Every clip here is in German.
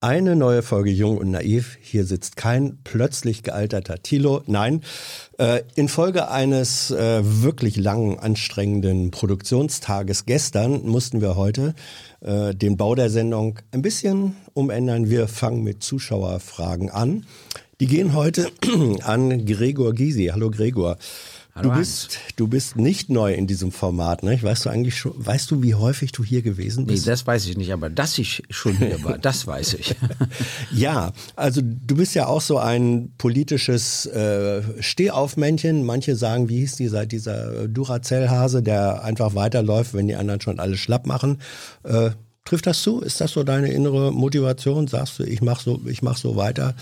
Eine neue Folge Jung und Naiv. Hier sitzt kein plötzlich gealterter Thilo. Nein, äh, in Folge eines äh, wirklich langen, anstrengenden Produktionstages gestern mussten wir heute äh, den Bau der Sendung ein bisschen umändern. Wir fangen mit Zuschauerfragen an. Die gehen heute an Gregor Gysi. Hallo Gregor. Hallo du bist, du bist nicht neu in diesem Format, ne? Weißt du eigentlich schon, weißt du, wie häufig du hier gewesen bist? Nee, das weiß ich nicht, aber dass ich schon hier war, das weiß ich. ja, also du bist ja auch so ein politisches äh, Stehaufmännchen. Manche sagen, wie hieß dieser, dieser Duracell-Hase, der einfach weiterläuft, wenn die anderen schon alles schlapp machen. Äh, trifft das zu? Ist das so deine innere Motivation? Sagst du, ich mach so, ich mach so weiter?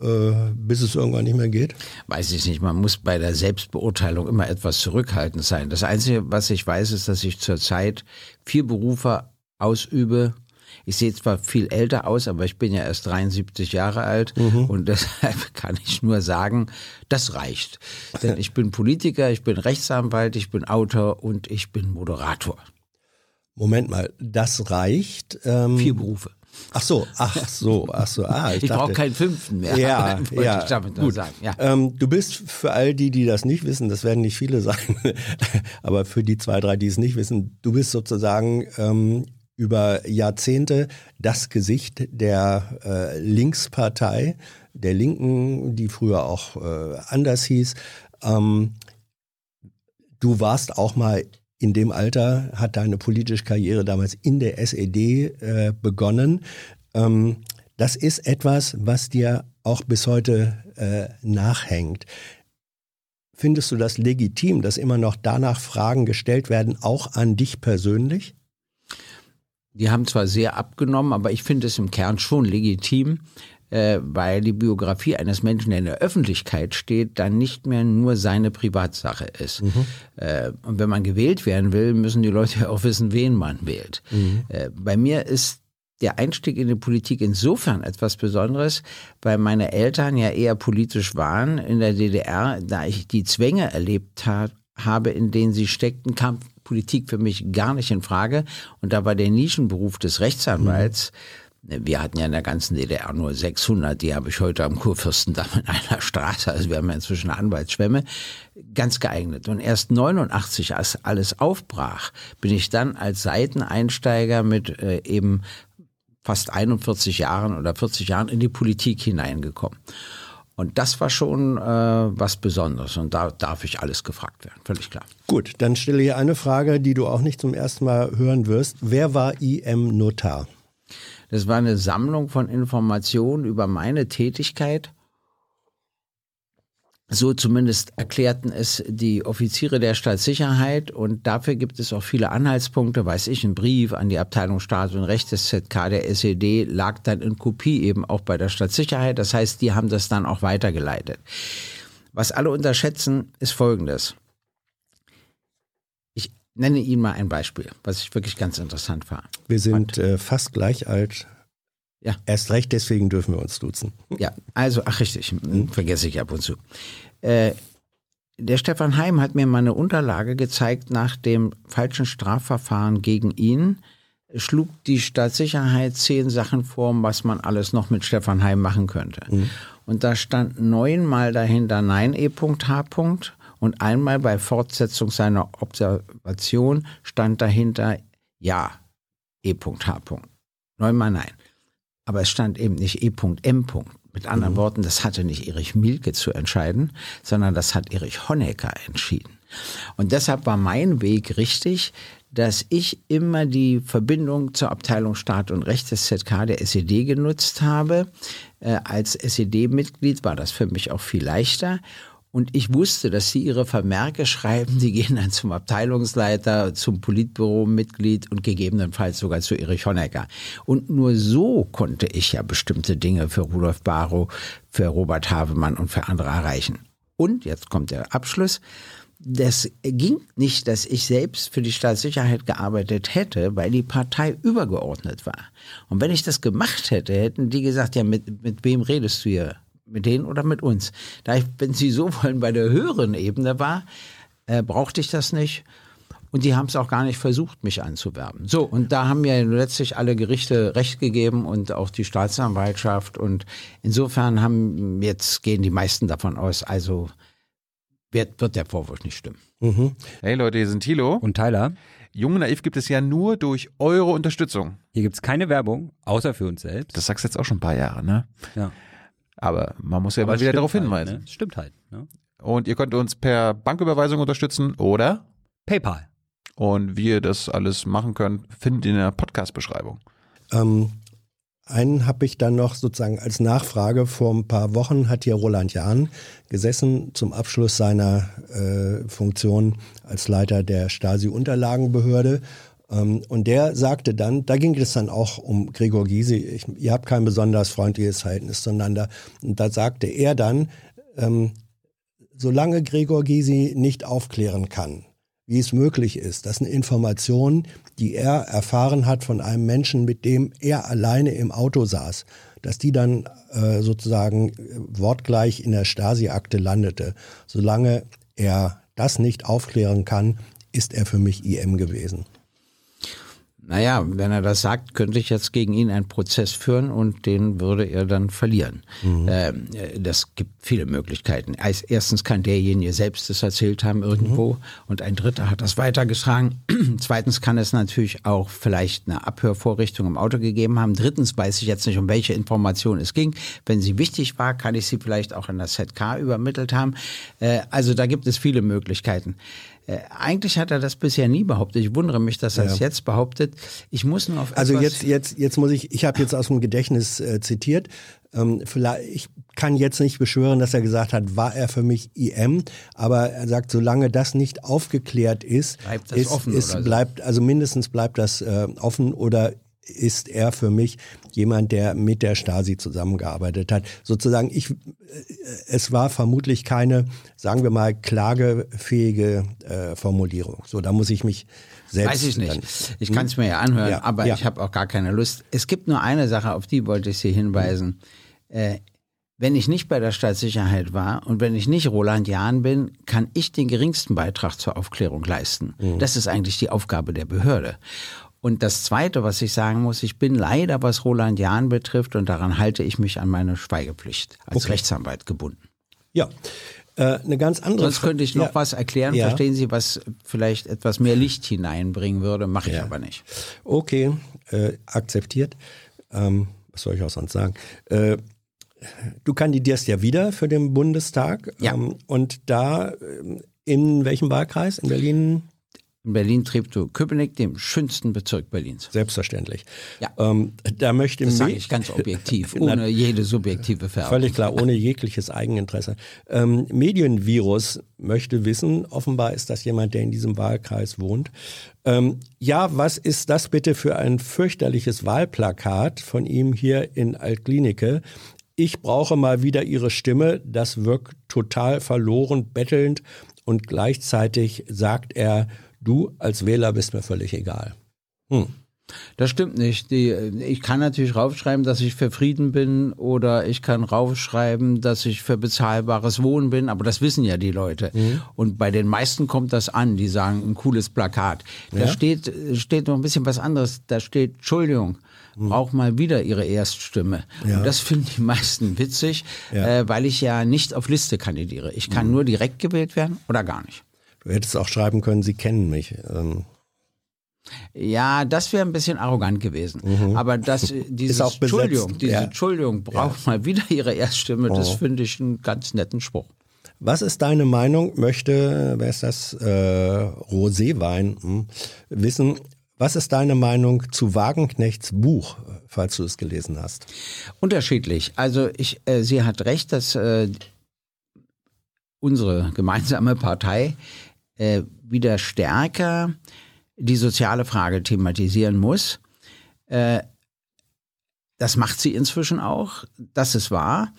Äh, bis es irgendwann nicht mehr geht? Weiß ich nicht. Man muss bei der Selbstbeurteilung immer etwas zurückhaltend sein. Das Einzige, was ich weiß, ist, dass ich zurzeit vier Berufe ausübe. Ich sehe zwar viel älter aus, aber ich bin ja erst 73 Jahre alt mhm. und deshalb kann ich nur sagen, das reicht. Denn ich bin Politiker, ich bin Rechtsanwalt, ich bin Autor und ich bin Moderator. Moment mal, das reicht. Ähm, vier Berufe. Ach so, ach so, ach so. Ah, ich, ich brauche keinen fünften mehr. Ja, ja, ich damit gut. Sagen. ja. Ähm, du bist für all die, die das nicht wissen, das werden nicht viele sein, aber für die zwei, drei, die es nicht wissen, du bist sozusagen ähm, über Jahrzehnte das Gesicht der äh, Linkspartei, der Linken, die früher auch äh, anders hieß. Ähm, du warst auch mal in dem Alter hat deine politische Karriere damals in der SED äh, begonnen. Ähm, das ist etwas, was dir auch bis heute äh, nachhängt. Findest du das legitim, dass immer noch danach Fragen gestellt werden, auch an dich persönlich? Die haben zwar sehr abgenommen, aber ich finde es im Kern schon legitim, weil die Biografie eines Menschen, der in der Öffentlichkeit steht, dann nicht mehr nur seine Privatsache ist. Mhm. Äh, und wenn man gewählt werden will, müssen die Leute ja auch wissen, wen man wählt. Mhm. Äh, bei mir ist der Einstieg in die Politik insofern etwas Besonderes, weil meine Eltern ja eher politisch waren in der DDR, da ich die Zwänge erlebt ha habe, in denen sie steckten, kam Politik für mich gar nicht in Frage. Und da war der Nischenberuf des Rechtsanwalts mhm wir hatten ja in der ganzen DDR nur 600, die habe ich heute am Kurfürstendamm in einer Straße, also wir haben ja inzwischen Anwaltsschwämme, ganz geeignet. Und erst 89, als alles aufbrach, bin ich dann als Seiteneinsteiger mit äh, eben fast 41 Jahren oder 40 Jahren in die Politik hineingekommen. Und das war schon äh, was Besonderes. Und da darf ich alles gefragt werden, völlig klar. Gut, dann stelle ich eine Frage, die du auch nicht zum ersten Mal hören wirst. Wer war IM Notar? Das war eine Sammlung von Informationen über meine Tätigkeit. So zumindest erklärten es die Offiziere der Staatssicherheit und dafür gibt es auch viele Anhaltspunkte, weiß ich, ein Brief an die Abteilung Staat und Recht des ZK der SED lag dann in Kopie eben auch bei der Staatssicherheit. Das heißt, die haben das dann auch weitergeleitet. Was alle unterschätzen, ist Folgendes nenne Ihnen mal ein Beispiel, was ich wirklich ganz interessant fand. Wir sind äh, fast gleich alt. Ja. Erst recht, deswegen dürfen wir uns duzen. Ja, also, ach richtig, hm? vergesse ich ab und zu. Äh, der Stefan Heim hat mir mal eine Unterlage gezeigt nach dem falschen Strafverfahren gegen ihn. Schlug die Staatssicherheit zehn Sachen vor, was man alles noch mit Stefan Heim machen könnte. Mhm. Und da stand neunmal dahinter Nein E.H und einmal bei Fortsetzung seiner Observation stand dahinter Ja, E.H. Neunmal nein. Aber es stand eben nicht E.M. Mit anderen mhm. Worten, das hatte nicht Erich Mielke zu entscheiden, sondern das hat Erich Honecker entschieden. Und deshalb war mein Weg richtig, dass ich immer die Verbindung zur Abteilung Staat und Recht des ZK der SED genutzt habe. Äh, als SED-Mitglied war das für mich auch viel leichter. Und ich wusste, dass sie ihre Vermerke schreiben, die gehen dann zum Abteilungsleiter, zum Politbüro-Mitglied und gegebenenfalls sogar zu Erich Honecker. Und nur so konnte ich ja bestimmte Dinge für Rudolf Barrow, für Robert Havemann und für andere erreichen. Und jetzt kommt der Abschluss. Das ging nicht, dass ich selbst für die Staatssicherheit gearbeitet hätte, weil die Partei übergeordnet war. Und wenn ich das gemacht hätte, hätten die gesagt, ja, mit, mit wem redest du hier? Mit denen oder mit uns. Da ich, wenn Sie so wollen, bei der höheren Ebene war, äh, brauchte ich das nicht. Und die haben es auch gar nicht versucht, mich anzuwerben. So, und da haben mir letztlich alle Gerichte Recht gegeben und auch die Staatsanwaltschaft. Und insofern haben jetzt gehen die meisten davon aus, also wird, wird der Vorwurf nicht stimmen. Mhm. Hey Leute, hier sind Thilo und Tyler. Junge Naiv gibt es ja nur durch eure Unterstützung. Hier gibt es keine Werbung, außer für uns selbst. Das sagst du jetzt auch schon ein paar Jahre, ne? Ja. Aber man muss ja Aber mal wieder darauf halt, hinweisen. Ne? Stimmt halt. Ne? Und ihr könnt uns per Banküberweisung unterstützen oder PayPal. Und wie ihr das alles machen könnt, findet ihr in der Podcast-Beschreibung. Ähm, einen habe ich dann noch sozusagen als Nachfrage. Vor ein paar Wochen hat hier Roland Jahn gesessen zum Abschluss seiner äh, Funktion als Leiter der Stasi-Unterlagenbehörde. Ähm, und der sagte dann, da ging es dann auch um Gregor Gysi, ich, ihr habt kein besonders freundliches Verhältnis zueinander. Und da sagte er dann, ähm, solange Gregor Gysi nicht aufklären kann, wie es möglich ist, dass eine Information, die er erfahren hat von einem Menschen, mit dem er alleine im Auto saß, dass die dann äh, sozusagen wortgleich in der Stasi-Akte landete. Solange er das nicht aufklären kann, ist er für mich IM gewesen. Naja, wenn er das sagt, könnte ich jetzt gegen ihn einen Prozess führen und den würde er dann verlieren. Mhm. Ähm, äh, das gibt viele Möglichkeiten. Erstens kann derjenige selbst das erzählt haben irgendwo mhm. und ein Dritter hat das weitergetragen. Zweitens kann es natürlich auch vielleicht eine Abhörvorrichtung im Auto gegeben haben. Drittens weiß ich jetzt nicht, um welche Information es ging. Wenn sie wichtig war, kann ich sie vielleicht auch an das ZK übermittelt haben. Äh, also da gibt es viele Möglichkeiten. Äh, eigentlich hat er das bisher nie behauptet. Ich wundere mich, dass er es jetzt behauptet. Ich muss nur auf Also jetzt, jetzt, jetzt muss ich, ich habe jetzt aus dem Gedächtnis äh, zitiert. Ähm, vielleicht, ich kann jetzt nicht beschwören, dass er gesagt hat, war er für mich IM, aber er sagt, solange das nicht aufgeklärt ist, bleibt das ist, offen ist, so. bleibt, also mindestens bleibt das äh, offen oder ist er für mich jemand, der mit der Stasi zusammengearbeitet hat. Sozusagen, ich, äh, es war vermutlich keine, sagen wir mal, klagefähige äh, Formulierung. So, da muss ich mich selbst. Weiß ich nicht. Dann, ich kann es mir ja anhören, ja, aber ja. ich habe auch gar keine Lust. Es gibt nur eine Sache, auf die wollte ich Sie hinweisen. Äh, wenn ich nicht bei der Staatssicherheit war und wenn ich nicht Roland Jahn bin, kann ich den geringsten Beitrag zur Aufklärung leisten. Mhm. Das ist eigentlich die Aufgabe der Behörde. Und das Zweite, was ich sagen muss, ich bin leider, was Roland Jahn betrifft, und daran halte ich mich an meine Schweigepflicht als okay. Rechtsanwalt gebunden. Ja, äh, eine ganz andere Sonst könnte ich noch ja. was erklären, ja. verstehen Sie, was vielleicht etwas mehr Licht hineinbringen würde, mache ich ja. aber nicht. Okay, äh, akzeptiert. Ähm, was soll ich auch sonst sagen? Äh, du kandidierst ja wieder für den Bundestag. Ja. Ähm, und da ähm, in welchem Wahlkreis? In Berlin? In Berlin Treptow-Köpenick, dem schönsten Bezirk Berlins. Selbstverständlich. Ja. Ähm, da möchte das sage ich ganz objektiv, ohne jede subjektive Färbung. Völlig klar, ohne jegliches Eigeninteresse. Ähm, Medienvirus möchte wissen, offenbar ist das jemand, der in diesem Wahlkreis wohnt. Ähm, ja, was ist das bitte für ein fürchterliches Wahlplakat von ihm hier in Altklinike? Ich brauche mal wieder Ihre Stimme. Das wirkt total verloren, bettelnd und gleichzeitig sagt er, Du als Wähler bist mir völlig egal. Hm. Das stimmt nicht. Die, ich kann natürlich raufschreiben, dass ich für Frieden bin oder ich kann raufschreiben, dass ich für bezahlbares Wohnen bin, aber das wissen ja die Leute. Mhm. Und bei den meisten kommt das an, die sagen, ein cooles Plakat. Da ja? steht, steht noch ein bisschen was anderes. Da steht, Entschuldigung, mhm. braucht mal wieder ihre Erststimme. Ja. Und das finden die meisten witzig, ja. äh, weil ich ja nicht auf Liste kandidiere. Ich kann mhm. nur direkt gewählt werden oder gar nicht. Du hättest auch schreiben können, sie kennen mich. Ähm. Ja, das wäre ein bisschen arrogant gewesen. Mhm. Aber das, dieses Entschuldigung, diese ja. Entschuldigung braucht ja. mal wieder ihre Erststimme, das oh. finde ich einen ganz netten Spruch. Was ist deine Meinung? Möchte, wer ist das? Äh, Roséwein hm, wissen. Was ist deine Meinung zu Wagenknechts Buch, falls du es gelesen hast? Unterschiedlich. Also ich, äh, sie hat recht, dass äh, unsere gemeinsame Partei äh, wieder stärker die soziale Frage thematisieren muss. Äh, das macht sie inzwischen auch, das ist wahr.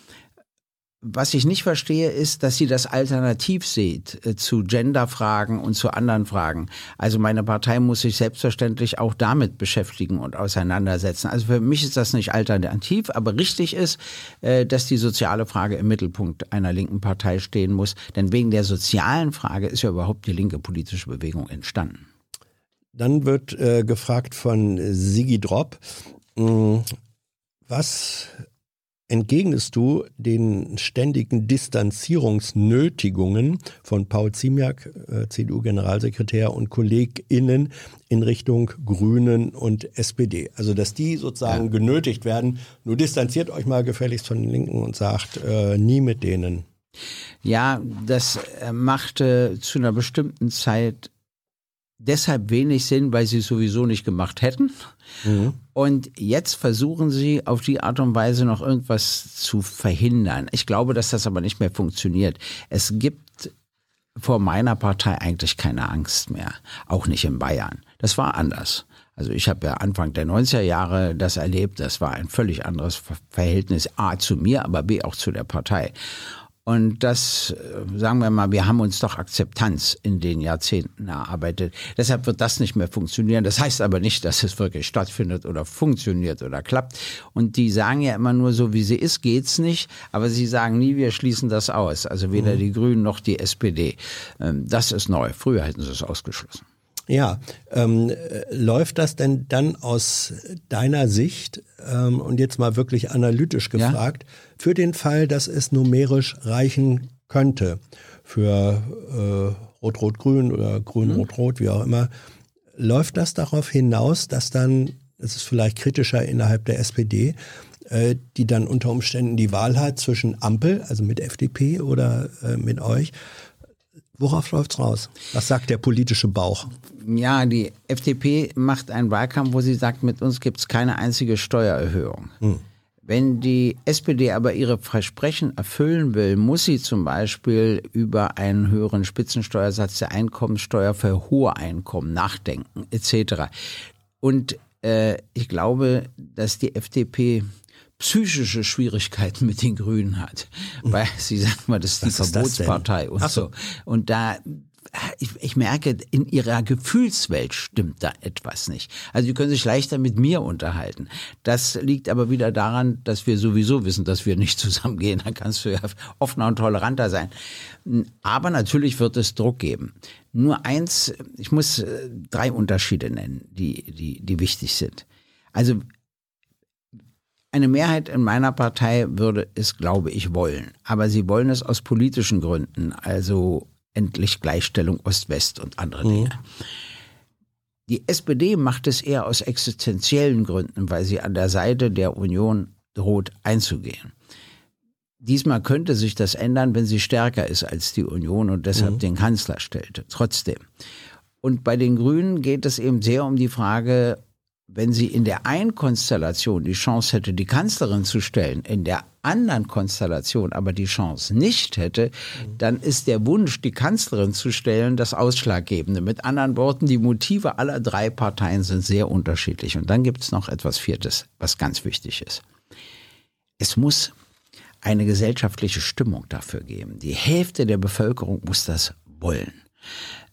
Was ich nicht verstehe, ist, dass sie das alternativ sieht äh, zu Genderfragen und zu anderen Fragen. Also meine Partei muss sich selbstverständlich auch damit beschäftigen und auseinandersetzen. Also für mich ist das nicht alternativ, aber richtig ist, äh, dass die soziale Frage im Mittelpunkt einer linken Partei stehen muss. Denn wegen der sozialen Frage ist ja überhaupt die linke politische Bewegung entstanden. Dann wird äh, gefragt von Sigi Drop, mh, hm, was entgegnest du den ständigen Distanzierungsnötigungen von Paul Ziemiak, äh, CDU-Generalsekretär und KollegInnen in Richtung Grünen und SPD? Also, dass die sozusagen ja. genötigt werden, nur distanziert euch mal gefälligst von den Linken und sagt, äh, nie mit denen. Ja, das äh, machte zu einer bestimmten Zeit deshalb wenig Sinn, weil sie es sowieso nicht gemacht hätten. Mhm. Und jetzt versuchen sie auf die Art und Weise noch irgendwas zu verhindern. Ich glaube, dass das aber nicht mehr funktioniert. Es gibt vor meiner Partei eigentlich keine Angst mehr, auch nicht in Bayern. Das war anders. Also ich habe ja Anfang der 90er Jahre das erlebt, das war ein völlig anderes Verhältnis A zu mir, aber B auch zu der Partei. Und das, äh, sagen wir mal, wir haben uns doch Akzeptanz in den Jahrzehnten erarbeitet. Deshalb wird das nicht mehr funktionieren. Das heißt aber nicht, dass es wirklich stattfindet oder funktioniert oder klappt. Und die sagen ja immer nur so, wie sie ist, geht's nicht. Aber sie sagen nie, wir schließen das aus. Also weder mhm. die Grünen noch die SPD. Ähm, das ist neu. Früher hätten sie es ausgeschlossen. Ja, ähm, läuft das denn dann aus deiner Sicht ähm, und jetzt mal wirklich analytisch gefragt, ja? für den Fall, dass es numerisch reichen könnte für äh, Rot-Rot-Grün oder Grün-Rot-Rot, wie auch immer, läuft das darauf hinaus, dass dann, das ist vielleicht kritischer innerhalb der SPD, äh, die dann unter Umständen die Wahl hat zwischen Ampel, also mit FDP oder äh, mit euch, Worauf läuft's raus? Was sagt der politische Bauch? Ja, die FDP macht einen Wahlkampf, wo sie sagt, mit uns gibt's keine einzige Steuererhöhung. Hm. Wenn die SPD aber ihre Versprechen erfüllen will, muss sie zum Beispiel über einen höheren Spitzensteuersatz der Einkommensteuer für hohe Einkommen nachdenken, etc. Und äh, ich glaube, dass die FDP psychische Schwierigkeiten mit den Grünen hat. Weil sie sagen mal, das ist Was die Verbotspartei und so. Und da ich, ich merke, in ihrer Gefühlswelt stimmt da etwas nicht. Also die können sich leichter mit mir unterhalten. Das liegt aber wieder daran, dass wir sowieso wissen, dass wir nicht zusammengehen. Da kannst du ja offener und toleranter sein. Aber natürlich wird es Druck geben. Nur eins, ich muss äh, drei Unterschiede nennen, die, die, die wichtig sind. Also eine Mehrheit in meiner Partei würde es, glaube ich, wollen. Aber sie wollen es aus politischen Gründen, also endlich Gleichstellung Ost-West und andere mhm. Dinge. Die SPD macht es eher aus existenziellen Gründen, weil sie an der Seite der Union droht einzugehen. Diesmal könnte sich das ändern, wenn sie stärker ist als die Union und deshalb mhm. den Kanzler stellte. Trotzdem. Und bei den Grünen geht es eben sehr um die Frage, wenn sie in der einen Konstellation die Chance hätte, die Kanzlerin zu stellen, in der anderen Konstellation aber die Chance nicht hätte, dann ist der Wunsch, die Kanzlerin zu stellen, das Ausschlaggebende. Mit anderen Worten, die Motive aller drei Parteien sind sehr unterschiedlich. Und dann gibt es noch etwas Viertes, was ganz wichtig ist. Es muss eine gesellschaftliche Stimmung dafür geben. Die Hälfte der Bevölkerung muss das wollen.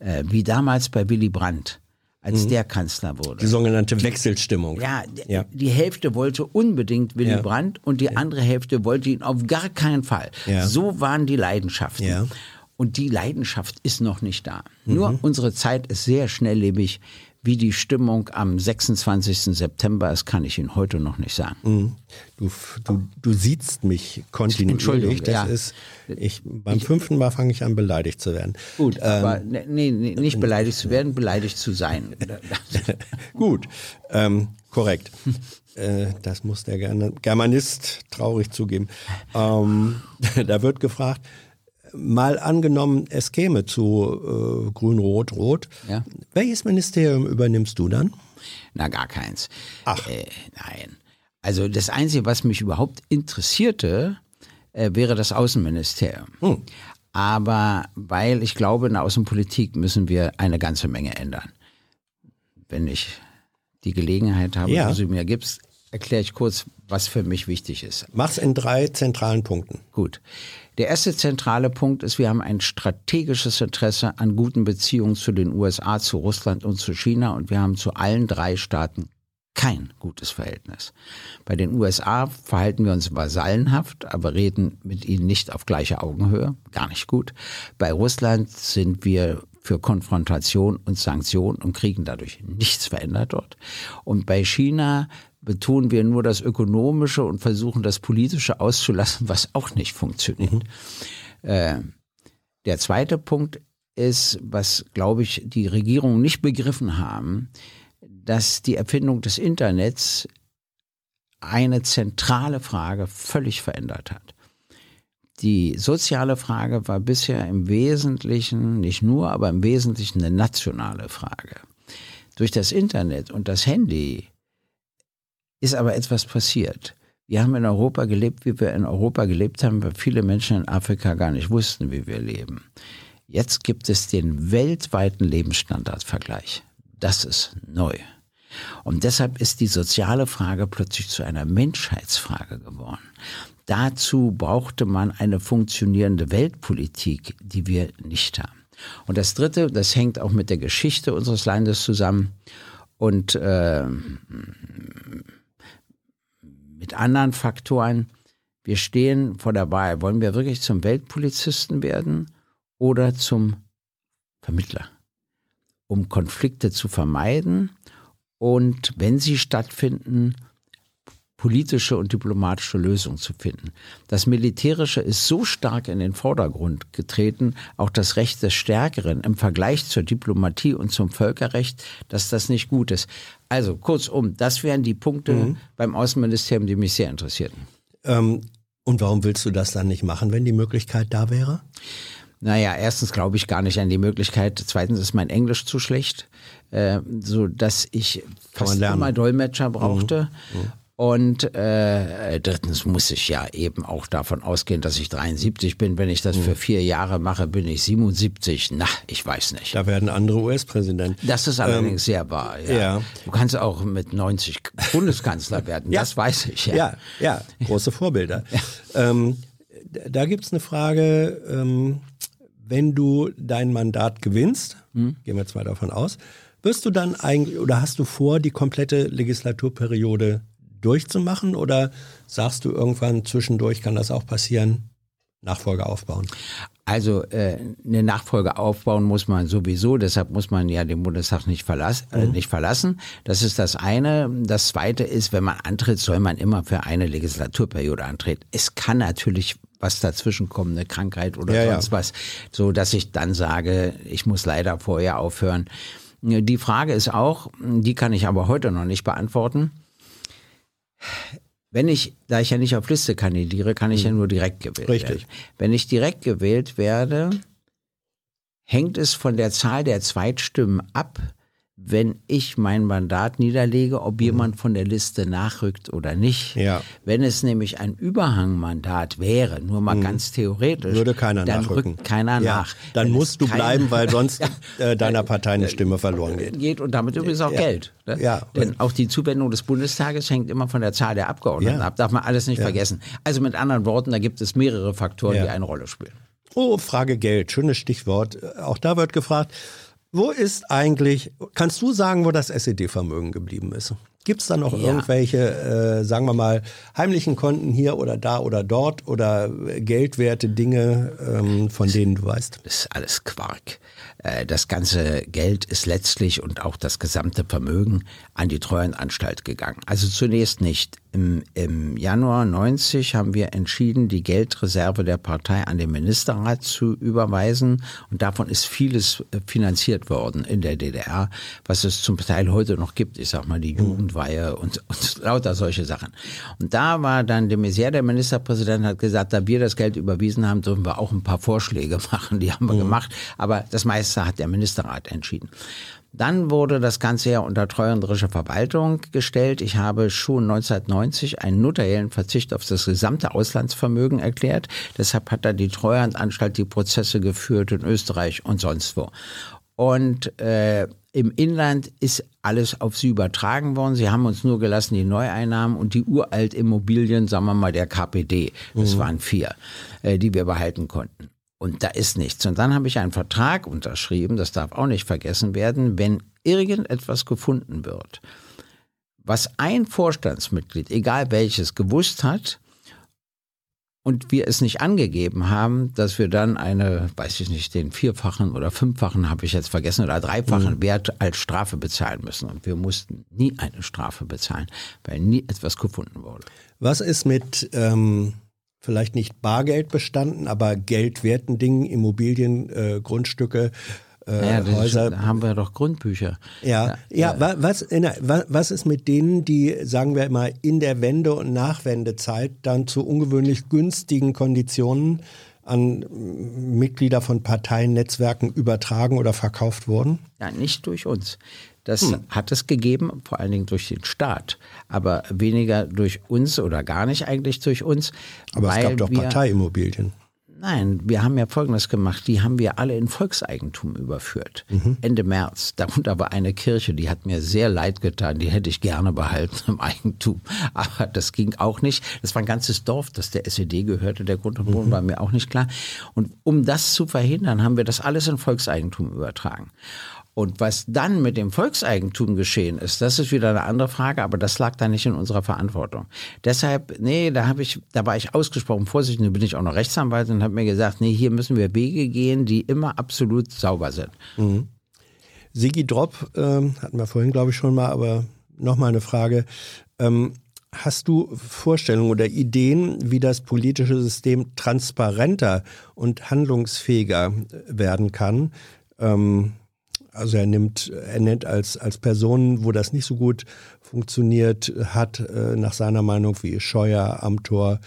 Äh, wie damals bei Willy Brandt als mhm. der Kanzler wurde. Die sogenannte Wechselstimmung. Ja, ja. die Hälfte wollte unbedingt Willy ja. Brandt und die ja. andere Hälfte wollte ihn auf gar keinen Fall. So waren die Leidenschaften. Und die Leidenschaft ist noch nicht da. Mhm. Nur unsere Zeit ist sehr schnelllebig. Wie die Stimmung am 26. September ist, kann ich Ihnen heute noch nicht sagen. Mhm. Du, du, du siehst mich kontinuierlich. Entschuldigung, das ja. ist, ich, beim ich, fünften Mal fange ich an, beleidigt zu werden. Gut, ähm, aber nee, nee, nicht beleidigt zu werden, beleidigt zu sein. Gut, ähm, korrekt. Äh, das muss der Germanist traurig zugeben. Ähm, da wird gefragt, mal angenommen, es käme zu äh, Grün-Rot-Rot. Ja. Welches Ministerium übernimmst du dann? Na, gar keins. Ach. Äh, nein. Also das Einzige, was mich überhaupt interessierte, äh, wäre das Außenministerium. Hm. Aber weil ich glaube, in der Außenpolitik müssen wir eine ganze Menge ändern. Wenn ich die Gelegenheit habe, ja. die du mir gibst, erkläre ich kurz, was für mich wichtig ist. Mach's in drei zentralen Punkten. Gut. Der erste zentrale Punkt ist, wir haben ein strategisches Interesse an guten Beziehungen zu den USA, zu Russland und zu China und wir haben zu allen drei Staaten kein gutes Verhältnis. Bei den USA verhalten wir uns vasallenhaft, aber reden mit ihnen nicht auf gleicher Augenhöhe, gar nicht gut. Bei Russland sind wir für Konfrontation und Sanktion und kriegen dadurch nichts verändert dort. Und bei China betonen wir nur das Ökonomische und versuchen das Politische auszulassen, was auch nicht funktioniert. Mhm. Äh, der zweite Punkt ist, was, glaube ich, die Regierungen nicht begriffen haben, dass die Erfindung des Internets eine zentrale Frage völlig verändert hat. Die soziale Frage war bisher im Wesentlichen, nicht nur, aber im Wesentlichen eine nationale Frage. Durch das Internet und das Handy ist aber etwas passiert. Wir haben in Europa gelebt, wie wir in Europa gelebt haben, weil viele Menschen in Afrika gar nicht wussten, wie wir leben. Jetzt gibt es den weltweiten Lebensstandardvergleich. Das ist neu. Und deshalb ist die soziale Frage plötzlich zu einer Menschheitsfrage geworden. Dazu brauchte man eine funktionierende Weltpolitik, die wir nicht haben. Und das Dritte, das hängt auch mit der Geschichte unseres Landes zusammen und äh, mit anderen Faktoren. Wir stehen vor der Wahl. Wollen wir wirklich zum Weltpolizisten werden oder zum Vermittler? Um Konflikte zu vermeiden und wenn sie stattfinden, politische und diplomatische Lösungen zu finden. Das Militärische ist so stark in den Vordergrund getreten, auch das Recht des Stärkeren im Vergleich zur Diplomatie und zum Völkerrecht, dass das nicht gut ist. Also kurzum, das wären die Punkte mhm. beim Außenministerium, die mich sehr interessierten. Ähm, und warum willst du das dann nicht machen, wenn die Möglichkeit da wäre? Naja, erstens glaube ich gar nicht an die Möglichkeit. Zweitens ist mein Englisch zu schlecht, äh, so dass ich fast immer Dolmetscher brauchte. Mhm. Mhm. Und äh, drittens muss ich ja eben auch davon ausgehen, dass ich 73 bin. Wenn ich das für vier Jahre mache, bin ich 77. Na, ich weiß nicht. Da werden andere US-Präsidenten. Das ist allerdings ähm, sehr wahr. Ja. ja. Du kannst auch mit 90 Bundeskanzler werden. ja. Das weiß ich. Ja, ja, ja. große Vorbilder. Ähm, da gibt's eine Frage. Ähm, wenn du dein Mandat gewinnst, hm? gehen wir jetzt mal davon aus, wirst du dann eigentlich oder hast du vor, die komplette Legislaturperiode durchzumachen oder sagst du irgendwann zwischendurch kann das auch passieren, Nachfolge aufbauen? Also äh, eine Nachfolge aufbauen muss man sowieso, deshalb muss man ja den Bundestag nicht, verlass, äh, mhm. nicht verlassen. Das ist das eine. Das zweite ist, wenn man antritt, soll man immer für eine Legislaturperiode antreten. Es kann natürlich was dazwischen kommt, eine Krankheit oder ja, sonst ja. was, so dass ich dann sage, ich muss leider vorher aufhören. Die Frage ist auch, die kann ich aber heute noch nicht beantworten wenn ich, da ich ja nicht auf Liste kandidiere, kann ich ja mhm. nur direkt gewählt Richtig. werden. Wenn ich direkt gewählt werde, hängt es von der Zahl der Zweitstimmen ab, wenn ich mein Mandat niederlege, ob mhm. jemand von der Liste nachrückt oder nicht. Ja. Wenn es nämlich ein Überhangmandat wäre, nur mal mhm. ganz theoretisch, würde keiner dann nachrücken. rückt keiner ja. nach. Dann wenn musst du bleiben, weil sonst äh, deiner Partei eine Stimme verloren geht. Geht und damit übrigens auch ja. Geld. Ne? Ja. Denn auch die Zuwendung des Bundestages hängt immer von der Zahl der Abgeordneten ab. Darf man alles nicht vergessen. Also mit anderen Worten, da gibt es mehrere Faktoren, die eine Rolle spielen. Oh, Frage Geld, schönes Stichwort. Auch da wird gefragt, wo ist eigentlich, kannst du sagen, wo das SED-Vermögen geblieben ist? Gibt es da noch ja. irgendwelche, äh, sagen wir mal, heimlichen Konten hier oder da oder dort oder geldwerte Dinge, ähm, von denen du weißt? Das ist alles Quark. Äh, das ganze Geld ist letztlich und auch das gesamte Vermögen an die Treuhandanstalt gegangen. Also zunächst nicht. Im, Im Januar 90 haben wir entschieden, die Geldreserve der Partei an den Ministerrat zu überweisen. Und davon ist vieles äh, finanziert worden in der DDR, was es zum Teil heute noch gibt. Ich sag mal, die. Jugendweihe und, und lauter solche Sachen. Und da war dann de Maizière, der Ministerpräsident, hat gesagt, da wir das Geld überwiesen haben, dürfen wir auch ein paar Vorschläge machen. Die haben wir mhm. gemacht. Aber das meiste hat der Ministerrat entschieden. Dann wurde das Ganze ja unter treuhänderische Verwaltung gestellt. Ich habe schon 1990 einen notariellen Verzicht auf das gesamte Auslandsvermögen erklärt. Deshalb hat da die Treuhandanstalt die Prozesse geführt in Österreich und sonst wo. Und äh, im Inland ist alles auf sie übertragen worden. Sie haben uns nur gelassen die Neueinnahmen und die uralt Immobilien, sagen wir mal der KPD. Das mhm. waren vier, äh, die wir behalten konnten. Und da ist nichts. Und dann habe ich einen Vertrag unterschrieben, das darf auch nicht vergessen werden, wenn irgendetwas gefunden wird, was ein Vorstandsmitglied, egal welches, gewusst hat und wir es nicht angegeben haben, dass wir dann eine, weiß ich nicht, den vierfachen oder fünffachen, habe ich jetzt vergessen, oder dreifachen mhm. Wert als Strafe bezahlen müssen. Und wir mussten nie eine Strafe bezahlen, weil nie etwas gefunden wurde. Was ist mit ähm, vielleicht nicht Bargeld bestanden, aber geldwerten Dingen, Immobilien, äh, Grundstücke, äh, ja, Häuser. Da haben wir doch Grundbücher. Ja, ja, ja was, was ist mit denen, die, sagen wir mal, in der Wende- und Nachwendezeit dann zu ungewöhnlich günstigen Konditionen an Mitglieder von Parteiennetzwerken übertragen oder verkauft wurden? Ja, nicht durch uns. Das hm. hat es gegeben, vor allen Dingen durch den Staat, aber weniger durch uns oder gar nicht eigentlich durch uns. Aber es gab doch Parteiimmobilien. Nein, wir haben ja Folgendes gemacht. Die haben wir alle in Volkseigentum überführt. Mhm. Ende März. Darunter war eine Kirche, die hat mir sehr leid getan. Die hätte ich gerne behalten im Eigentum. Aber das ging auch nicht. Das war ein ganzes Dorf, das der SED gehörte. Der Grund und Boden mhm. war mir auch nicht klar. Und um das zu verhindern, haben wir das alles in Volkseigentum übertragen. Und was dann mit dem Volkseigentum geschehen ist, das ist wieder eine andere Frage, aber das lag da nicht in unserer Verantwortung. Deshalb, nee, da habe ich, da war ich ausgesprochen vorsichtig, nun bin ich auch noch Rechtsanwalt und habe mir gesagt, nee, hier müssen wir Wege gehen, die immer absolut sauber sind. Mhm. Sigi Drop, ähm, hatten wir vorhin, glaube ich, schon mal, aber nochmal eine Frage. Ähm, Hast du Vorstellungen oder Ideen, wie das politische System transparenter und handlungsfähiger werden kann? Ähm, also er nimmt, er nennt als, als Personen, wo das nicht so gut funktioniert hat, äh, nach seiner Meinung wie Scheuer, Amtor,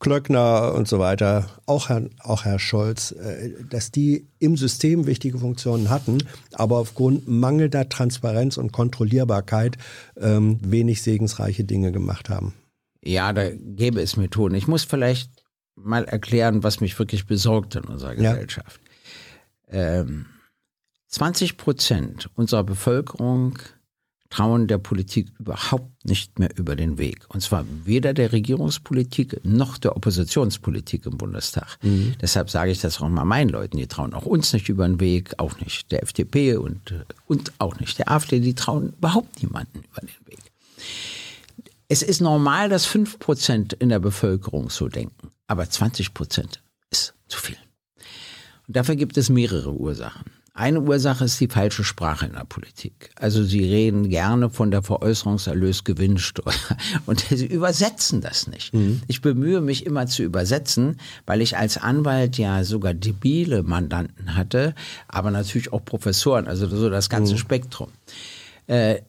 Klöckner und so weiter, auch Herr, auch Herr Scholz, äh, dass die im System wichtige Funktionen hatten, aber aufgrund mangelnder Transparenz und Kontrollierbarkeit ähm, wenig segensreiche Dinge gemacht haben. Ja, da gäbe es Methoden. Ich muss vielleicht mal erklären, was mich wirklich besorgt in unserer Gesellschaft. Ja. Ähm, 20 Prozent unserer Bevölkerung trauen der Politik überhaupt nicht mehr über den Weg. Und zwar weder der Regierungspolitik noch der Oppositionspolitik im Bundestag. Mhm. Deshalb sage ich das auch mal meinen Leuten. Die trauen auch uns nicht über den Weg, auch nicht der FDP und, und auch nicht der AfD. Die trauen überhaupt niemanden über den Weg. Es ist normal, dass 5 Prozent in der Bevölkerung so denken. Aber 20 Prozent ist zu viel. Und dafür gibt es mehrere Ursachen. Eine Ursache ist die falsche Sprache in der Politik. Also sie reden gerne von der Veräußerungserlösgewinnsteuer und sie übersetzen das nicht. Mhm. Ich bemühe mich immer zu übersetzen, weil ich als Anwalt ja sogar debile Mandanten hatte, aber natürlich auch Professoren, also so das ganze mhm. Spektrum. Äh,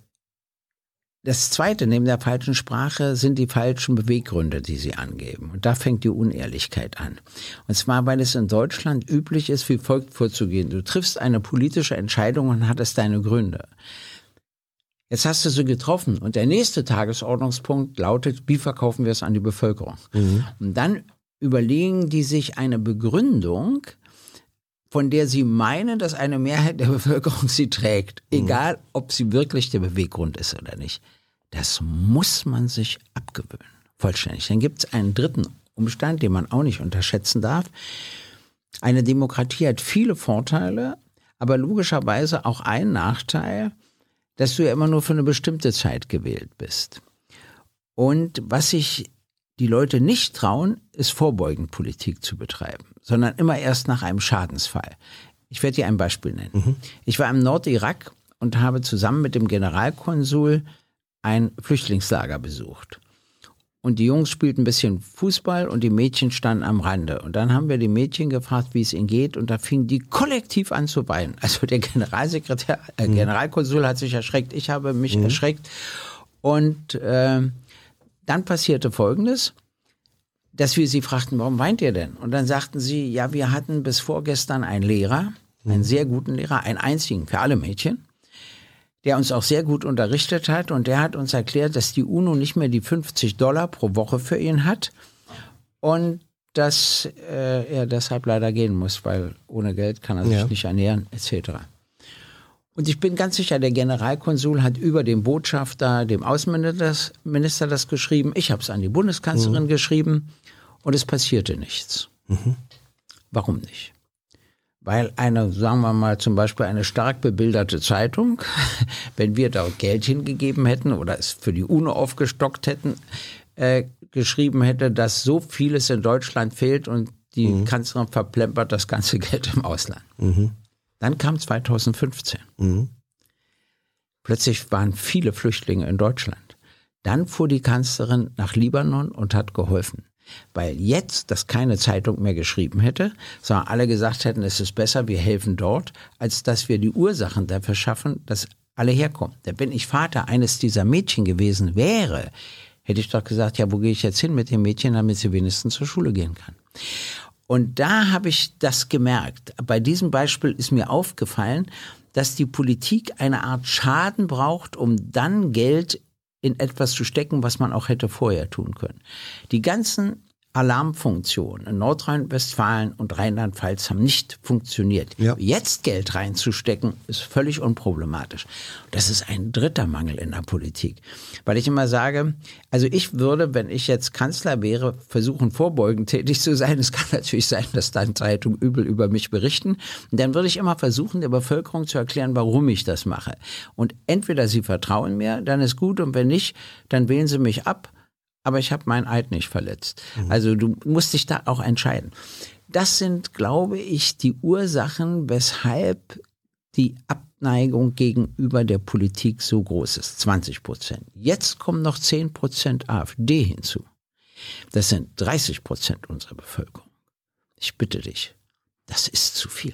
das zweite, neben der falschen Sprache, sind die falschen Beweggründe, die sie angeben. Und da fängt die Unehrlichkeit an. Und zwar, weil es in Deutschland üblich ist, wie folgt vorzugehen. Du triffst eine politische Entscheidung und hattest deine Gründe. Jetzt hast du sie getroffen und der nächste Tagesordnungspunkt lautet, wie verkaufen wir es an die Bevölkerung? Mhm. Und dann überlegen die sich eine Begründung, von der sie meinen, dass eine Mehrheit der Bevölkerung sie trägt, mhm. egal ob sie wirklich der Beweggrund ist oder nicht. Das muss man sich abgewöhnen, vollständig. Dann gibt es einen dritten Umstand, den man auch nicht unterschätzen darf. Eine Demokratie hat viele Vorteile, aber logischerweise auch einen Nachteil, dass du ja immer nur für eine bestimmte Zeit gewählt bist. Und was sich die Leute nicht trauen, ist vorbeugend Politik zu betreiben, sondern immer erst nach einem Schadensfall. Ich werde dir ein Beispiel nennen. Mhm. Ich war im Nordirak und habe zusammen mit dem Generalkonsul ein Flüchtlingslager besucht. Und die Jungs spielten ein bisschen Fußball und die Mädchen standen am Rande. Und dann haben wir die Mädchen gefragt, wie es ihnen geht. Und da fingen die kollektiv an zu weinen. Also der Generalsekretär, äh, mhm. Generalkonsul hat sich erschreckt, ich habe mich mhm. erschreckt. Und äh, dann passierte Folgendes, dass wir sie fragten, warum weint ihr denn? Und dann sagten sie, ja, wir hatten bis vorgestern einen Lehrer, einen mhm. sehr guten Lehrer, einen einzigen für alle Mädchen, der uns auch sehr gut unterrichtet hat und der hat uns erklärt, dass die UNO nicht mehr die 50 Dollar pro Woche für ihn hat und dass äh, er deshalb leider gehen muss, weil ohne Geld kann er sich ja. nicht ernähren, etc. Und ich bin ganz sicher, der Generalkonsul hat über den Botschafter, dem Außenminister das geschrieben. Ich habe es an die Bundeskanzlerin mhm. geschrieben und es passierte nichts. Mhm. Warum nicht? Weil eine, sagen wir mal, zum Beispiel eine stark bebilderte Zeitung, wenn wir dort Geld hingegeben hätten oder es für die UNO aufgestockt hätten, äh, geschrieben hätte, dass so vieles in Deutschland fehlt und die mhm. Kanzlerin verplempert das ganze Geld im Ausland. Mhm. Dann kam 2015. Mhm. Plötzlich waren viele Flüchtlinge in Deutschland. Dann fuhr die Kanzlerin nach Libanon und hat geholfen. Weil jetzt das keine Zeitung mehr geschrieben hätte, sondern alle gesagt hätten, es ist besser, wir helfen dort, als dass wir die Ursachen dafür schaffen, dass alle herkommen. Denn wenn ich Vater eines dieser Mädchen gewesen wäre, hätte ich doch gesagt, ja, wo gehe ich jetzt hin mit dem Mädchen, damit sie wenigstens zur Schule gehen kann. Und da habe ich das gemerkt. Bei diesem Beispiel ist mir aufgefallen, dass die Politik eine Art Schaden braucht, um dann Geld in etwas zu stecken, was man auch hätte vorher tun können. Die ganzen Alarmfunktionen in Nordrhein-Westfalen und Rheinland-Pfalz haben nicht funktioniert. Ja. Jetzt Geld reinzustecken, ist völlig unproblematisch. Das ist ein dritter Mangel in der Politik. Weil ich immer sage, also ich würde, wenn ich jetzt Kanzler wäre, versuchen, vorbeugend tätig zu sein. Es kann natürlich sein, dass dann Zeitungen übel über mich berichten. Und dann würde ich immer versuchen, der Bevölkerung zu erklären, warum ich das mache. Und entweder sie vertrauen mir, dann ist gut, und wenn nicht, dann wählen sie mich ab aber ich habe meinen Eid nicht verletzt. Mhm. Also du musst dich da auch entscheiden. Das sind, glaube ich, die Ursachen, weshalb die Abneigung gegenüber der Politik so groß ist. 20 Prozent. Jetzt kommen noch 10 Prozent AfD hinzu. Das sind 30 Prozent unserer Bevölkerung. Ich bitte dich, das ist zu viel.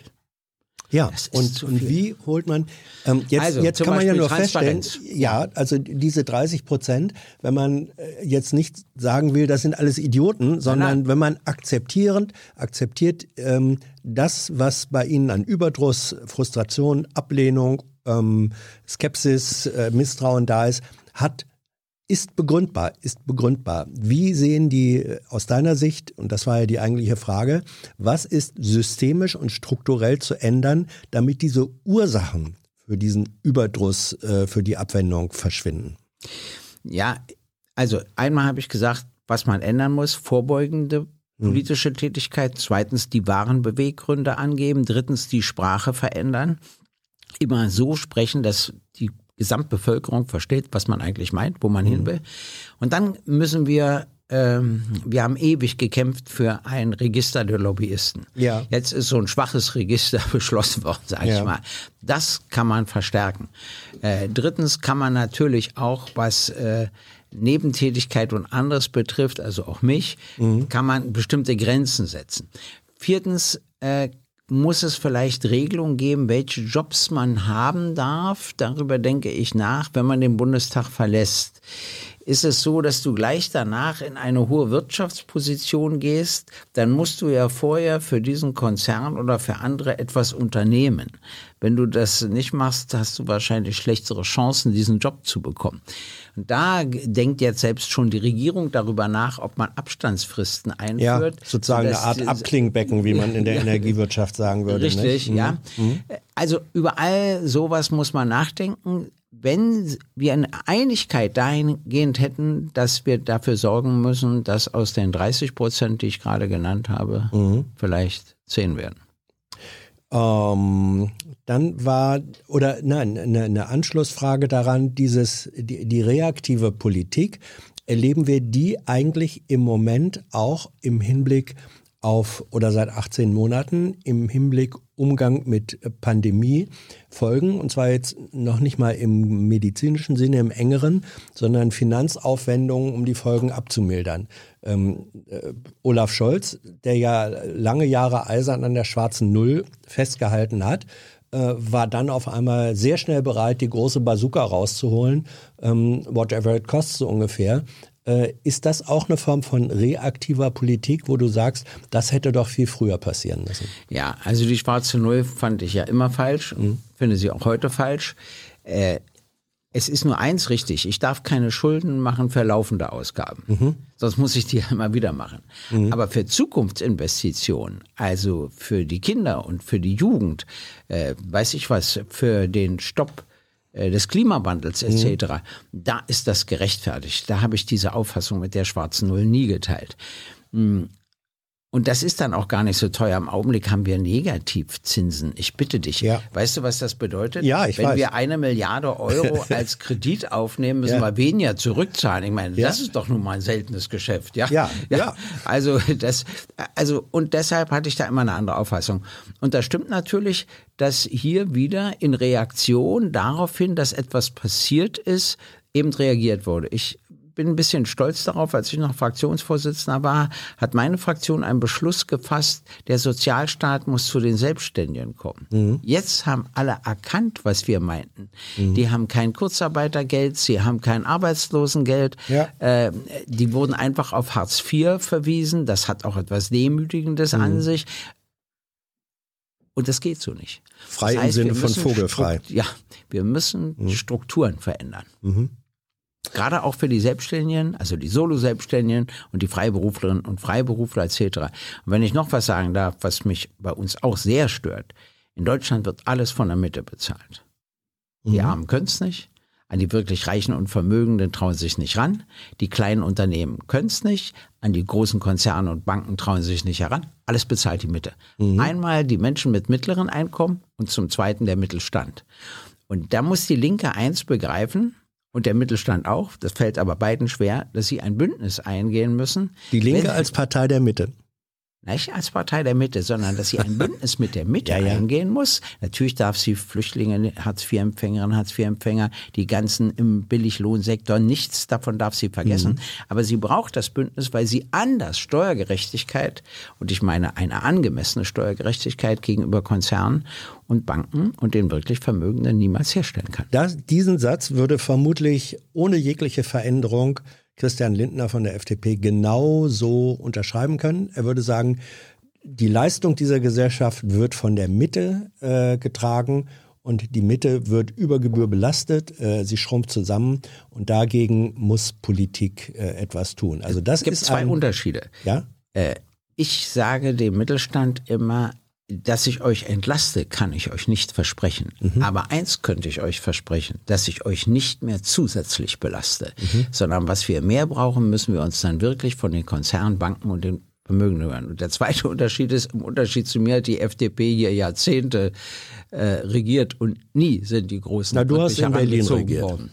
Ja, und, und wie holt man, ähm, jetzt, also, jetzt kann man ja nur feststellen, ja, also diese 30 Prozent, wenn man äh, jetzt nicht sagen will, das sind alles Idioten, sondern nein, nein. wenn man akzeptierend, akzeptiert ähm, das, was bei ihnen an Überdruss, Frustration, Ablehnung, ähm, Skepsis, äh, Misstrauen da ist, hat ist begründbar, ist begründbar. Wie sehen die äh, aus deiner Sicht, und das war ja die eigentliche Frage, was ist systemisch und strukturell zu ändern, damit diese Ursachen für diesen Überdruss, äh, für die Abwendung verschwinden? Ja, also einmal habe ich gesagt, was man ändern muss, vorbeugende hm. politische Tätigkeit, zweitens die wahren Beweggründe angeben, drittens die Sprache verändern, immer so sprechen, dass die Gesamtbevölkerung versteht, was man eigentlich meint, wo man mhm. hin will. Und dann müssen wir ähm, wir haben ewig gekämpft für ein Register der Lobbyisten. Ja. Jetzt ist so ein schwaches Register beschlossen worden, sage ja. ich mal. Das kann man verstärken. Äh, drittens kann man natürlich auch, was äh, Nebentätigkeit und anderes betrifft, also auch mich, mhm. kann man bestimmte Grenzen setzen. Viertens äh, muss es vielleicht Regelungen geben, welche Jobs man haben darf. Darüber denke ich nach, wenn man den Bundestag verlässt. Ist es so, dass du gleich danach in eine hohe Wirtschaftsposition gehst, dann musst du ja vorher für diesen Konzern oder für andere etwas unternehmen. Wenn du das nicht machst, hast du wahrscheinlich schlechtere Chancen, diesen Job zu bekommen. Und da denkt jetzt selbst schon die Regierung darüber nach, ob man Abstandsfristen einführt. Ja, sozusagen eine Art Abklingbecken, wie man in der Energiewirtschaft sagen würde. Richtig, nicht? ja. Mhm. mhm. Also überall sowas muss man nachdenken wenn wir eine Einigkeit dahingehend hätten, dass wir dafür sorgen müssen, dass aus den 30 Prozent, die ich gerade genannt habe, mhm. vielleicht 10 werden. Ähm, dann war, oder nein, eine, eine Anschlussfrage daran, dieses, die, die reaktive Politik, erleben wir die eigentlich im Moment auch im Hinblick auf oder seit 18 Monaten im Hinblick Umgang mit Pandemie folgen. Und zwar jetzt noch nicht mal im medizinischen Sinne, im engeren, sondern Finanzaufwendungen, um die Folgen abzumildern. Ähm, äh, Olaf Scholz, der ja lange Jahre eisern an der schwarzen Null festgehalten hat, äh, war dann auf einmal sehr schnell bereit, die große Bazooka rauszuholen, ähm, whatever it costs so ungefähr. Äh, ist das auch eine Form von reaktiver Politik, wo du sagst, das hätte doch viel früher passieren müssen? Ja, also die schwarze Null fand ich ja immer falsch, mhm. finde sie auch heute falsch. Äh, es ist nur eins richtig, ich darf keine Schulden machen für laufende Ausgaben. Mhm. Sonst muss ich die ja immer wieder machen. Mhm. Aber für Zukunftsinvestitionen, also für die Kinder und für die Jugend, äh, weiß ich was, für den Stopp äh, des Klimawandels etc., mhm. da ist das gerechtfertigt. Da habe ich diese Auffassung mit der schwarzen Null nie geteilt. Und das ist dann auch gar nicht so teuer. Im Augenblick haben wir Negativzinsen. Ich bitte dich. Ja. Weißt du, was das bedeutet? Ja, ich Wenn weiß. wir eine Milliarde Euro als Kredit aufnehmen, müssen Ja. wir weniger zurückzahlen. Ich meine, Ja. das ist doch nun mal ein seltenes Geschäft. Ja, Ja, ja. Also das, also und deshalb hatte ich da immer eine andere Auffassung. Und das stimmt natürlich, dass hier wieder in Reaktion darauf hin, dass etwas passiert ist, eben reagiert wurde. Ich bin ein bisschen stolz darauf, als ich noch Fraktionsvorsitzender war, hat meine Fraktion einen Beschluss gefasst, der Sozialstaat muss zu den Selbstständigen kommen. Mhm. Jetzt haben alle erkannt, was wir meinten. Die haben kein Kurzarbeitergeld, sie haben kein Arbeitslosengeld, Ja. äh, die wurden einfach auf Hartz IV verwiesen. Das hat auch etwas Demütigendes Mhm. an sich. Und das geht so nicht. Frei Das im heißt, Sinne wir von vogelfrei. Ja, wir müssen Mhm. Strukturen verändern. Gerade auch für die Selbstständigen, also die Solo-Selbstständigen und die Freiberuflerinnen und Freiberufler etc. Und wenn ich noch was sagen darf, was mich bei uns auch sehr stört, in Deutschland wird alles von der Mitte bezahlt. Die Armen können es nicht. An die wirklich Reichen und Vermögenden trauen sich nicht ran. Die kleinen Unternehmen können es nicht. An die großen Konzerne und Banken trauen sich nicht heran. Alles bezahlt die Mitte. Einmal die Menschen mit mittleren Einkommen und zum Zweiten der Mittelstand. Und da muss die Linke eins begreifen und der Mittelstand auch, das fällt aber beiden schwer, dass sie ein Bündnis eingehen müssen. Die Linke Wenn- als Partei der Mitte. Nicht als Partei der Mitte, sondern dass sie ein Bündnis mit der Mitte Ja, ja. eingehen muss. Natürlich darf sie Flüchtlinge, Hartz-IV-Empfängerinnen, Hartz-IV-Empfänger, die ganzen im Billiglohnsektor, nichts davon darf sie vergessen. Aber sie braucht das Bündnis, weil sie anders Steuergerechtigkeit, und ich meine eine angemessene Steuergerechtigkeit gegenüber Konzernen und Banken und den wirklich Vermögenden niemals herstellen kann. Das, diesen Satz würde vermutlich ohne jegliche Veränderung Christian Lindner von der FDP genau so unterschreiben können. Er würde sagen, die Leistung dieser Gesellschaft wird von der Mitte äh, getragen und die Mitte wird über Gebühr belastet, äh, sie schrumpft zusammen und dagegen muss Politik äh, etwas tun. Also das Es gibt ist zwei ein, Unterschiede. ja, Äh, ich sage dem Mittelstand immer, dass ich euch entlaste, kann ich euch nicht versprechen. Aber eins könnte ich euch versprechen, dass ich euch nicht mehr zusätzlich belaste, sondern was wir mehr brauchen, müssen wir uns dann wirklich von den Konzernen, Banken und den Vermögenden hören. Und der zweite Unterschied ist, im Unterschied zu mir hat die FDP hier Jahrzehnte äh, regiert und nie sind die großen Na, du hast in Berlin regiert. worden.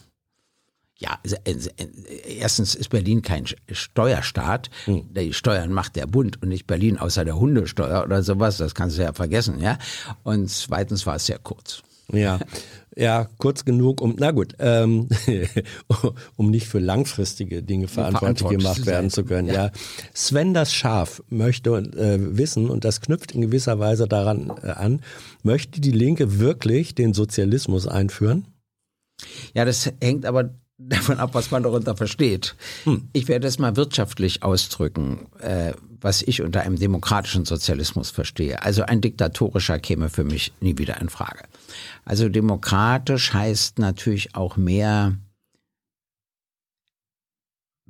Ja, äh, äh, erstens ist Berlin kein Steuerstaat. Die Steuern macht der Bund und nicht Berlin, außer der Hundesteuer oder sowas. Das kannst du ja vergessen, ja. Und zweitens war es sehr kurz. Ja, ja, kurz genug, um, na gut, ähm, um nicht für langfristige Dinge verantwortlich gemacht werden zu können. Ja. Sven das Schaf möchte äh, wissen, und das knüpft in gewisser Weise daran äh, an, möchte die Linke wirklich den Sozialismus einführen? Ja, das hängt aber davon ab, was man darunter versteht. Ich werde es mal wirtschaftlich ausdrücken, äh, was ich unter einem demokratischen Sozialismus verstehe. Also ein diktatorischer käme für mich nie wieder in Frage. Also demokratisch heißt natürlich auch mehr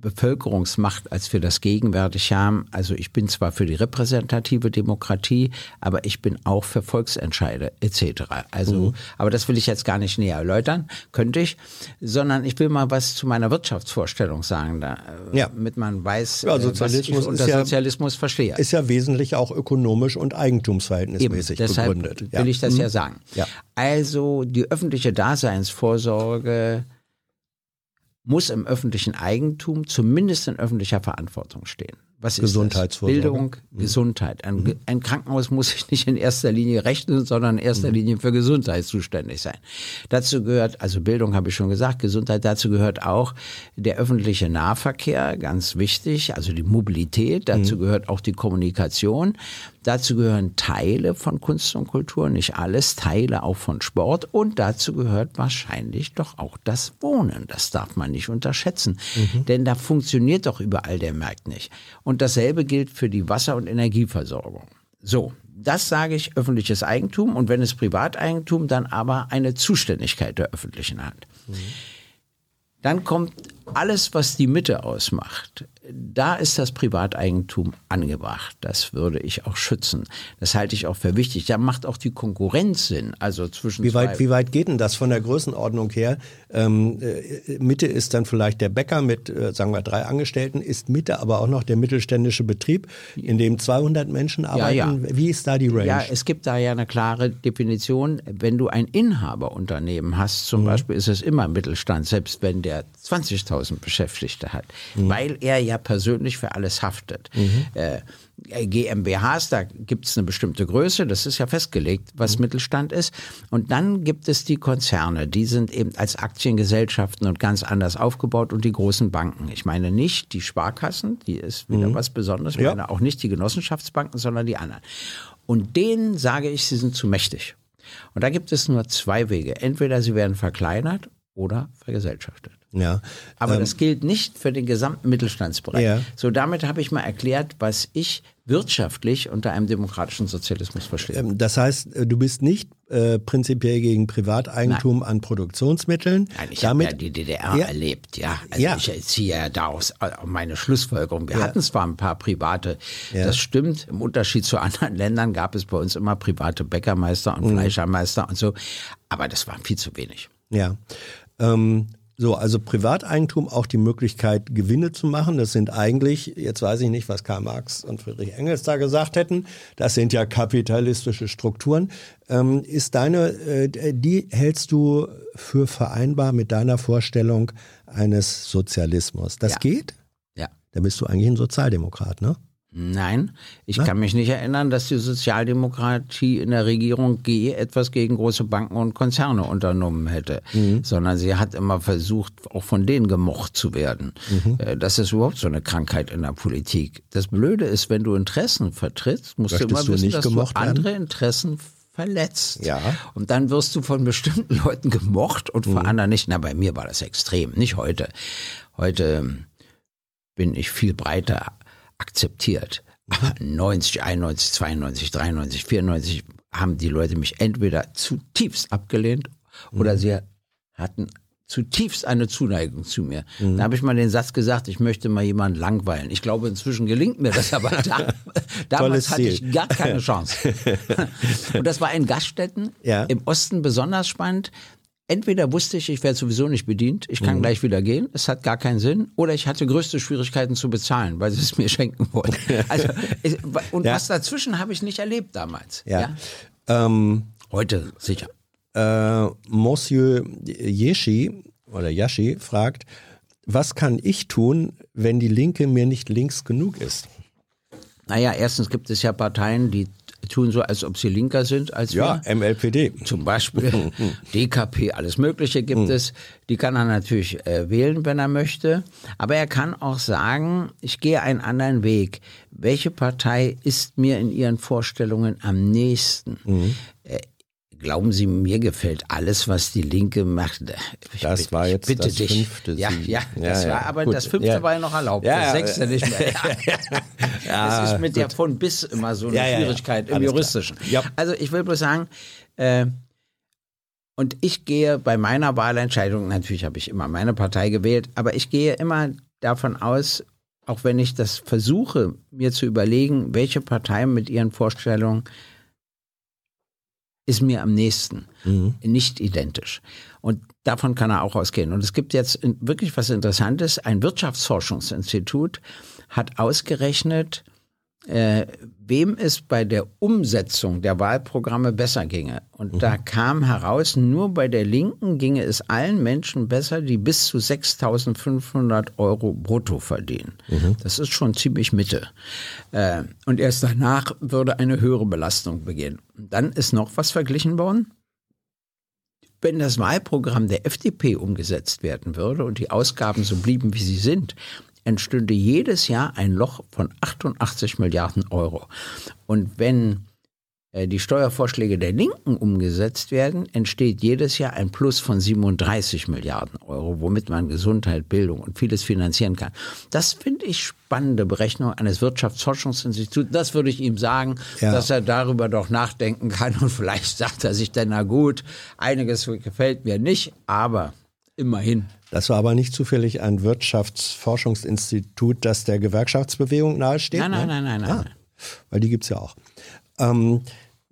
Bevölkerungsmacht, als wir das gegenwärtig haben. Also ich bin zwar für die repräsentative Demokratie, aber ich bin auch für Volksentscheide etc. Also, aber das will ich jetzt gar nicht näher erläutern, könnte ich, sondern ich will mal was zu meiner Wirtschaftsvorstellung sagen, da, äh, Ja. damit man weiß, Ja, äh, was Sozialismus ich unter ist ja- Sozialismus verstehe. Ist ja wesentlich auch ökonomisch und eigentumsverhältnismäßig deshalb begründet. will Ja. ich das ja sagen. Ja. Also die öffentliche Daseinsvorsorge muss im öffentlichen Eigentum, zumindest in öffentlicher Verantwortung stehen. Was Gesundheitsvorsorge. Bildung, Gesundheit. Ein, Ge- ein Krankenhaus muss sich nicht in erster Linie rechnen, sondern in erster Linie für Gesundheit zuständig sein. Dazu gehört, also Bildung habe ich schon gesagt, Gesundheit, dazu gehört auch der öffentliche Nahverkehr, ganz wichtig, also die Mobilität, dazu gehört auch die Kommunikation, dazu gehören Teile von Kunst und Kultur, nicht alles, Teile auch von Sport. Und dazu gehört wahrscheinlich doch auch das Wohnen. Das darf man nicht unterschätzen, denn da funktioniert doch überall der Markt nicht. Und dasselbe gilt für die Wasser- und Energieversorgung. So, das sage ich öffentliches Eigentum und wenn es Privateigentum, dann aber eine Zuständigkeit der öffentlichen Hand. Dann kommt alles, was die Mitte ausmacht, da ist das Privateigentum angebracht. Das würde ich auch schützen. Das halte ich auch für wichtig. Da macht auch die Konkurrenz Sinn. Also zwischen wie weit, wie weit geht denn das von der Größenordnung her? Ähm, äh, Mitte ist dann vielleicht der Bäcker mit, äh, sagen wir, drei Angestellten. Ist Mitte aber auch noch der mittelständische Betrieb, in dem 200 Menschen arbeiten? Ja, ja. Wie ist da die Range? Ja, es gibt da ja eine klare Definition. Wenn du ein Inhaberunternehmen hast, zum mhm. Beispiel, ist es immer Mittelstand, selbst wenn der 20.000 Beschäftigte hat, mhm. weil er ja persönlich für alles haftet. Mhm. Äh, GmbHs, da gibt es eine bestimmte Größe, das ist ja festgelegt, was mhm. Mittelstand ist. Und dann gibt es die Konzerne, die sind eben als Aktiengesellschaften und ganz anders aufgebaut und die großen Banken. Ich meine nicht die Sparkassen, die ist wieder mhm. was Besonderes, ich meine auch nicht die Genossenschaftsbanken, sondern die anderen. Und denen sage ich, sie sind zu mächtig. Und da gibt es nur zwei Wege. Entweder sie werden verkleinert oder vergesellschaftet. Ja. Aber ähm, das gilt nicht für den gesamten Mittelstandsbereich. Ja. So, damit habe ich mal erklärt, was ich wirtschaftlich unter einem demokratischen Sozialismus verstehe. Ähm, das heißt, äh, du bist nicht äh, prinzipiell gegen Privateigentum Nein. an Produktionsmitteln. Nein, ich habe ja die DDR ja. erlebt, ja. Also ja. ich ziehe ja daraus äh, meine Schlussfolgerung. Wir ja. hatten zwar ein paar private, das stimmt. Im Unterschied zu anderen Ländern gab es bei uns immer private Bäckermeister und mhm. Fleischermeister und so. Aber das war viel zu wenig. Ja. Ähm, so, also Privateigentum auch die Möglichkeit, Gewinne zu machen. Das sind eigentlich, jetzt weiß ich nicht, was Karl Marx und Friedrich Engels da gesagt hätten, das sind ja kapitalistische Strukturen. Ähm, ist deine, äh, die hältst du für vereinbar mit deiner Vorstellung eines Sozialismus? Das ja. geht? Ja. Da bist du eigentlich ein Sozialdemokrat, ne? Nein, ich Na? kann mich nicht erinnern, dass die Sozialdemokratie in der Regierung G etwas gegen große Banken und Konzerne unternommen hätte, mhm. sondern sie hat immer versucht, auch von denen gemocht zu werden. Mhm. Äh, das ist überhaupt so eine Krankheit in der Politik. Das Blöde ist, wenn du Interessen vertrittst, musst Möchtest du immer wissen, dass du andere? Interessen verletzt. Ja. Und dann wirst du von bestimmten Leuten gemocht und von mhm. anderen nicht. Na, bei mir war das extrem, nicht heute. Heute bin ich viel breiter akzeptiert. Aber 90, 91, 92, 93, 94 haben die Leute mich entweder zutiefst abgelehnt oder mhm. sie hatten zutiefst eine Zuneigung zu mir. Mhm. Da habe ich mal den Satz gesagt, ich möchte mal jemanden langweilen. Ich glaube, inzwischen gelingt mir das, aber da, damals hatte ich gar keine Chance. Und das war in Gaststätten ja. im Osten besonders spannend entweder wusste ich, ich werde sowieso nicht bedient, ich kann mhm. gleich wieder gehen, es hat gar keinen Sinn, oder ich hatte größte Schwierigkeiten zu bezahlen, weil sie es mir schenken wollten. Also, und ja. was dazwischen habe ich nicht erlebt damals. Ja. ja? Ähm, Heute sicher. Äh, Monsieur Yeshi oder Yashi fragt, was kann ich tun, wenn die Linke mir nicht links genug ist? Naja, erstens gibt es ja Parteien, die tun so, als ob sie linker sind als ja, wir. MLPD. Zum Beispiel DKP, alles Mögliche gibt hm. es. Die kann er natürlich äh, wählen, wenn er möchte. Aber er kann auch sagen, ich gehe einen anderen Weg. Welche Partei ist mir in ihren Vorstellungen am nächsten? Mhm. Glauben Sie, mir gefällt alles, was die Linke macht. Ich das bitte, war jetzt bitte das dich. fünfte. Ja, ja, das ja, war, aber Gut. das fünfte ja. war ja noch erlaubt, ja, das sechste nicht mehr. Ja. das ist mit Gut. der von bis immer so eine Schwierigkeit im Juristischen. Also ich will bloß sagen, äh, und ich gehe bei meiner Wahlentscheidung, natürlich habe ich immer meine Partei gewählt, aber ich gehe immer davon aus, auch wenn ich das versuche, mir zu überlegen, welche Partei mit ihren Vorstellungen ist mir am nächsten, mhm. nicht identisch. Und davon kann er auch ausgehen. Und es gibt jetzt wirklich was Interessantes. Ein Wirtschaftsforschungsinstitut hat ausgerechnet, äh, wem es bei der Umsetzung der Wahlprogramme besser ginge. Und mhm. da kam heraus, nur bei der Linken ginge es allen Menschen besser, die bis zu 6.500 Euro brutto verdienen. Mhm. Das ist schon ziemlich Mitte. Äh, und erst danach würde eine höhere Belastung beginnen. Dann ist noch was verglichen worden. Wenn das Wahlprogramm der FDP umgesetzt werden würde und die Ausgaben so blieben, wie sie sind, entstünde jedes Jahr ein Loch von 88 Milliarden Euro. Und wenn äh, die Steuervorschläge der Linken umgesetzt werden, entsteht jedes Jahr ein Plus von 37 Milliarden Euro, womit man Gesundheit, Bildung und vieles finanzieren kann. Das finde ich spannende Berechnung eines Wirtschaftsforschungsinstituts. Das würde ich ihm sagen, ja. dass er darüber doch nachdenken kann und vielleicht sagt er sich dann, na gut, einiges gefällt mir nicht, aber Immerhin. Das war aber nicht zufällig ein Wirtschaftsforschungsinstitut, das der Gewerkschaftsbewegung nahesteht? Nein, nein, nein, nein, nein. Ah, weil die gibt es ja auch. Ähm,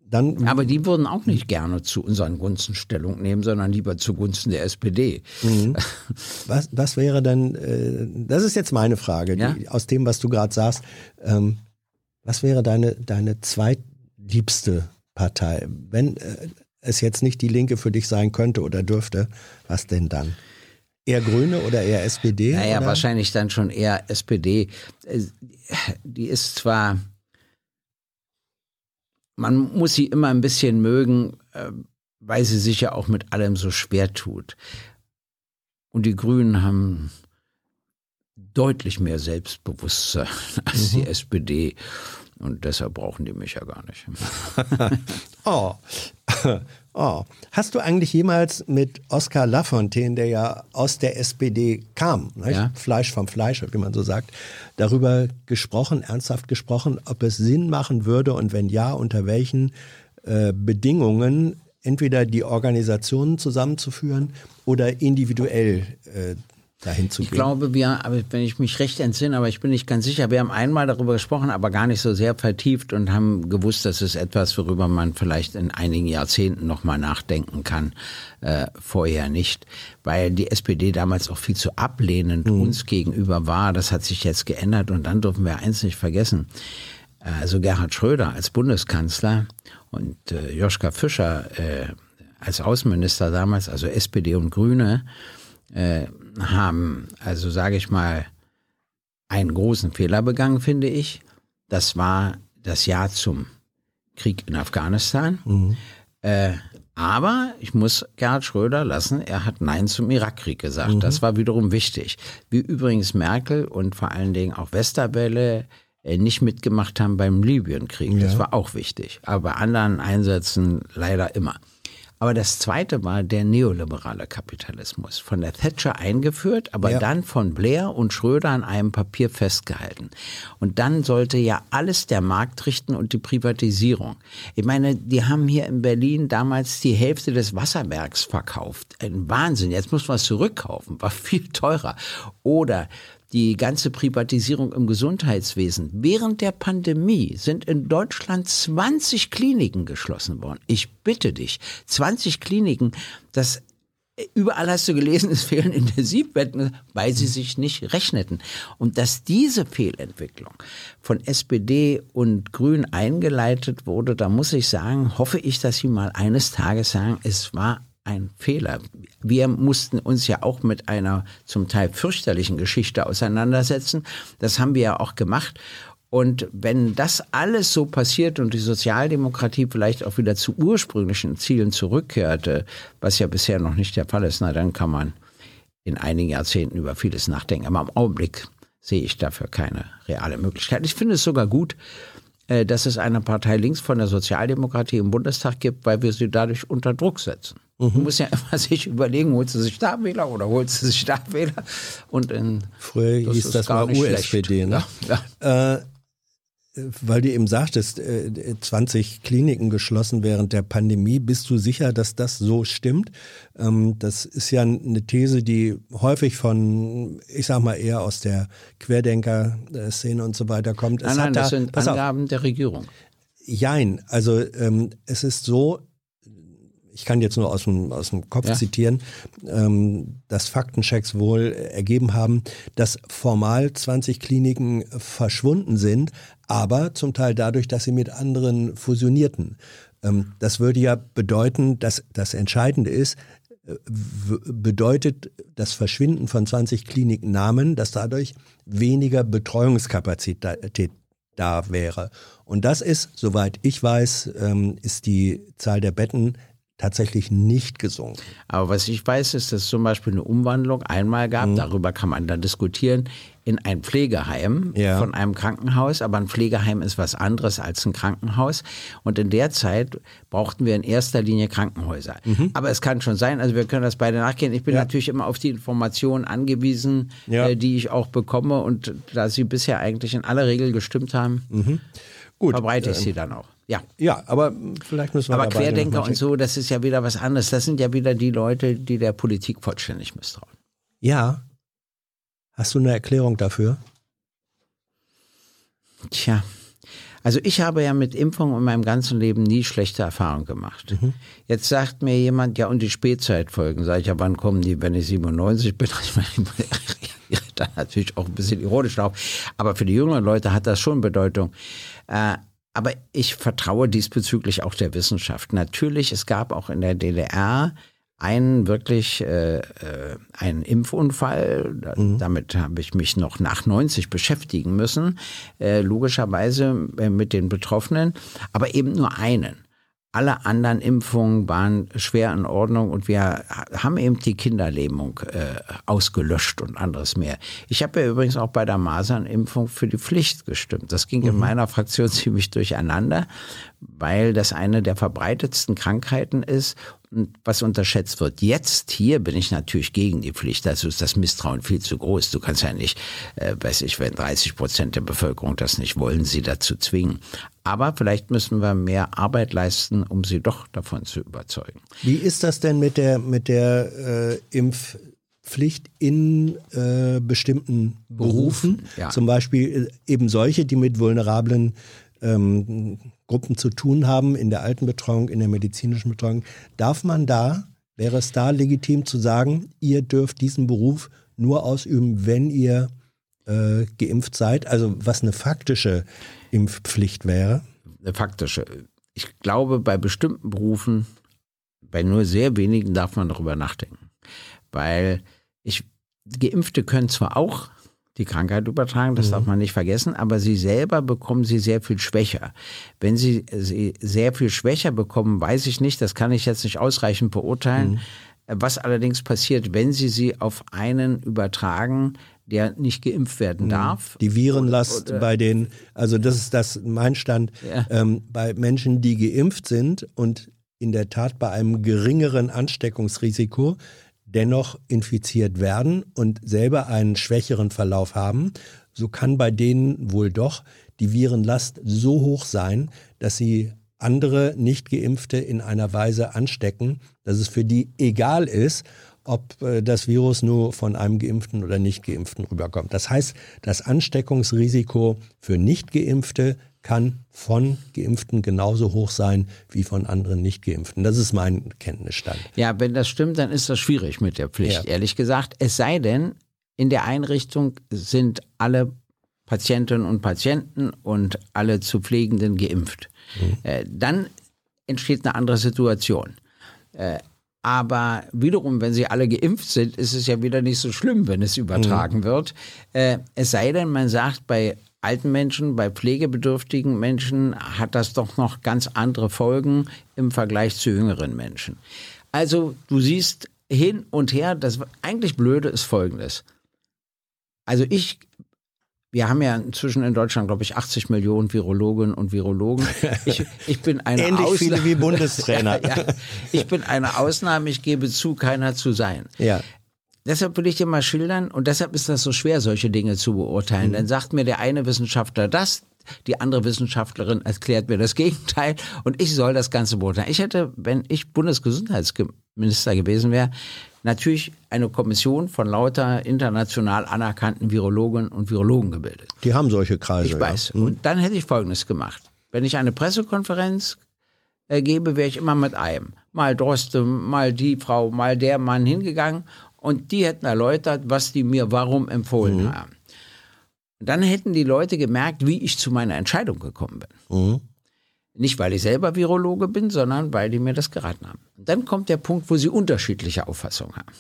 dann, Aber die würden auch nicht gerne zu unseren Gunsten Stellung nehmen, sondern lieber zugunsten der SPD. was, was wäre denn, äh, das ist jetzt meine Frage, Ja? die, aus dem, was du gerade sagst, ähm, was wäre deine, deine zweitliebste Partei? Wenn äh, es jetzt nicht die Linke für dich sein könnte oder dürfte, was denn dann? Eher Grüne oder eher SPD? Naja, oder? wahrscheinlich dann schon eher SPD. Äh, Die ist zwar, man muss sie immer ein bisschen mögen, äh, weil sie sich ja auch mit allem so schwer tut. Und die Grünen haben deutlich mehr Selbstbewusstsein als die SPD. Und deshalb brauchen die mich ja gar nicht. Oh. oh. Hast du eigentlich jemals mit Oskar Lafontaine, der ja aus der SPD kam? Ja. Fleisch vom Fleisch, wie man so sagt, darüber gesprochen, ernsthaft gesprochen, ob es Sinn machen würde und wenn ja, unter welchen äh, Bedingungen entweder die Organisationen zusammenzuführen oder individuell äh, dahin zu Ich gehen? glaube, wir, wenn ich mich recht entsinne, aber ich bin nicht ganz sicher, wir haben einmal darüber gesprochen, aber gar nicht so sehr vertieft und haben gewusst, das ist etwas, worüber man vielleicht in einigen Jahrzehnten nochmal nachdenken kann, äh, vorher nicht, weil die SPD damals auch viel zu ablehnend uns gegenüber war. Das hat sich jetzt geändert und dann dürfen wir eins nicht vergessen. Also Gerhard Schröder als Bundeskanzler und äh, Joschka Fischer äh, als Außenminister damals, also SPD und Grüne, äh, haben, also sage ich mal, einen großen Fehler begangen, finde ich. Das war das Jahr zum Krieg in Afghanistan. Äh, aber ich muss Gerhard Schröder lassen, er hat Nein zum Irakkrieg gesagt. Das war wiederum wichtig. Wie übrigens Merkel und vor allen Dingen auch Westerwelle äh, nicht mitgemacht haben beim Libyenkrieg. Das war auch wichtig. Aber bei anderen Einsätzen leider immer. Aber das zweite war der neoliberale Kapitalismus. Von der Thatcher eingeführt, aber Ja. dann von Blair und Schröder an einem Papier festgehalten. Und dann sollte ja alles der Markt richten und die Privatisierung. Ich meine, die haben hier in Berlin damals die Hälfte des Wasserwerks verkauft. Ein Wahnsinn. Jetzt muss man es zurückkaufen. War viel teurer. Oder die ganze Privatisierung im Gesundheitswesen. Während der Pandemie sind in Deutschland 20 Kliniken geschlossen worden. Ich bitte dich, 20 Kliniken, das Überall hast du gelesen, es fehlen Intensivbetten, weil sie sich nicht rechneten. Und dass diese Fehlentwicklung von SPD und Grün eingeleitet wurde, da muss ich sagen, hoffe ich, dass sie mal eines Tages sagen, es war ein Fehler. Wir mussten uns ja auch mit einer zum Teil fürchterlichen Geschichte auseinandersetzen. Das haben wir ja auch gemacht. Und wenn das alles so passiert und die Sozialdemokratie vielleicht auch wieder zu ursprünglichen Zielen zurückkehrte, was ja bisher noch nicht der Fall ist, na dann kann man in einigen Jahrzehnten über vieles nachdenken. Aber im Augenblick sehe ich dafür keine reale Möglichkeit. Ich finde es sogar gut, äh, dass es eine Partei links von der Sozialdemokratie im Bundestag gibt, weil wir sie dadurch unter Druck setzen. Mhm. Man muss ja immer sich überlegen, holst du sich da Wähler oder holst du sich da Wähler? Und in, Früher Das hieß das mal USPD, schlecht. ne? Ja, Äh, weil du eben sagtest, äh, 20 Kliniken geschlossen während der Pandemie. Bist du sicher, dass das so stimmt? Ähm, das ist ja eine These, die häufig von, ich sag mal, eher aus der Querdenker-Szene und so weiter kommt. Es nein, nein, hat das da- sind pass auf, Angaben der Regierung. Jein, also ähm, es ist so, ich kann jetzt nur aus dem, aus dem Kopf Ja. zitieren, ähm, dass Faktenchecks wohl ergeben haben, dass formal 20 Kliniken verschwunden sind, aber zum Teil dadurch, dass sie mit anderen fusionierten. Ähm, das würde ja bedeuten, dass das Entscheidende ist, bedeutet das Verschwinden von 20 Kliniknamen, dass dadurch weniger Betreuungskapazität da wäre. Und das ist, soweit ich weiß, ähm, ist die Zahl der Betten tatsächlich nicht gesunken. Aber was ich weiß, ist, dass es zum Beispiel eine Umwandlung einmal gab, Mhm. darüber kann man dann diskutieren, in ein Pflegeheim Ja. von einem Krankenhaus. Aber ein Pflegeheim ist was anderes als ein Krankenhaus. Und in der Zeit brauchten wir in erster Linie Krankenhäuser. Mhm. Aber es kann schon sein, also wir können das beide nachgehen. Ich bin natürlich immer auf die Informationen angewiesen, Ja. äh, die ich auch bekomme. Und da sie bisher eigentlich in aller Regel gestimmt haben, Mhm. Gut, verbreite ich ähm, sie dann auch. Ja. Ja, aber vielleicht müssen wir Aber da Querdenker und so, das ist ja wieder was anderes. Das sind ja wieder die Leute, die der Politik vollständig misstrauen. Ja. Hast du eine Erklärung dafür? Tja. Also ich habe ja mit Impfung in meinem ganzen Leben nie schlechte Erfahrungen gemacht. Jetzt sagt mir jemand, ja und die Spätzeitfolgen. Sag ich, ja wann kommen die, wenn ich 97 bin? Ich meine, ich dann natürlich auch ein bisschen ironisch drauf. Aber für die jüngeren Leute hat das schon Bedeutung. Äh, aber ich vertraue diesbezüglich auch der Wissenschaft. Natürlich, es gab auch in der DDR einen wirklich äh, äh, einen Impfunfall. Da, Damit habe ich mich noch nach 90 beschäftigen müssen, äh, logischerweise äh, mit den Betroffenen, aber eben nur einen. Alle anderen Impfungen waren schwer in Ordnung und wir haben eben die Kinderlähmung äh, ausgelöscht und anderes mehr. Ich habe ja übrigens auch bei der Masernimpfung für die Pflicht gestimmt. Das ging in meiner Fraktion ziemlich durcheinander, weil das eine der verbreitetsten Krankheiten ist was unterschätzt wird. Jetzt hier bin ich natürlich gegen die Pflicht. Also ist das Misstrauen viel zu groß. Du kannst ja nicht, äh, weiß ich, wenn 30 Prozent der Bevölkerung das nicht wollen, sie dazu zwingen. Aber vielleicht müssen wir mehr Arbeit leisten, um sie doch davon zu überzeugen. Wie ist das denn mit der, mit der äh, Impfpflicht in äh, bestimmten Berufen? ja. Zum Beispiel äh, eben solche, die mit vulnerablen ähm, Gruppen zu tun haben, in der Altenbetreuung, in der medizinischen Betreuung. Darf man da, wäre es da legitim zu sagen, ihr dürft diesen Beruf nur ausüben, wenn ihr äh, geimpft seid? Also was eine faktische Impfpflicht wäre? Eine faktische. Ich glaube, bei bestimmten Berufen, bei nur sehr wenigen darf man darüber nachdenken. Weil ich, Geimpfte können zwar auch die Krankheit übertragen, das darf man nicht vergessen, aber sie selber bekommen sie sehr viel schwächer. Wenn sie sie sehr viel schwächer bekommen, weiß ich nicht, das kann ich jetzt nicht ausreichend beurteilen. Was allerdings passiert, wenn sie sie auf einen übertragen, der nicht geimpft werden darf. Die Virenlast Oder- bei den, also das ist das mein Stand, Ja. ähm, bei Menschen, die geimpft sind und in der Tat bei einem geringeren Ansteckungsrisiko dennoch infiziert werden und selber einen schwächeren Verlauf haben, so kann bei denen wohl doch die Virenlast so hoch sein, dass sie andere Nicht-Geimpfte in einer Weise anstecken, dass es für die egal ist, ob äh, das Virus nur von einem Geimpften oder Nicht-Geimpften rüberkommt. Das heißt, das Ansteckungsrisiko für Nicht-Geimpfte kann von Geimpften genauso hoch sein wie von anderen Nicht-Geimpften. Das ist mein Kenntnisstand. Ja, wenn das stimmt, dann ist das schwierig mit der Pflicht, Ja. ehrlich gesagt. Es sei denn, in der Einrichtung sind alle Patientinnen und Patienten und alle zu Pflegenden geimpft. Äh, dann entsteht eine andere Situation. Äh, aber wiederum, wenn sie alle geimpft sind, ist es ja wieder nicht so schlimm, wenn es übertragen wird. Äh, es sei denn, man sagt, bei alten Menschen, bei pflegebedürftigen Menschen hat das doch noch ganz andere Folgen im Vergleich zu jüngeren Menschen. Also du siehst hin und her, das eigentlich Blöde ist Folgendes. Also ich, wir haben ja inzwischen in Deutschland, glaube ich, 80 Millionen Virologinnen und Virologen. Ich, ich bin eine Ähnlich Ausla- viele wie Bundestrainer. ja, ich bin eine Ausnahme, ich gebe zu, keiner zu sein. Ja. Deshalb will ich dir mal schildern, und deshalb ist das so schwer, solche Dinge zu beurteilen. Dann sagt mir der eine Wissenschaftler das, die andere Wissenschaftlerin erklärt mir das Gegenteil und ich soll das Ganze beurteilen. Ich hätte, wenn ich Bundesgesundheitsminister gewesen wäre, natürlich eine Kommission von lauter international anerkannten Virologinnen und Virologen gebildet. Die haben solche Kreise. Ich weiß. Ja. Hm. Und dann hätte ich Folgendes gemacht. Wenn ich eine Pressekonferenz äh, gebe, wäre ich immer mit einem. Mal Droste, mal die Frau, mal der Mann hingegangen und die hätten erläutert, was die mir warum empfohlen Mhm. haben. Und dann hätten die Leute gemerkt, wie ich zu meiner Entscheidung gekommen bin. Mhm. Nicht, weil ich selber Virologe bin, sondern weil die mir das geraten haben. Und dann kommt der Punkt, wo sie unterschiedliche Auffassungen haben.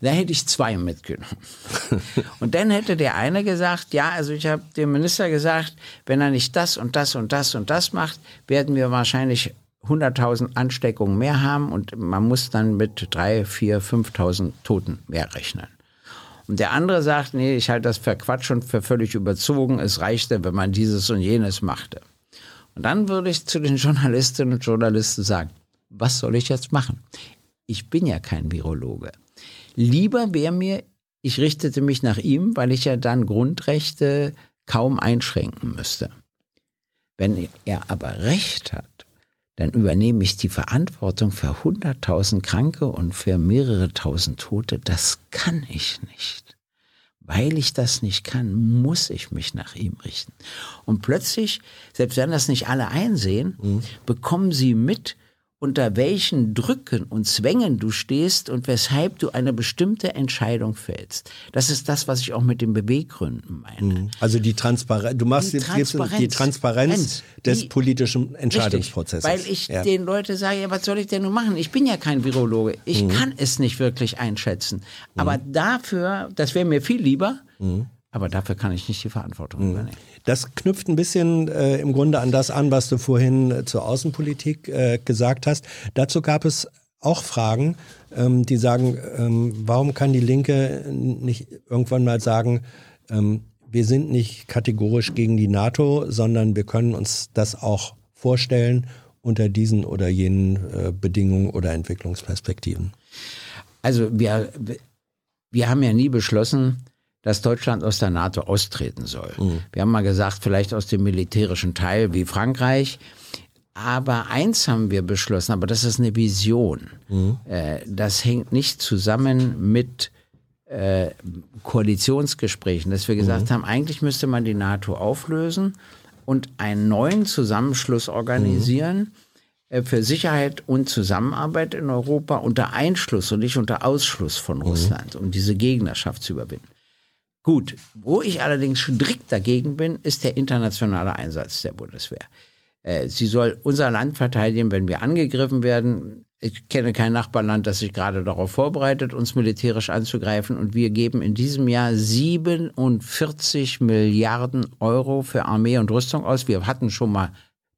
Da hätte ich zwei mitgenommen. Und dann hätte der eine gesagt, ja, also ich habe dem Minister gesagt, wenn er nicht das und das und das und das macht, werden wir wahrscheinlich 100.000 Ansteckungen mehr haben und man muss dann mit 3, 4, 5.000 Toten mehr rechnen. Und der andere sagt, nee, ich halte das für Quatsch und für völlig überzogen. Es reichte, wenn man dieses und jenes machte. Und dann würde ich zu den Journalistinnen und Journalisten sagen, was soll ich jetzt machen? Ich bin ja kein Virologe. Lieber wäre mir, ich richtete mich nach ihm, weil ich ja dann Grundrechte kaum einschränken müsste. Wenn er aber recht hat, dann übernehme ich die Verantwortung für hunderttausend Kranke und für mehrere tausend Tote. Das kann ich nicht. Weil ich das nicht kann, muss ich mich nach ihm richten. Und plötzlich, selbst wenn das nicht alle einsehen, mhm. bekommen sie mit, unter welchen Drücken und Zwängen du stehst und weshalb du eine bestimmte Entscheidung fällst. Das ist das, was ich auch mit den Beweggründen meine. Mhm. Also die Transparenz, du machst die Transparenz, die Transparenz des die, politischen Entscheidungsprozesses. Richtig, weil ich ja. den Leuten sage, ja, was soll ich denn nun machen? Ich bin ja kein Virologe. Ich mhm. kann es nicht wirklich einschätzen. Aber mhm. dafür, das wäre mir viel lieber, mhm. aber dafür kann ich nicht die Verantwortung mhm. übernehmen. Das knüpft ein bisschen äh, im Grunde an das an, was du vorhin äh, zur Außenpolitik äh, gesagt hast. Dazu gab es auch Fragen, ähm, die sagen, ähm, warum kann die Linke nicht irgendwann mal sagen, ähm, wir sind nicht kategorisch gegen die NATO, sondern wir können uns das auch vorstellen unter diesen oder jenen äh, Bedingungen oder Entwicklungsperspektiven. Also wir, wir haben ja nie beschlossen, dass Deutschland aus der NATO austreten soll. Mhm. Wir haben mal gesagt, vielleicht aus dem militärischen Teil wie Frankreich. Aber eins haben wir beschlossen, aber das ist eine Vision. Mhm. Äh, das hängt nicht zusammen mit äh, Koalitionsgesprächen, dass wir gesagt mhm. haben, eigentlich müsste man die NATO auflösen und einen neuen Zusammenschluss organisieren mhm. äh, für Sicherheit und Zusammenarbeit in Europa unter Einschluss und nicht unter Ausschluss von mhm. Russland, um diese Gegnerschaft zu überwinden. Gut, wo ich allerdings strikt dagegen bin, ist der internationale Einsatz der Bundeswehr. Äh, sie soll unser Land verteidigen, wenn wir angegriffen werden. Ich kenne kein Nachbarland, das sich gerade darauf vorbereitet, uns militärisch anzugreifen. Und wir geben in diesem Jahr 47 Milliarden Euro für Armee und Rüstung aus. Wir hatten schon mal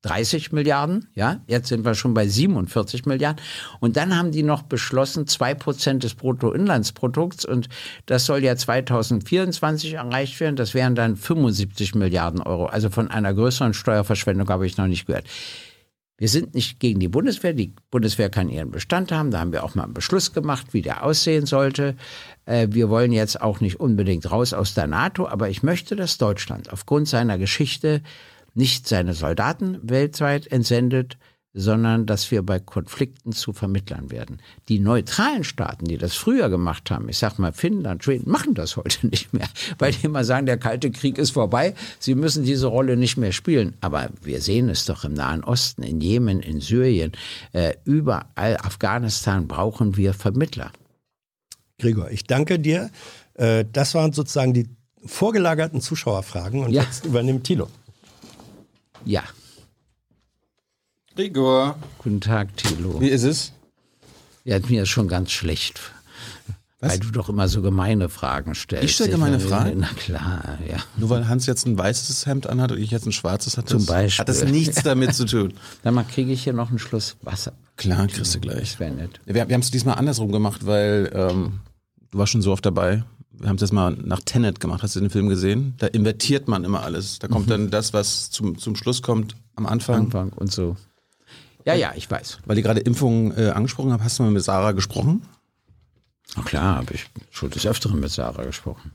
30 Milliarden, ja, jetzt sind wir schon bei 47 Milliarden. Und dann haben die noch beschlossen, zwei Prozent des Bruttoinlandsprodukts und das soll ja 2024 erreicht werden. Das wären dann 75 Milliarden Euro. Also von einer größeren Steuerverschwendung habe ich noch nicht gehört. Wir sind nicht gegen die Bundeswehr. Die Bundeswehr kann ihren Bestand haben. Da haben wir auch mal einen Beschluss gemacht, wie der aussehen sollte. Äh, wir wollen jetzt auch nicht unbedingt raus aus der NATO, aber ich möchte, dass Deutschland aufgrund seiner Geschichte nicht seine Soldaten weltweit entsendet, sondern dass wir bei Konflikten zu Vermittlern werden. Die neutralen Staaten, die das früher gemacht haben, ich sag mal Finnland, Schweden, machen das heute nicht mehr, weil die immer sagen, der Kalte Krieg ist vorbei, sie müssen diese Rolle nicht mehr spielen. Aber wir sehen es doch im Nahen Osten, in Jemen, in Syrien, äh, überall, Afghanistan brauchen wir Vermittler. Gregor, ich danke dir. Äh, das waren sozusagen die vorgelagerten Zuschauerfragen und ja. jetzt übernimmt Thilo. Ja. Gregor. Guten Tag, Thilo. Wie ist es? Ja, mir ist schon ganz schlecht. Was? Weil du doch immer so gemeine Fragen stellst. Ich stelle gemeine Fragen? Na klar, ja. Nur weil Hans jetzt ein weißes Hemd anhat und ich jetzt ein schwarzes hat Zum Beispiel. hat das nichts damit zu tun. Dann mal kriege ich hier noch einen Schluss Wasser. Klar, kriegst du gleich. Das wäre nett. Wir, wir haben es diesmal andersrum gemacht, weil ähm, du warst schon so oft dabei wir haben es jetzt mal nach Tenet gemacht, hast du den Film gesehen? Da invertiert man immer alles. Da kommt mhm. dann das, was zum, zum Schluss kommt, am Anfang. Anfang und so. Ja, ja, ich weiß. Weil die gerade Impfungen äh, angesprochen haben, hast du mal mit Sarah gesprochen? Na klar, habe ich schon des Öfteren mit Sarah gesprochen.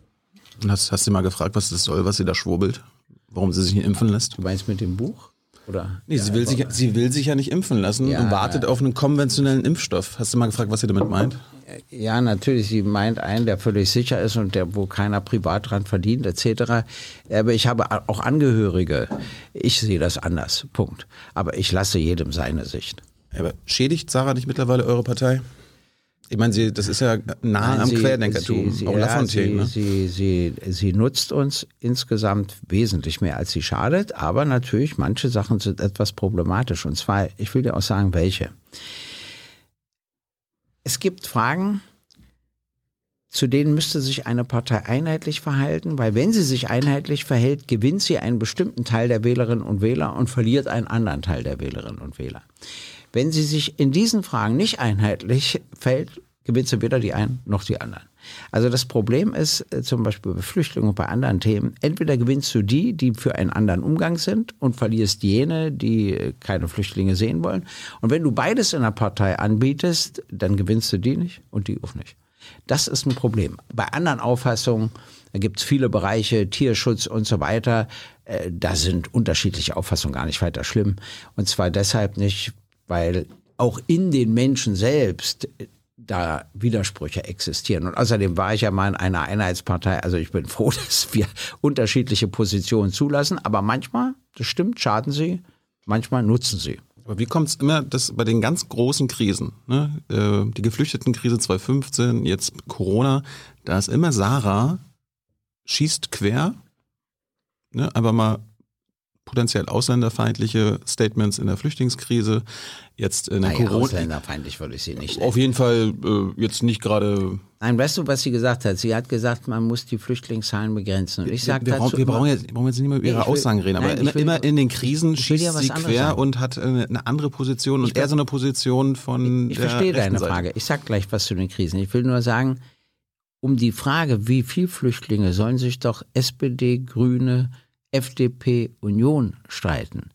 Und hast, hast du mal gefragt, was das soll, was sie da schwurbelt? Warum sie sich nicht impfen lässt? Du meinst mit dem Buch? Oder? Nee, sie, will sich, sie will sich ja nicht impfen lassen ja, und wartet auf einen konventionellen Impfstoff. Hast du mal gefragt, was sie damit meint? Ja, natürlich. Sie meint einen, der völlig sicher ist und der, wo keiner privat dran verdient, etc. Aber ich habe auch Angehörige. Ich sehe das anders. Punkt. Aber ich lasse jedem seine Sicht. Aber schädigt Sarah nicht mittlerweile eure Partei? Ich meine, sie, das ist ja nah Nein, am sie, Querdenkertum, sie, auch ja, Lafontaine. Ne? Sie, sie, sie nutzt uns insgesamt wesentlich mehr, als sie schadet, aber natürlich, manche Sachen sind etwas problematisch. Und zwar, ich will dir auch sagen, welche. Es gibt Fragen, zu denen müsste sich eine Partei einheitlich verhalten, weil wenn sie sich einheitlich verhält, gewinnt sie einen bestimmten Teil der Wählerinnen und Wähler und verliert einen anderen Teil der Wählerinnen und Wähler. Wenn sie sich in diesen Fragen nicht einheitlich verhält, gewinnt sie weder die einen noch die anderen. Also das Problem ist äh, zum Beispiel bei Flüchtlingen und bei anderen Themen, entweder gewinnst du die, die für einen anderen Umgang sind und verlierst jene, die äh, keine Flüchtlinge sehen wollen. Und wenn du beides in der Partei anbietest, dann gewinnst du die nicht und die auch nicht. Das ist ein Problem. Bei anderen Auffassungen, da gibt es viele Bereiche, Tierschutz und so weiter, äh, da sind unterschiedliche Auffassungen gar nicht weiter schlimm. Und zwar deshalb nicht, weil auch in den Menschen selbst da Widersprüche existieren. Und außerdem war ich ja mal in einer Einheitspartei. Also ich bin froh, dass wir unterschiedliche Positionen zulassen. Aber manchmal, das stimmt, schaden sie, manchmal nutzen sie. Aber wie kommt es immer, dass bei den ganz großen Krisen, ne, äh, die Geflüchtetenkrise 2015, jetzt Corona, da ist immer Sarah, schießt quer, ne, einfach mal potenziell ausländerfeindliche Statements in der Flüchtlingskrise, jetzt in der naja, Corona. Ausländerfeindlich würde ich sie nicht. Auf jeden Fall äh, jetzt nicht gerade. Nein, weißt du, was sie gesagt hat? Sie hat gesagt, man muss die Flüchtlingszahlen begrenzen. Und ich sage wir, dazu, wir, brauchen jetzt, wir brauchen jetzt nicht mehr über ihre ich will- Aussagen reden, aber nein, ich immer, will- immer in den Krisen ich schießt was sie quer sagen. und hat eine, eine andere Position und Ich- eher so eine Position von Ich der verstehe deine Seite. Frage. Ich sag gleich was zu den Krisen. Ich will nur sagen, um die Frage, wie viel Flüchtlinge sollen sich doch SPD, Grüne, FDP, Union streiten.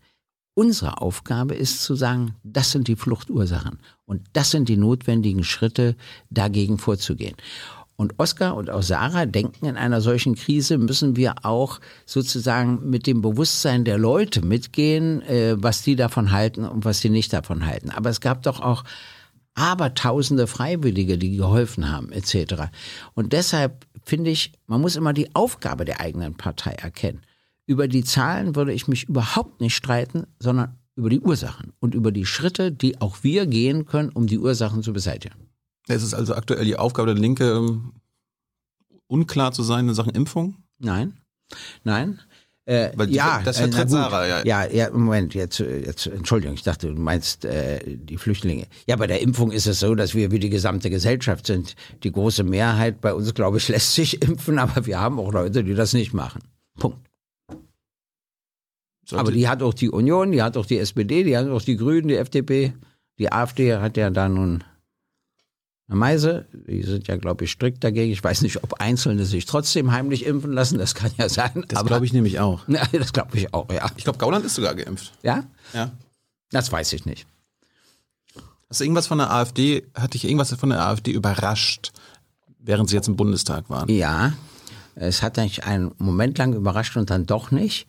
Unsere Aufgabe ist zu sagen, das sind die Fluchtursachen und das sind die notwendigen Schritte, dagegen vorzugehen. Und Oskar und auch Sarah denken, in einer solchen Krise müssen wir auch sozusagen mit dem Bewusstsein der Leute mitgehen, äh, was die davon halten und was die nicht davon halten. Aber es gab doch auch abertausende Freiwillige, die geholfen haben, etc. Und deshalb finde ich, man muss immer die Aufgabe der eigenen Partei erkennen. Über die Zahlen würde ich mich überhaupt nicht streiten, sondern über die Ursachen und über die Schritte, die auch wir gehen können, um die Ursachen zu beseitigen. Es ist also aktuell die Aufgabe der Linke, ähm, unklar zu sein in Sachen Impfung. Nein, nein. Äh, Weil ja, das äh, vertritt gut. Sarah, ja. Ja, ja, Moment, jetzt, jetzt, Entschuldigung, ich dachte, du meinst äh, die Flüchtlinge. Ja, bei der Impfung ist es so, dass wir wie die gesamte Gesellschaft sind. Die große Mehrheit bei uns, glaube ich, lässt sich impfen, aber wir haben auch Leute, die das nicht machen. Punkt. Sollte- Aber die hat auch die Union, die hat auch die SPD, die hat auch die Grünen, die FDP. Die AfD hat ja da nun eine Meise. Die sind ja, glaube ich, strikt dagegen. Ich weiß nicht, ob Einzelne sich trotzdem heimlich impfen lassen. Das kann ja sein. das aber- glaube ich nämlich auch. Das glaube ich auch, ja. Ich glaube, Gauland ist sogar geimpft. Ja? Ja. Das weiß ich nicht. Hast du irgendwas von der AfD, hat dich irgendwas von der AfD überrascht, während sie jetzt im Bundestag waren? Ja, es hat mich einen Moment lang überrascht und dann doch nicht,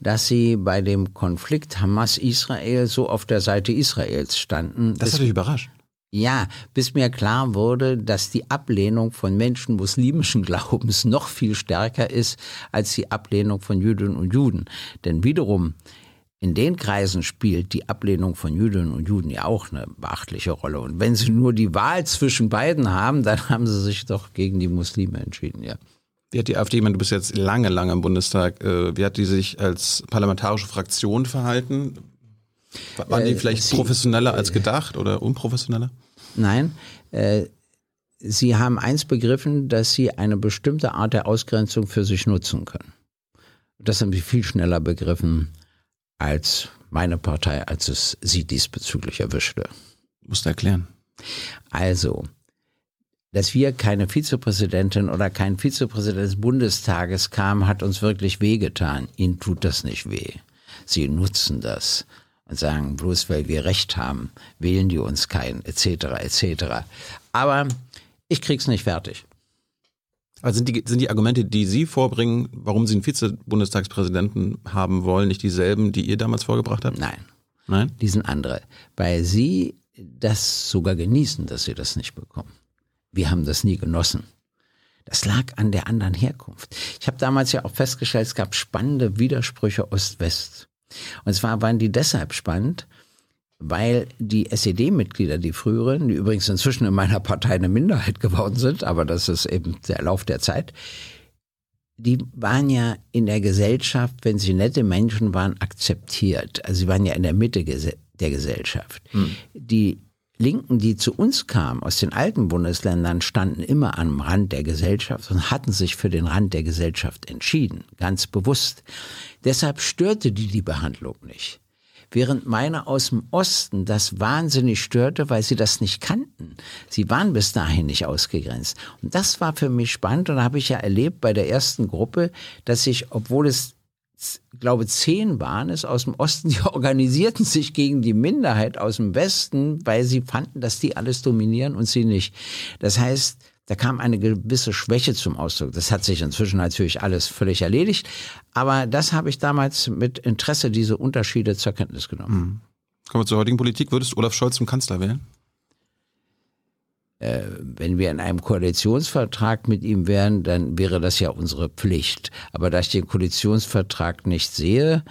dass sie bei dem Konflikt Hamas-Israel so auf der Seite Israels standen. Das hat dich überrascht. ja, bis mir klar wurde, dass die Ablehnung von Menschen muslimischen Glaubens noch viel stärker ist als die Ablehnung von Jüdinnen und Juden. Denn wiederum in den Kreisen spielt die Ablehnung von Jüdinnen und Juden ja auch eine beachtliche Rolle. Und wenn sie nur die Wahl zwischen beiden haben, dann haben sie sich doch gegen die Muslime entschieden, ja. Wie hat die AfD, ich meine, du bist jetzt lange, lange im Bundestag, äh, wie hat die sich als parlamentarische Fraktion verhalten? Waren die Äh, vielleicht sie- professioneller als gedacht oder unprofessioneller? Nein, äh, sie haben eins begriffen, dass sie eine bestimmte Art der Ausgrenzung für sich nutzen können. Das haben sie viel schneller begriffen als meine Partei, als es sie diesbezüglich erwischte. Musst du erklären. Also, dass wir keine Vizepräsidentin oder kein Vizepräsident des Bundestages kamen, hat uns wirklich wehgetan. Ihnen tut das nicht weh. Sie nutzen das und sagen, bloß weil wir Recht haben, wählen die uns keinen, etc., etc. Aber ich krieg's nicht fertig. Also sind die, sind die Argumente, die Sie vorbringen, warum Sie einen Vize-Bundestagspräsidenten haben wollen, nicht dieselben, die ihr damals vorgebracht habt? Nein, Nein? die sind andere. Weil sie das sogar genießen, dass sie das nicht bekommen. Wir haben das nie genossen. Das lag an der anderen Herkunft. Ich habe damals ja auch festgestellt, es gab spannende Widersprüche Ost-West. Und zwar waren die deshalb spannend, weil die SED-Mitglieder, die früheren, die übrigens inzwischen in meiner Partei eine Minderheit geworden sind, aber das ist eben der Lauf der Zeit, die waren ja in der Gesellschaft, wenn sie nette Menschen waren, akzeptiert. Also sie waren ja in der Mitte der Gesellschaft. Die Linken, die zu uns kamen aus den alten Bundesländern, standen immer am Rand der Gesellschaft und hatten sich für den Rand der Gesellschaft entschieden, ganz bewusst. Deshalb störte die die Behandlung nicht. Während meine aus dem Osten das wahnsinnig störte, weil sie das nicht kannten. Sie waren bis dahin nicht ausgegrenzt. Und das war für mich spannend und habe ich ja erlebt bei der ersten Gruppe, dass ich, obwohl es glaube zehn waren es aus dem Osten, die organisierten sich gegen die Minderheit aus dem Westen, weil sie fanden, dass die alles dominieren und sie nicht. Das heißt, da kam eine gewisse Schwäche zum Ausdruck. Das hat sich inzwischen natürlich alles völlig erledigt. Aber das habe ich damals mit Interesse diese Unterschiede zur Kenntnis genommen. Mhm. Kommen wir zur heutigen Politik. Würdest Olaf Scholz zum Kanzler wählen? Äh, wenn wir in einem Koalitionsvertrag mit ihm wären, dann wäre das ja unsere Pflicht. Aber da ich den Koalitionsvertrag nicht sehe,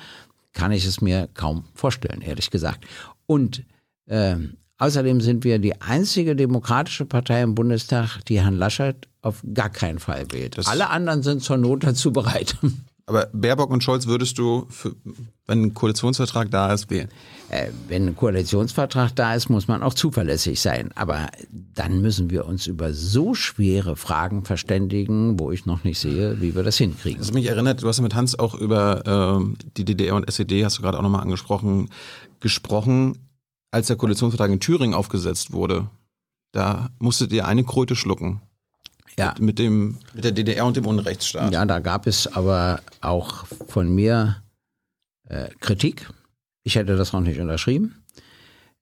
kann ich es mir kaum vorstellen, ehrlich gesagt. Und äh, Außerdem sind wir die einzige demokratische Partei im Bundestag, die Herrn Laschet auf gar keinen Fall wählt. Das Alle anderen sind zur Not dazu bereit. Aber Baerbock und Scholz würdest du, für, wenn ein Koalitionsvertrag da ist, wählen? Äh, wenn ein Koalitionsvertrag da ist, muss man auch zuverlässig sein. Aber dann müssen wir uns über so schwere Fragen verständigen, wo ich noch nicht sehe, wie wir das hinkriegen. Das mich erinnert, du hast ja mit Hans auch über äh, die DDR und SED, hast du gerade auch nochmal angesprochen, gesprochen als der Koalitionsvertrag in Thüringen aufgesetzt wurde, da musstet ihr eine Kröte schlucken. Ja. Mit, mit, dem, mit der DDR und dem Unrechtsstaat. Ja, da gab es aber auch von mir äh, Kritik. Ich hätte das noch nicht unterschrieben.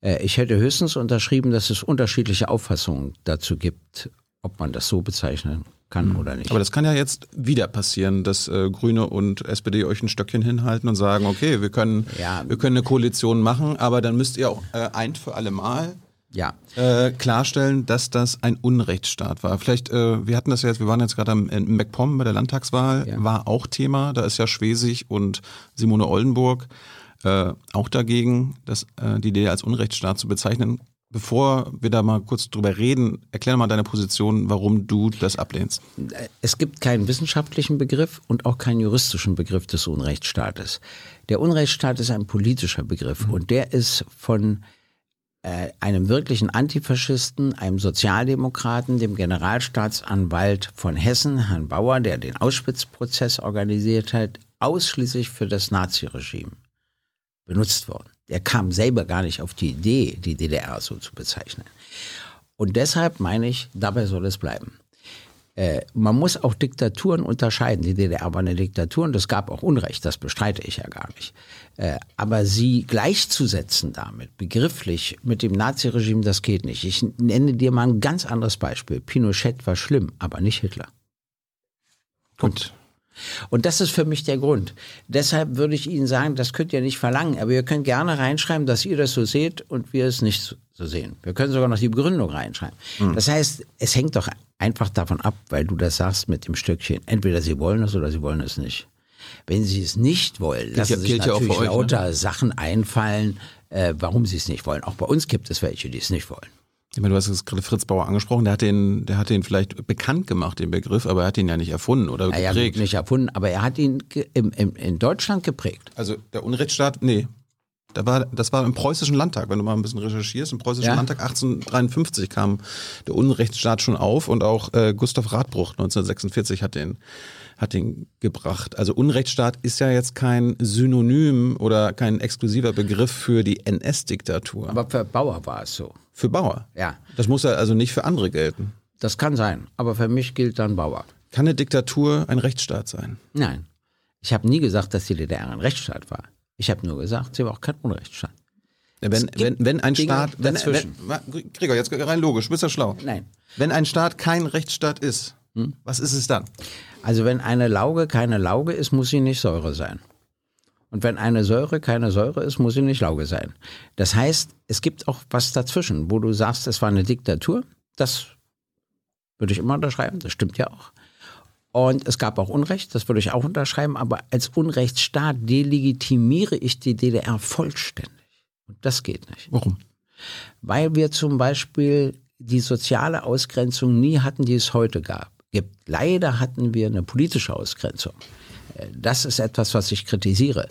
Äh, ich hätte höchstens unterschrieben, dass es unterschiedliche Auffassungen dazu gibt, ob man das so bezeichnen kann mhm. oder nicht. Aber das kann ja jetzt wieder passieren, dass äh, Grüne und SPD euch ein Stöckchen hinhalten und sagen, okay, wir können, ja. wir können eine Koalition machen, aber dann müsst ihr auch äh, ein für alle Mal ja. äh, klarstellen, dass das ein Unrechtsstaat war. Vielleicht, äh, wir hatten das ja jetzt, wir waren jetzt gerade im MacPom bei der Landtagswahl, ja. war auch Thema. Da ist ja Schwesig und Simone Oldenburg äh, auch dagegen, dass äh, die Idee als Unrechtsstaat zu bezeichnen. Bevor wir da mal kurz drüber reden, erklär mal deine Position, warum du das ablehnst. Es gibt keinen wissenschaftlichen Begriff und auch keinen juristischen Begriff des Unrechtsstaates. Der Unrechtsstaat ist ein politischer Begriff mhm. und der ist von äh, einem wirklichen Antifaschisten, einem Sozialdemokraten, dem Generalstaatsanwalt von Hessen, Herrn Bauer, der den Auschwitz-Prozess organisiert hat, ausschließlich für das Naziregime benutzt worden. Der kam selber gar nicht auf die Idee, die DDR so zu bezeichnen. Und deshalb meine ich, dabei soll es bleiben. Äh, man muss auch Diktaturen unterscheiden. Die DDR war eine Diktatur und es gab auch Unrecht, das bestreite ich ja gar nicht. Äh, aber sie gleichzusetzen damit, begrifflich mit dem Naziregime, das geht nicht. Ich nenne dir mal ein ganz anderes Beispiel. Pinochet war schlimm, aber nicht Hitler. Gut. Und das ist für mich der Grund. Deshalb würde ich Ihnen sagen, das könnt ihr nicht verlangen, aber ihr könnt gerne reinschreiben, dass ihr das so seht und wir es nicht so sehen. Wir können sogar noch die Begründung reinschreiben. Mhm. Das heißt, es hängt doch einfach davon ab, weil du das sagst mit dem Stückchen. Entweder sie wollen es oder sie wollen es nicht. Wenn sie es nicht wollen, lassen ja, sich natürlich euch, ne? lauter ne? Sachen einfallen, äh, warum sie es nicht wollen. Auch bei uns gibt es welche, die es nicht wollen. Ich meine, du hast gerade Fritz Bauer angesprochen, der hat den, der hat den vielleicht bekannt gemacht, den Begriff, aber er hat ihn ja nicht erfunden oder geprägt. Ja, nicht erfunden, aber er hat ihn im, im, in Deutschland geprägt. Also der Unrechtsstaat, nee. Da war, das war im preußischen Landtag, wenn du mal ein bisschen recherchierst. Im preußischen ja. Landtag 1853 kam der Unrechtsstaat schon auf und auch äh, Gustav Radbruch 1946 hat den, hat den gebracht. Also Unrechtsstaat ist ja jetzt kein Synonym oder kein exklusiver Begriff für die NS-Diktatur. Aber für Bauer war es so. Für Bauer? Ja. Das muss ja also nicht für andere gelten. Das kann sein, aber für mich gilt dann Bauer. Kann eine Diktatur ein Rechtsstaat sein? Nein. Ich habe nie gesagt, dass die DDR ein Rechtsstaat war. Ich habe nur gesagt, sie war auch kein Unrechtsstaat. Wenn, wenn, wenn ein Dinge Staat, wenn, wenn, Gregor, jetzt rein logisch, bist du schlau. Nein. Wenn ein Staat kein Rechtsstaat ist, hm? was ist es dann? Also wenn eine Lauge keine Lauge ist, muss sie nicht Säure sein. Und wenn eine Säure keine Säure ist, muss sie nicht Lauge sein. Das heißt, es gibt auch was dazwischen, wo du sagst, es war eine Diktatur. Das würde ich immer unterschreiben, das stimmt ja auch. Und es gab auch Unrecht, das würde ich auch unterschreiben, aber als Unrechtsstaat delegitimiere ich die DDR vollständig. Und das geht nicht. Warum? Weil wir zum Beispiel die soziale Ausgrenzung nie hatten, die es heute gab. Gibt. Leider hatten wir eine politische Ausgrenzung. Das ist etwas, was ich kritisiere.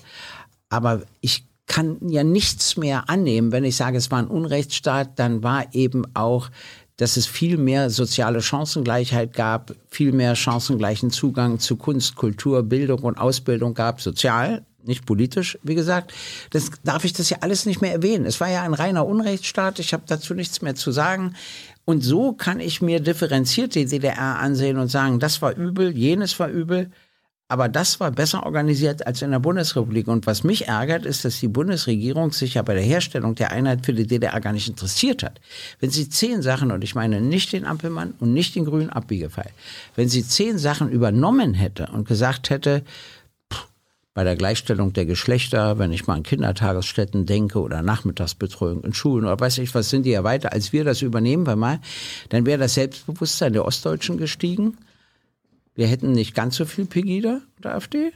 Aber ich kann ja nichts mehr annehmen, wenn ich sage, es war ein Unrechtsstaat, dann war eben auch, dass es viel mehr soziale Chancengleichheit gab, viel mehr chancengleichen Zugang zu Kunst, Kultur, Bildung und Ausbildung gab, sozial, nicht politisch, wie gesagt. Das darf ich das ja alles nicht mehr erwähnen. Es war ja ein reiner Unrechtsstaat, ich habe dazu nichts mehr zu sagen. Und so kann ich mir differenziert die DDR ansehen und sagen, das war übel, jenes war übel. Aber das war besser organisiert als in der Bundesrepublik. Und was mich ärgert, ist, dass die Bundesregierung sich ja bei der Herstellung der Einheit für die DDR gar nicht interessiert hat. Wenn sie zehn Sachen, und ich meine nicht den Ampelmann und nicht den grünen Abbiegefall, wenn sie zehn Sachen übernommen hätte und gesagt hätte, bei der Gleichstellung der Geschlechter, wenn ich mal an Kindertagesstätten denke oder Nachmittagsbetreuung in Schulen oder weiß ich was, sind die ja weiter, als wir das übernehmen wir mal, dann wäre das Selbstbewusstsein der Ostdeutschen gestiegen wir hätten nicht ganz so viel Pegida der AfD.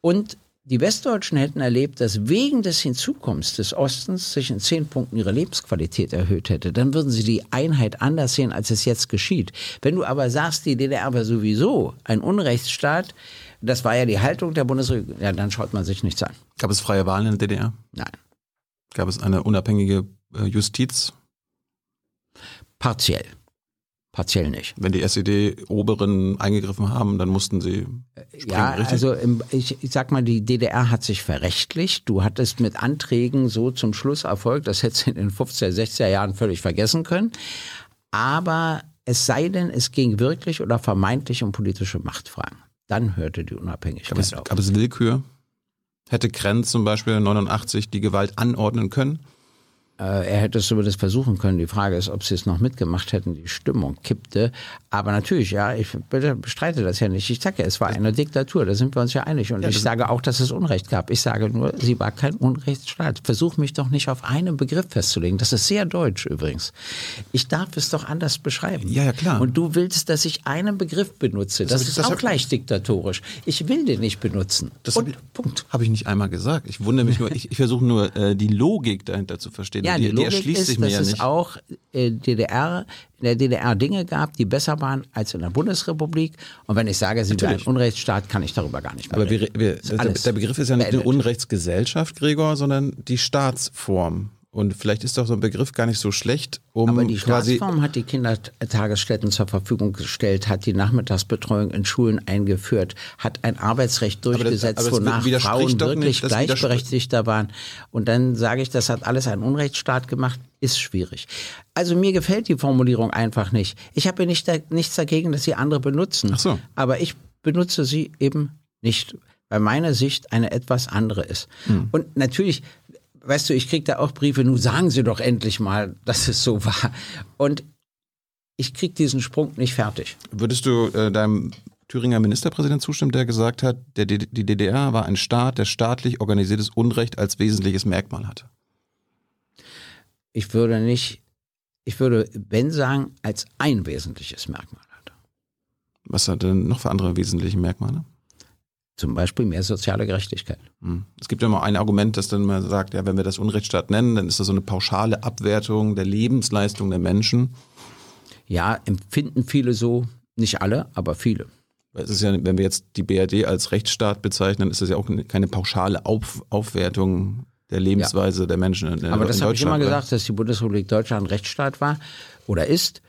Und die Westdeutschen hätten erlebt, dass wegen des Hinzukommens des Ostens sich in zehn Punkten ihre Lebensqualität erhöht hätte. Dann würden sie die Einheit anders sehen, als es jetzt geschieht. Wenn du aber sagst, die DDR war sowieso ein Unrechtsstaat, das war ja die Haltung der Bundesregierung, ja, dann schaut man sich nichts an. Gab es freie Wahlen in der DDR? Nein. Gab es eine unabhängige äh, Justiz? Partiell. Partiell nicht. Wenn die SED-Oberen eingegriffen haben, dann mussten sie springen, Ja, richtig? also im, ich, ich sag mal, die DDR hat sich verrechtlicht. Du hattest mit Anträgen so zum Schluss Erfolg, das hättest du in den 50er, 60er Jahren völlig vergessen können. Aber es sei denn, es ging wirklich oder vermeintlich um politische Machtfragen. Dann hörte die Unabhängigkeit gab es, auf. Gab es Willkür? Hätte Krenz zum Beispiel 89 die Gewalt anordnen können? Äh, er hätte es zumindest versuchen können. Die Frage ist, ob sie es noch mitgemacht hätten. Die Stimmung kippte. Aber natürlich, ja, ich bestreite das ja nicht. Ich sage ja, es war eine Diktatur, da sind wir uns ja einig. Und ja, ich sage auch, dass es Unrecht gab. Ich sage nur, sie war kein Unrechtsstaat. Versuch mich doch nicht auf einen Begriff festzulegen. Das ist sehr deutsch übrigens. Ich darf es doch anders beschreiben. Ja, ja, klar. Und du willst, dass ich einen Begriff benutze. Das, das ist das auch gleich diktatorisch. Ich will den nicht benutzen. Das habe ich, hab ich nicht einmal gesagt. Ich wundere mich nur, ich, ich versuche nur, äh, die Logik dahinter zu verstehen. Ja, die, die Logik die ist, dass ja es auch äh, DDR, in der DDR Dinge gab, die besser waren als in der Bundesrepublik. Und wenn ich sage, sie wäre ein Unrechtsstaat, kann ich darüber gar nicht mehr Aber wir, wir, der Begriff ist ja nicht eine Unrechtsgesellschaft, Gregor, sondern die Staatsform. Und vielleicht ist doch so ein Begriff gar nicht so schlecht, um Aber die quasi Staatsform hat die Kindertagesstätten zur Verfügung gestellt, hat die Nachmittagsbetreuung in Schulen eingeführt, hat ein Arbeitsrecht durchgesetzt, aber das, aber wonach Frauen wirklich nicht, gleichberechtigter waren. Und dann sage ich, das hat alles ein Unrechtsstaat gemacht, ist schwierig. Also mir gefällt die Formulierung einfach nicht. Ich habe nicht nichts dagegen, dass sie andere benutzen. Ach so. Aber ich benutze sie eben nicht weil meine Sicht eine etwas andere ist. Hm. Und natürlich weißt du, ich krieg da auch Briefe, nun sagen Sie doch endlich mal, dass es so war. Und ich krieg diesen Sprung nicht fertig. Würdest du äh, deinem Thüringer Ministerpräsident zustimmen, der gesagt hat, der, die DDR war ein Staat, der staatlich organisiertes Unrecht als wesentliches Merkmal hatte? Ich würde nicht, ich würde, wenn sagen, als ein wesentliches Merkmal hatte. Was hat denn noch für andere wesentliche Merkmale? Zum Beispiel mehr soziale Gerechtigkeit. Hm. Es gibt ja immer ein Argument, das dann mal sagt, ja, wenn wir das Unrechtsstaat nennen, dann ist das so eine pauschale Abwertung der Lebensleistung der Menschen. Ja, empfinden viele so, nicht alle, aber viele. Es ist ja, wenn wir jetzt die BRD als Rechtsstaat bezeichnen, ist das ja auch keine pauschale Auf, Aufwertung der Lebensweise ja. der Menschen in, Aber das habe ich immer gesagt, dass die Bundesrepublik Deutschland Rechtsstaat war oder ist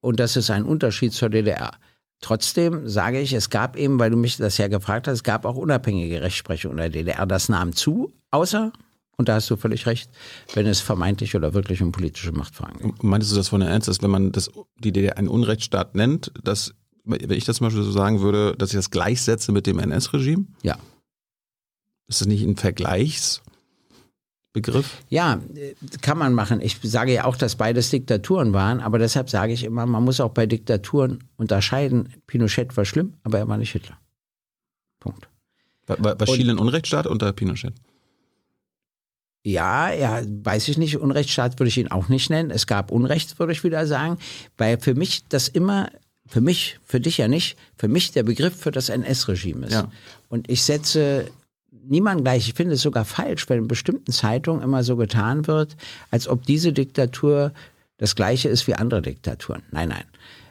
und das ist ein Unterschied zur DDR. Trotzdem sage ich, es gab eben, weil du mich das ja gefragt hast, es gab auch unabhängige Rechtsprechung in der DDR. Das nahm zu, außer, und da hast du völlig recht, wenn es vermeintlich oder wirklich um politische Machtfragen geht. Meintest du das von der Ernst, dass wenn man das, die DDR einen Unrechtsstaat nennt, dass, wenn ich das zum Beispiel so sagen würde, dass ich das gleichsetze mit dem NS-Regime? Ja. Ist das nicht ein Vergleichs? Begriff? Ja, kann man machen. Ich sage ja auch, dass beides Diktaturen waren, aber deshalb sage ich immer, man muss auch bei Diktaturen unterscheiden. Pinochet war schlimm, aber er war nicht Hitler. Punkt. War, war, war Chile ein Unrechtsstaat unter Pinochet? Ja, ja, weiß ich nicht. Unrechtsstaat würde ich ihn auch nicht nennen. Es gab Unrecht, würde ich wieder sagen, weil für mich das immer, für mich, für dich ja nicht, für mich der Begriff für das NS-Regime ist. Ja. Und ich setze niemand gleich. Ich finde es sogar falsch, wenn in bestimmten Zeitungen immer so getan wird, als ob diese Diktatur das gleiche ist wie andere Diktaturen. Nein, nein.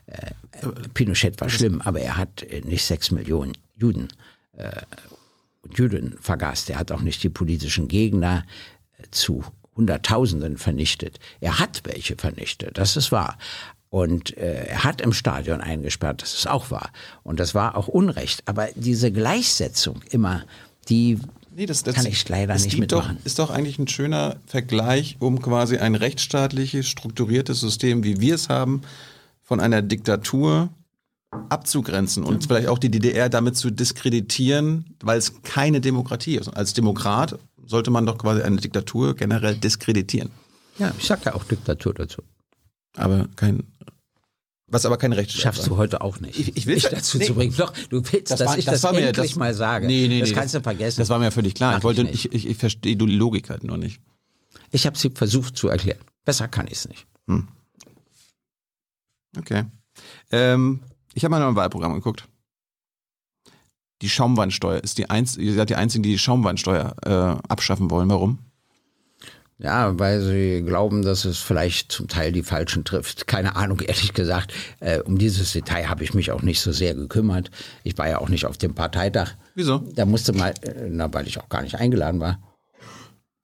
Äh, Pinochet war schlimm, aber er hat äh, nicht sechs Millionen Juden äh, und Juden vergast. Er hat auch nicht die politischen Gegner äh, zu Hunderttausenden vernichtet. Er hat welche vernichtet, das ist wahr. Und äh, er hat im Stadion eingesperrt, das ist auch wahr. Und das war auch Unrecht. Aber diese Gleichsetzung immer die nee, das, das, kann ich leider nicht mitmachen. Doch, ist doch eigentlich ein schöner Vergleich, um quasi ein rechtsstaatliches, strukturiertes System, wie wir es haben, von einer Diktatur abzugrenzen und vielleicht auch die DDR damit zu diskreditieren, weil es keine Demokratie ist. Als Demokrat sollte man doch quasi eine Diktatur generell diskreditieren. Ja, ich sag ja auch Diktatur dazu. Aber kein was aber kein Rechtsstaat Schaffst du heute auch nicht. Ich, ich will mich dazu nee. zu bringen. Doch, du willst, das dass war, ich das, das mir, endlich das, mal sage. Nee, nee, das nee, kannst du vergessen. Das war mir völlig klar. Mach ich wollte, ich, ich, ich verstehe die Logik halt noch nicht. Ich habe sie versucht zu erklären. Besser kann ich es nicht. Hm. Okay. Ähm, ich habe mal noch ein Wahlprogramm geguckt. Die Schaumwandsteuer ist die einzige, ihr seid die einzigen, die die Schaumwandsteuer äh, abschaffen wollen. Warum? Ja, weil sie glauben, dass es vielleicht zum Teil die Falschen trifft. Keine Ahnung, ehrlich gesagt. Äh, um dieses Detail habe ich mich auch nicht so sehr gekümmert. Ich war ja auch nicht auf dem Parteitag. Wieso? Da musste mal, äh, na, weil ich auch gar nicht eingeladen war.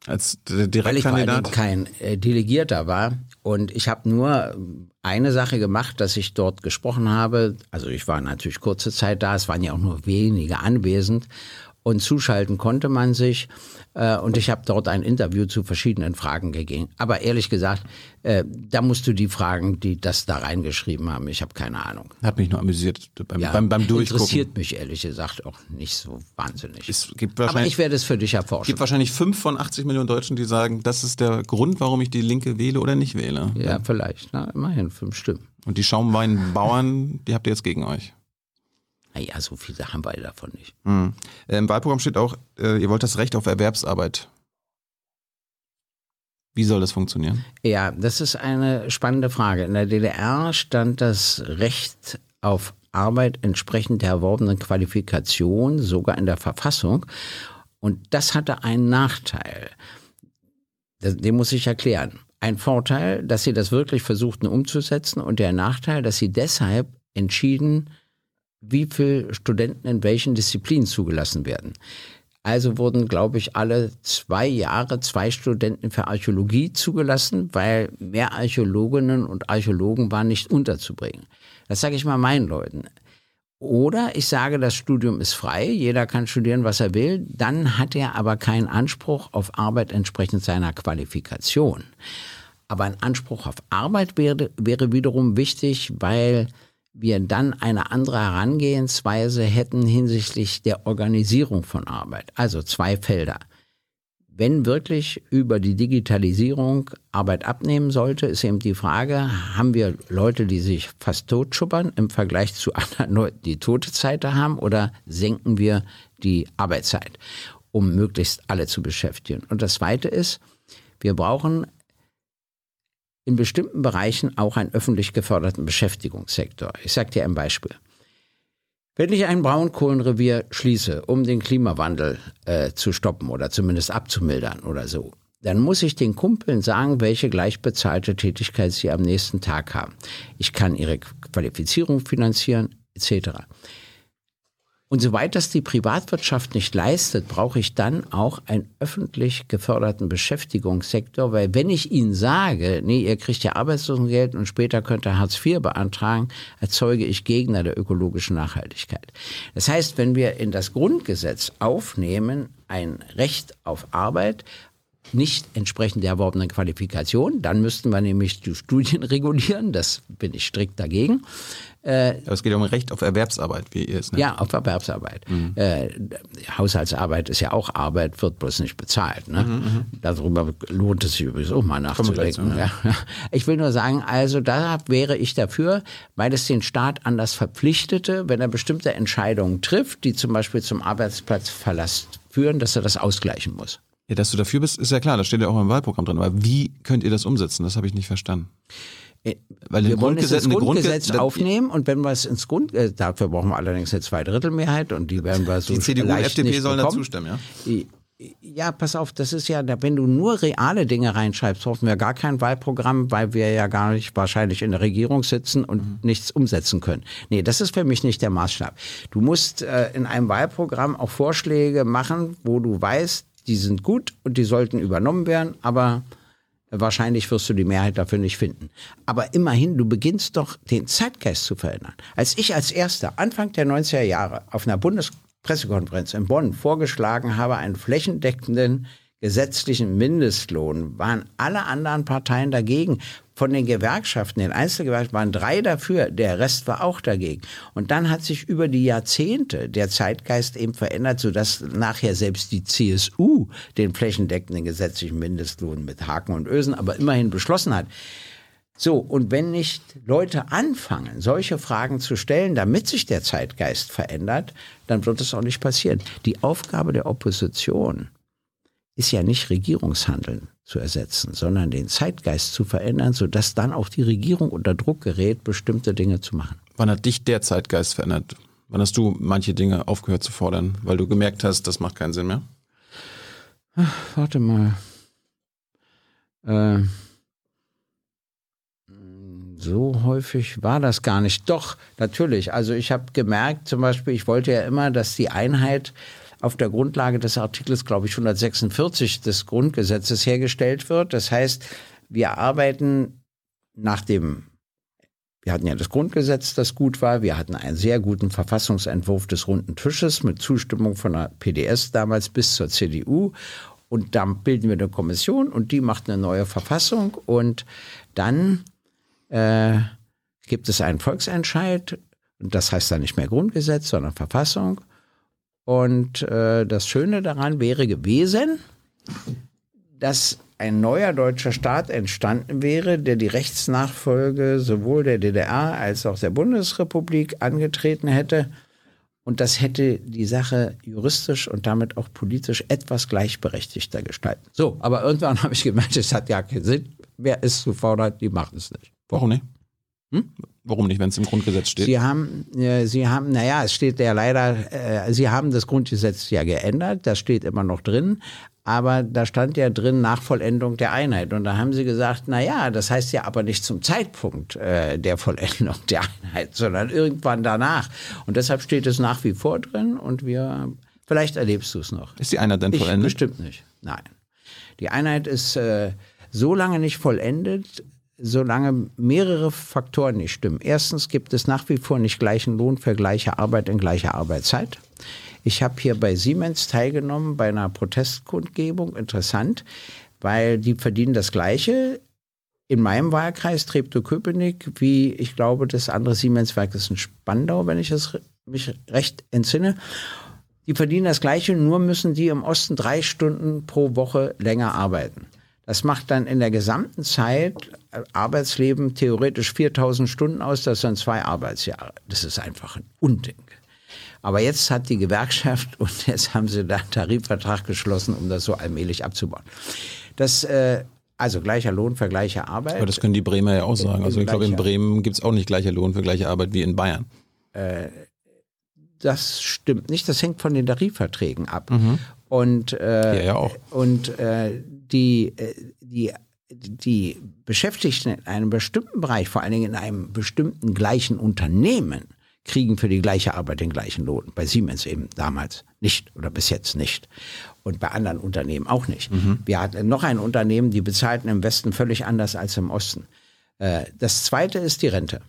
Als Direktkandidat? Weil ich allem kein äh, Delegierter war. Und ich habe nur eine Sache gemacht, dass ich dort gesprochen habe. Also ich war natürlich kurze Zeit da, es waren ja auch nur wenige anwesend und zuschalten konnte man sich. Äh, und ich habe dort ein Interview zu verschiedenen Fragen gegeben. Aber ehrlich gesagt, äh, da musst du die fragen, die das da reingeschrieben haben. Ich habe keine Ahnung. Hat mich nur amüsiert beim, ja, beim, beim Durchgucken. Interessiert mich ehrlich gesagt auch nicht so wahnsinnig. Es gibt Aber ich werde es für dich erforschen. Es gibt wahrscheinlich fünf von 80 Millionen Deutschen, die sagen, das ist der Grund, warum ich die Linke wähle oder nicht wähle. Ja, ja. vielleicht. Na, immerhin fünf Stimmen. Und die Schaumweinbauern, die habt ihr jetzt gegen euch. Naja, so viele haben wir davon nicht. Hm. Im Wahlprogramm steht auch, äh, ihr wollt das Recht auf Erwerbsarbeit. Wie soll das funktionieren? Ja, das ist eine spannende Frage. In der DDR stand das Recht auf Arbeit entsprechend der erworbenen Qualifikation sogar in der Verfassung. Und das hatte einen Nachteil. Den muss ich erklären. Ein Vorteil, dass sie das wirklich versuchten umzusetzen und der Nachteil, dass sie deshalb entschieden wie viele Studenten in welchen Disziplinen zugelassen werden. Also wurden, glaube ich, alle zwei Jahre zwei Studenten für Archäologie zugelassen, weil mehr Archäologinnen und Archäologen waren nicht unterzubringen. Das sage ich mal meinen Leuten. Oder ich sage, das Studium ist frei, jeder kann studieren, was er will, dann hat er aber keinen Anspruch auf Arbeit entsprechend seiner Qualifikation. Aber ein Anspruch auf Arbeit wäre, wäre wiederum wichtig, weil wir dann eine andere Herangehensweise hätten hinsichtlich der Organisierung von Arbeit. Also zwei Felder. Wenn wirklich über die Digitalisierung Arbeit abnehmen sollte, ist eben die Frage, haben wir Leute, die sich fast totschuppern im Vergleich zu anderen Leuten, die tote Zeit haben, oder senken wir die Arbeitszeit, um möglichst alle zu beschäftigen? Und das Zweite ist, wir brauchen in bestimmten Bereichen auch einen öffentlich geförderten Beschäftigungssektor. Ich sage dir ein Beispiel. Wenn ich ein Braunkohlenrevier schließe, um den Klimawandel äh, zu stoppen oder zumindest abzumildern oder so, dann muss ich den Kumpeln sagen, welche gleichbezahlte Tätigkeit sie am nächsten Tag haben. Ich kann ihre Qualifizierung finanzieren, etc. Und soweit das die Privatwirtschaft nicht leistet, brauche ich dann auch einen öffentlich geförderten Beschäftigungssektor, weil wenn ich Ihnen sage, nee, ihr kriegt ja Arbeitslosengeld und später könnt ihr Hartz IV beantragen, erzeuge ich Gegner der ökologischen Nachhaltigkeit. Das heißt, wenn wir in das Grundgesetz aufnehmen, ein Recht auf Arbeit, nicht entsprechend der erworbenen Qualifikation. Dann müssten wir nämlich die Studien regulieren. Das bin ich strikt dagegen. Äh, Aber es geht um Recht auf Erwerbsarbeit, wie ihr es nennt. Ja, auf Erwerbsarbeit. Mhm. Äh, Haushaltsarbeit ist ja auch Arbeit, wird bloß nicht bezahlt. Ne? Mhm, mhm. Darüber lohnt es sich übrigens auch mal nachzudenken. Ja. Ich will nur sagen, also da wäre ich dafür, weil es den Staat anders verpflichtete, wenn er bestimmte Entscheidungen trifft, die zum Beispiel zum Arbeitsplatzverlass führen, dass er das ausgleichen muss. Ja, dass du dafür bist, ist ja klar, das steht ja auch im Wahlprogramm drin. Aber wie könnt ihr das umsetzen? Das habe ich nicht verstanden. Äh, weil wir wollen es ins Grundgesetz Grundge aufnehmen und wenn wir es ins Grund, äh, dafür brauchen wir allerdings eine Zweidrittelmehrheit und die werden wir so Die CDU und FDP sollen dazu zustimmen, ja? Ja, pass auf, das ist ja, wenn du nur reale Dinge reinschreibst, brauchen wir gar kein Wahlprogramm, weil wir ja gar nicht wahrscheinlich in der Regierung sitzen und mhm. nichts umsetzen können. Nee, das ist für mich nicht der Maßstab. Du musst äh, in einem Wahlprogramm auch Vorschläge machen, wo du weißt, die sind gut und die sollten übernommen werden, aber Wahrscheinlich wirst du die Mehrheit dafür nicht finden. Aber immerhin, du beginnst doch den Zeitgeist zu verändern. Als ich als erster Anfang der 90er Jahre auf einer Bundespressekonferenz in Bonn vorgeschlagen habe, einen flächendeckenden gesetzlichen Mindestlohn waren alle anderen Parteien dagegen. Von den Gewerkschaften, den Einzelgewerkschaften waren drei dafür, der Rest war auch dagegen. Und dann hat sich über die Jahrzehnte der Zeitgeist eben verändert, sodass nachher selbst die CSU den flächendeckenden gesetzlichen Mindestlohn mit Haken und Ösen aber immerhin beschlossen hat. So, und wenn nicht Leute anfangen, solche Fragen zu stellen, damit sich der Zeitgeist verändert, dann wird es auch nicht passieren. Die Aufgabe der Opposition ist ja nicht Regierungshandeln zu ersetzen, sondern den Zeitgeist zu verändern, sodass dann auch die Regierung unter Druck gerät, bestimmte Dinge zu machen. Wann hat dich der Zeitgeist verändert? Wann hast du manche Dinge aufgehört zu fordern, weil du gemerkt hast, das macht keinen Sinn mehr? Ach, warte mal. Äh, so häufig war das gar nicht. Doch, natürlich. Also ich habe gemerkt, zum Beispiel, ich wollte ja immer, dass die Einheit auf der Grundlage des Artikels, glaube ich, 146 des Grundgesetzes hergestellt wird. Das heißt, wir arbeiten nach dem, wir hatten ja das Grundgesetz, das gut war. Wir hatten einen sehr guten Verfassungsentwurf des runden Tisches mit Zustimmung von der PDS damals bis zur CDU. Und dann bilden wir eine Kommission und die macht eine neue Verfassung und dann äh, gibt es einen Volksentscheid. Das heißt dann nicht mehr Grundgesetz, sondern Verfassung. Und äh, das Schöne daran wäre gewesen, dass ein neuer deutscher Staat entstanden wäre, der die Rechtsnachfolge sowohl der DDR als auch der Bundesrepublik angetreten hätte. Und das hätte die Sache juristisch und damit auch politisch etwas gleichberechtigter gestalten. So, aber irgendwann habe ich gemerkt, es hat ja keinen Sinn. Wer es zufordert, die machen es nicht. Warum nicht? Hm? Warum nicht, wenn es im Grundgesetz steht? Sie haben, äh, Sie haben, naja, es steht ja leider, äh, Sie haben das Grundgesetz ja geändert, das steht immer noch drin, aber da stand ja drin nach Vollendung der Einheit. Und da haben Sie gesagt, naja, das heißt ja aber nicht zum Zeitpunkt äh, der Vollendung der Einheit, sondern irgendwann danach. Und deshalb steht es nach wie vor drin und wir, vielleicht erlebst du es noch. Ist die Einheit denn vollendet? Ich, bestimmt nicht, nein. Die Einheit ist äh, so lange nicht vollendet, solange mehrere Faktoren nicht stimmen. Erstens gibt es nach wie vor nicht gleichen Lohn für gleiche Arbeit in gleicher Arbeitszeit. Ich habe hier bei Siemens teilgenommen bei einer Protestkundgebung. Interessant, weil die verdienen das Gleiche. In meinem Wahlkreis Treptow-Köpenick, wie ich glaube, das andere Siemens-Werk ist in Spandau, wenn ich es mich recht entsinne. Die verdienen das Gleiche, nur müssen die im Osten drei Stunden pro Woche länger arbeiten. Das macht dann in der gesamten Zeit äh, Arbeitsleben theoretisch 4000 Stunden aus, das sind zwei Arbeitsjahre. Das ist einfach ein Unding. Aber jetzt hat die Gewerkschaft und jetzt haben sie da einen Tarifvertrag geschlossen, um das so allmählich abzubauen. Das, äh, also gleicher Lohn für gleiche Arbeit. Aber das können die Bremer ja auch sagen. Also ich glaube, in Bremen gibt es auch nicht gleicher Lohn für gleiche Arbeit wie in Bayern. Äh, das stimmt nicht. Das hängt von den Tarifverträgen ab. Mhm. Und, äh, ja, ja auch. und äh, die, äh, die, die Beschäftigten in einem bestimmten Bereich, vor allen Dingen in einem bestimmten gleichen Unternehmen, kriegen für die gleiche Arbeit den gleichen Lohn. Bei Siemens eben damals nicht oder bis jetzt nicht. Und bei anderen Unternehmen auch nicht. Mhm. Wir hatten noch ein Unternehmen, die bezahlten im Westen völlig anders als im Osten. Äh, das zweite ist die Rente.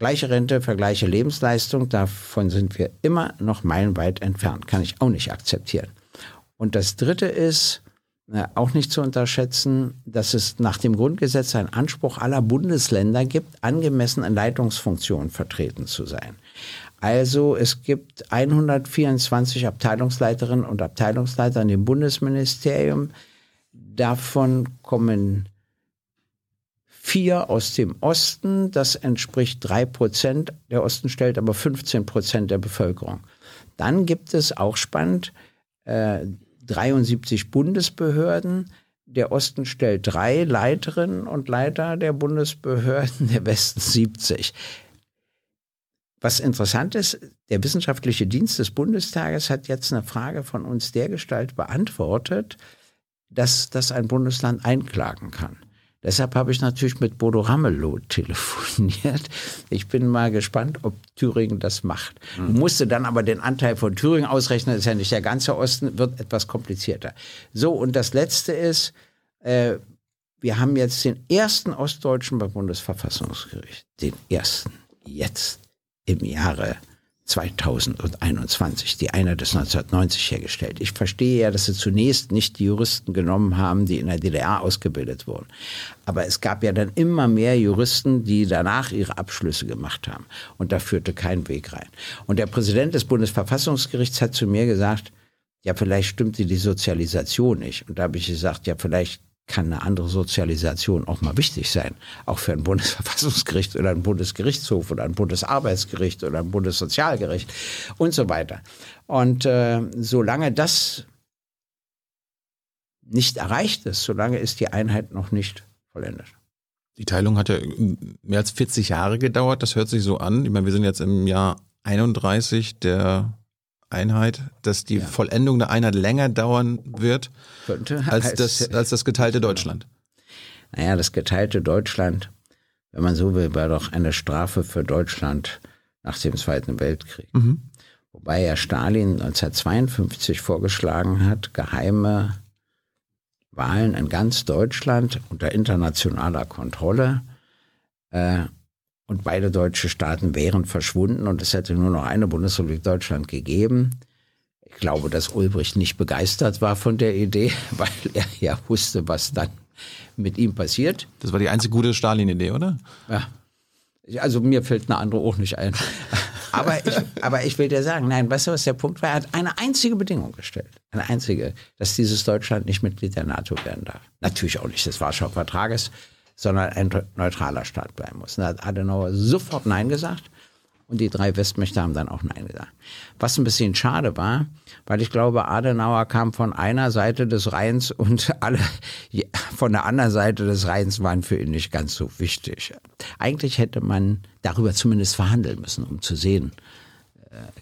Gleiche Rente für gleiche Lebensleistung, davon sind wir immer noch meilenweit entfernt. Kann ich auch nicht akzeptieren. Und das dritte ist, auch nicht zu unterschätzen, dass es nach dem Grundgesetz einen Anspruch aller Bundesländer gibt, angemessen in Leitungsfunktionen vertreten zu sein. Also es gibt 124 Abteilungsleiterinnen und Abteilungsleiter in dem Bundesministerium. Davon kommen vier aus dem Osten. Das entspricht drei Prozent. Der Osten stellt aber 15 Prozent der Bevölkerung. Dann gibt es auch spannend äh, 73 Bundesbehörden. Der Osten stellt drei Leiterinnen und Leiter der Bundesbehörden, der Westen 70. Was interessant ist, der wissenschaftliche Dienst des Bundestages hat jetzt eine Frage von uns dergestalt beantwortet, dass das ein Bundesland einklagen kann. Deshalb habe ich natürlich mit Bodo Ramelow telefoniert. Ich bin mal gespannt, ob Thüringen das macht. Mhm. Musste dann aber den Anteil von Thüringen ausrechnen, das ist ja nicht der ganze Osten, wird etwas komplizierter. So, und das Letzte ist, äh, wir haben jetzt den ersten Ostdeutschen beim Bundesverfassungsgericht. Den ersten. Jetzt im Jahre 2021, die Einheit ist 1990 hergestellt. Ich verstehe ja, dass sie zunächst nicht die Juristen genommen haben, die in der DDR ausgebildet wurden. Aber es gab ja dann immer mehr Juristen, die danach ihre Abschlüsse gemacht haben. Und da führte kein Weg rein. Und der Präsident des Bundesverfassungsgerichts hat zu mir gesagt, ja, vielleicht stimmte die Sozialisation nicht. Und da habe ich gesagt, ja, vielleicht kann eine andere Sozialisation auch mal wichtig sein. Auch für ein Bundesverfassungsgericht oder ein Bundesgerichtshof oder ein Bundesarbeitsgericht oder ein Bundessozialgericht und so weiter. Und äh, solange das nicht erreicht ist, solange ist die Einheit noch nicht vollendet. Die Teilung hat ja mehr als 40 Jahre gedauert. Das hört sich so an. Ich meine, wir sind jetzt im Jahr 31 der Einheit, dass die ja. Vollendung der Einheit länger dauern wird Könnte, als, das, als das geteilte Deutschland. Naja, das geteilte Deutschland, wenn man so will, war doch eine Strafe für Deutschland nach dem Zweiten Weltkrieg. Mhm. Wobei ja Stalin 1952 vorgeschlagen hat, geheime Wahlen in ganz Deutschland unter internationaler Kontrolle. Äh, und beide deutsche Staaten wären verschwunden und es hätte nur noch eine Bundesrepublik Deutschland gegeben. Ich glaube, dass Ulbricht nicht begeistert war von der Idee, weil er ja wusste, was dann mit ihm passiert. Das war die einzige gute Stalin-Idee, oder? Ja. Also mir fällt eine andere auch nicht ein. aber, ich, aber ich will dir sagen, nein, weißt du, was der Punkt war? Er hat eine einzige Bedingung gestellt. Eine einzige, dass dieses Deutschland nicht Mitglied der NATO werden darf. Natürlich auch nicht des Warschauer Vertrages sondern ein neutraler Staat bleiben muss. da hat Adenauer sofort Nein gesagt und die drei Westmächte haben dann auch Nein gesagt. Was ein bisschen schade war, weil ich glaube, Adenauer kam von einer Seite des Rheins und alle von der anderen Seite des Rheins waren für ihn nicht ganz so wichtig. Eigentlich hätte man darüber zumindest verhandeln müssen, um zu sehen,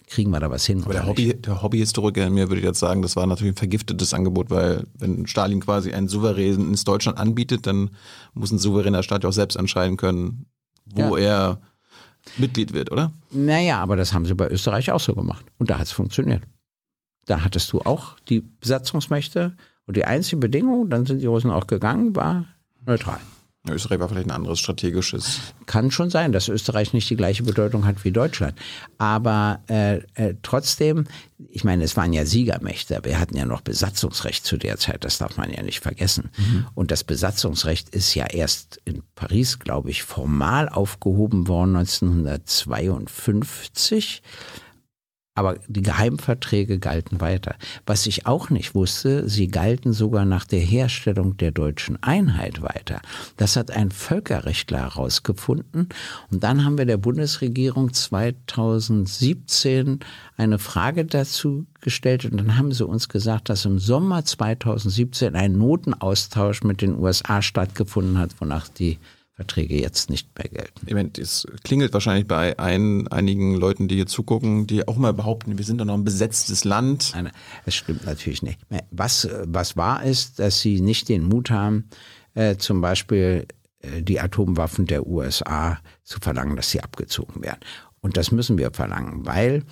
kriegen wir da was hin. Aber der, Hobby, der Hobbyhistoriker in mir würde jetzt sagen, das war natürlich ein vergiftetes Angebot, weil wenn Stalin quasi einen Souverän ins Deutschland anbietet, dann muss ein souveräner Staat ja auch selbst entscheiden können, wo ja. er Mitglied wird, oder? Naja, aber das haben sie bei Österreich auch so gemacht. Und da hat es funktioniert. Da hattest du auch die Besatzungsmächte und die einzige Bedingung, dann sind die Russen auch gegangen, war neutral. Österreich war vielleicht ein anderes strategisches. Kann schon sein, dass Österreich nicht die gleiche Bedeutung hat wie Deutschland. Aber äh, äh, trotzdem, ich meine, es waren ja Siegermächte, wir hatten ja noch Besatzungsrecht zu der Zeit, das darf man ja nicht vergessen. Mhm. Und das Besatzungsrecht ist ja erst in Paris, glaube ich, formal aufgehoben worden 1952 aber die Geheimverträge galten weiter. Was ich auch nicht wusste, sie galten sogar nach der Herstellung der deutschen Einheit weiter. Das hat ein Völkerrechtler herausgefunden. Und dann haben wir der Bundesregierung 2017 eine Frage dazu gestellt. Und dann haben sie uns gesagt, dass im Sommer 2017 ein Notenaustausch mit den USA stattgefunden hat, wonach die Verträge jetzt nicht mehr gelten. Ich meine, es klingelt wahrscheinlich bei ein, einigen Leuten, die hier zugucken, die auch mal behaupten, wir sind doch noch ein besetztes Land. Nein, es stimmt natürlich nicht. Was, was wahr ist, dass sie nicht den Mut haben, äh, zum Beispiel äh, die Atomwaffen der USA zu verlangen, dass sie abgezogen werden. Und das müssen wir verlangen, weil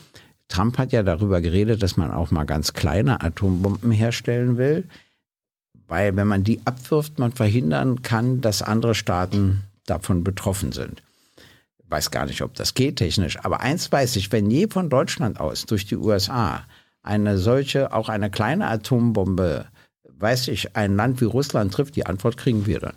Trump hat ja darüber geredet, dass man auch mal ganz kleine Atombomben herstellen will. Weil wenn man die abwirft, man verhindern kann, dass andere Staaten davon betroffen sind. Ich weiß gar nicht, ob das geht technisch, aber eins weiß ich, wenn je von Deutschland aus durch die USA eine solche, auch eine kleine Atombombe, weiß ich, ein Land wie Russland trifft, die Antwort kriegen wir dann.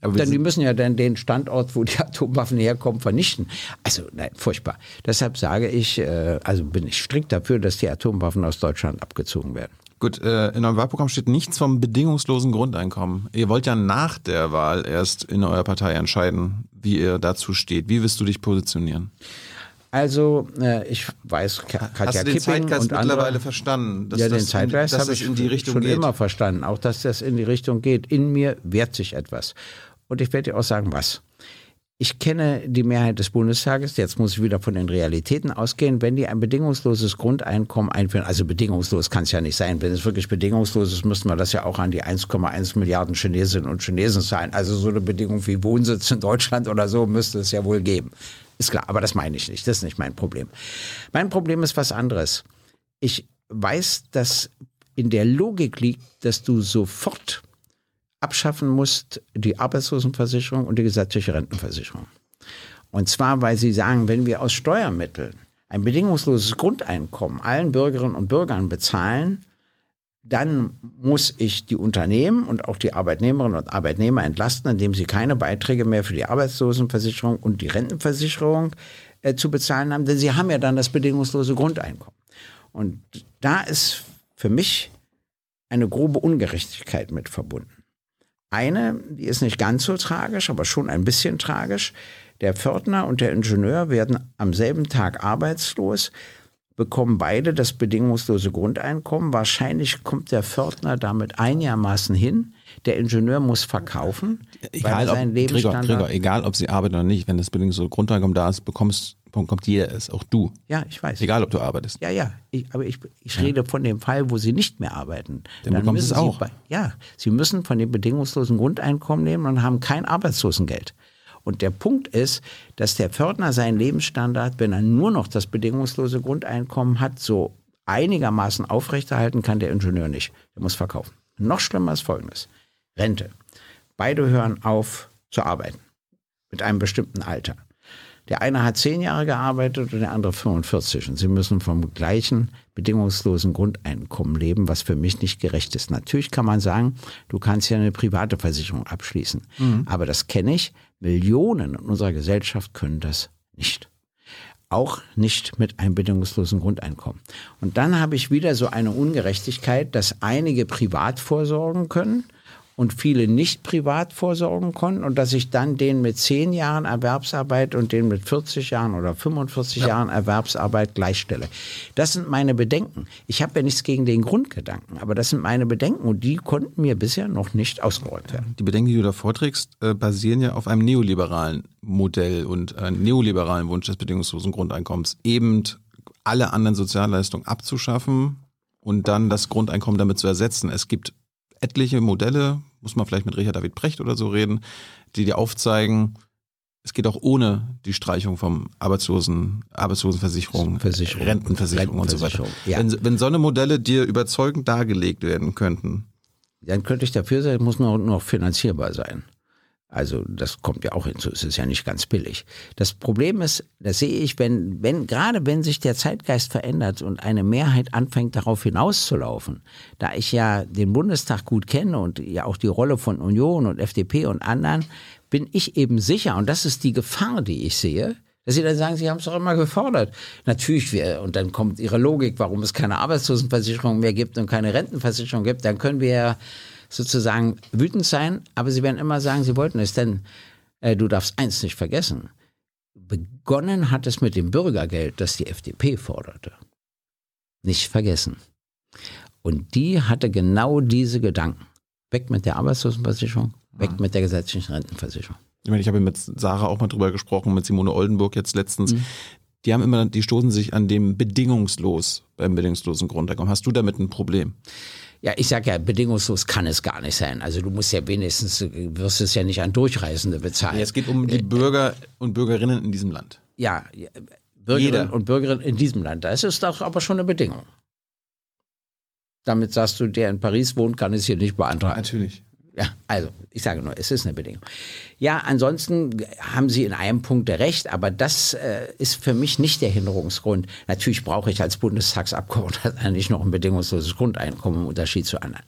Aber Denn die müssen ja dann den Standort, wo die Atomwaffen herkommen, vernichten. Also, nein, furchtbar. Deshalb sage ich, äh, also bin ich strikt dafür, dass die Atomwaffen aus Deutschland abgezogen werden. Gut, äh, in eurem Wahlprogramm steht nichts vom bedingungslosen Grundeinkommen. Ihr wollt ja nach der Wahl erst in eurer Partei entscheiden, wie ihr dazu steht. Wie wirst du dich positionieren? Also, äh, ich weiß, Katja Hast du den Kipping Zeitgeist und mittlerweile andere, verstanden? ja, den Zeitgeist habe ich in die Richtung schon geht. immer verstanden. Auch, dass das in die Richtung geht. In mir wehrt sich etwas. Und ich werde dir auch sagen, was. Ich kenne die Mehrheit des Bundestages, jetzt muss ich wieder von den Realitäten ausgehen, wenn die ein bedingungsloses Grundeinkommen einführen, also bedingungslos kann es ja nicht sein, wenn es wirklich bedingungslos ist, müssten wir das ja auch an die 1,1 Milliarden Chinesinnen und Chinesen zahlen. Also so eine Bedingung wie Wohnsitz in Deutschland oder so müsste es ja wohl geben. Ist klar, aber das meine ich nicht, das ist nicht mein Problem. Mein Problem ist was anderes. Ich weiß, dass in der Logik liegt, dass du sofort abschaffen musst, die Arbeitslosenversicherung und die gesetzliche Rentenversicherung. Und zwar, weil sie sagen, wenn wir aus Steuermitteln ein bedingungsloses Grundeinkommen allen Bürgerinnen und Bürgern bezahlen, dann muss ich die Unternehmen und auch die Arbeitnehmerinnen und Arbeitnehmer entlasten, indem sie keine Beiträge mehr für die Arbeitslosenversicherung und die Rentenversicherung äh, zu bezahlen haben, denn sie haben ja dann das bedingungslose Grundeinkommen. Und da ist für mich eine grobe Ungerechtigkeit mit verbunden. Eine, die ist nicht ganz so tragisch, aber schon ein bisschen tragisch. Der Pförtner und der Ingenieur werden am selben Tag arbeitslos, bekommen beide das bedingungslose Grundeinkommen. Wahrscheinlich kommt der Pförtner damit einigermaßen hin. Der Ingenieur muss verkaufen, egal, weil seinen ob. Gregor, Gregor, egal, ob sie arbeiten oder nicht, wenn das bedingungslose Grundeinkommen da ist, bekommst kommt jeder es, auch du. Ja, ich weiß. Egal, ob du arbeitest. Ja, ja. Ich, aber ich, ich ja. rede von dem Fall, wo sie nicht mehr arbeiten. Dann, Dann bekommen sie es auch. Bei, ja, sie müssen von dem bedingungslosen Grundeinkommen nehmen und haben kein Arbeitslosengeld. Und der Punkt ist, dass der Pförtner seinen Lebensstandard, wenn er nur noch das bedingungslose Grundeinkommen hat, so einigermaßen aufrechterhalten kann der Ingenieur nicht. Der muss verkaufen. Noch schlimmer ist Folgendes. Rente. Beide hören auf zu arbeiten. Mit einem bestimmten Alter. Der eine hat zehn Jahre gearbeitet und der andere 45. Und sie müssen vom gleichen bedingungslosen Grundeinkommen leben, was für mich nicht gerecht ist. Natürlich kann man sagen, du kannst ja eine private Versicherung abschließen. Mhm. Aber das kenne ich. Millionen in unserer Gesellschaft können das nicht. Auch nicht mit einem bedingungslosen Grundeinkommen. Und dann habe ich wieder so eine Ungerechtigkeit, dass einige privat vorsorgen können und viele nicht privat vorsorgen konnten und dass ich dann den mit zehn Jahren Erwerbsarbeit und den mit 40 Jahren oder 45 ja. Jahren Erwerbsarbeit gleichstelle. Das sind meine Bedenken. Ich habe ja nichts gegen den Grundgedanken, aber das sind meine Bedenken und die konnten mir bisher noch nicht ausgeräumt werden. Die Bedenken, die du da vorträgst, äh, basieren ja auf einem neoliberalen Modell und einem neoliberalen Wunsch des bedingungslosen Grundeinkommens, eben alle anderen Sozialleistungen abzuschaffen und dann das Grundeinkommen damit zu ersetzen. Es gibt etliche Modelle, muss man vielleicht mit Richard David Brecht oder so reden, die dir aufzeigen, es geht auch ohne die Streichung vom Arbeitslosen, Arbeitslosenversicherung, Versicherung, Rentenversicherung, und so weiter. Ja. Wenn, wenn so eine Modelle dir überzeugend dargelegt werden könnten. Dann könnte ich dafür sein, muss nur noch finanzierbar sein. Also das kommt ja auch hinzu, es ist ja nicht ganz billig. Das Problem ist, das sehe ich, wenn, wenn, gerade wenn sich der Zeitgeist verändert und eine Mehrheit anfängt darauf hinauszulaufen, da ich ja den Bundestag gut kenne und ja auch die Rolle von Union und FDP und anderen, bin ich eben sicher, und das ist die Gefahr, die ich sehe, dass sie dann sagen, sie haben es doch immer gefordert. Natürlich, wir, und dann kommt ihre Logik, warum es keine Arbeitslosenversicherung mehr gibt und keine Rentenversicherung gibt, dann können wir ja sozusagen wütend sein, aber sie werden immer sagen, sie wollten es, denn äh, du darfst eins nicht vergessen. Begonnen hat es mit dem Bürgergeld, das die FDP forderte. Nicht vergessen. Und die hatte genau diese Gedanken. Weg mit der Arbeitslosenversicherung, weg mhm. mit der gesetzlichen Rentenversicherung. Ich meine, ich habe mit Sarah auch mal drüber gesprochen, mit Simone Oldenburg jetzt letztens. Mhm. Die haben immer, die stoßen sich an dem bedingungslos beim bedingungslosen Grundeinkommen. Hast du damit ein Problem? Ja, ich sage ja, bedingungslos kann es gar nicht sein. Also du musst ja wenigstens, wirst es ja nicht an Durchreisende bezahlen. Ja, es geht um die äh, Bürger und Bürgerinnen in diesem Land. Ja, Bürgerinnen Jeder. und Bürgerinnen in diesem Land. Das ist doch aber schon eine Bedingung. Damit sagst du, der in Paris wohnt, kann es hier nicht beantragen. Natürlich. Ja, also ich sage nur, es ist eine Bedingung. Ja, ansonsten haben Sie in einem Punkt recht, aber das äh, ist für mich nicht der Hinderungsgrund. Natürlich brauche ich als Bundestagsabgeordneter nicht noch ein bedingungsloses Grundeinkommen im Unterschied zu anderen.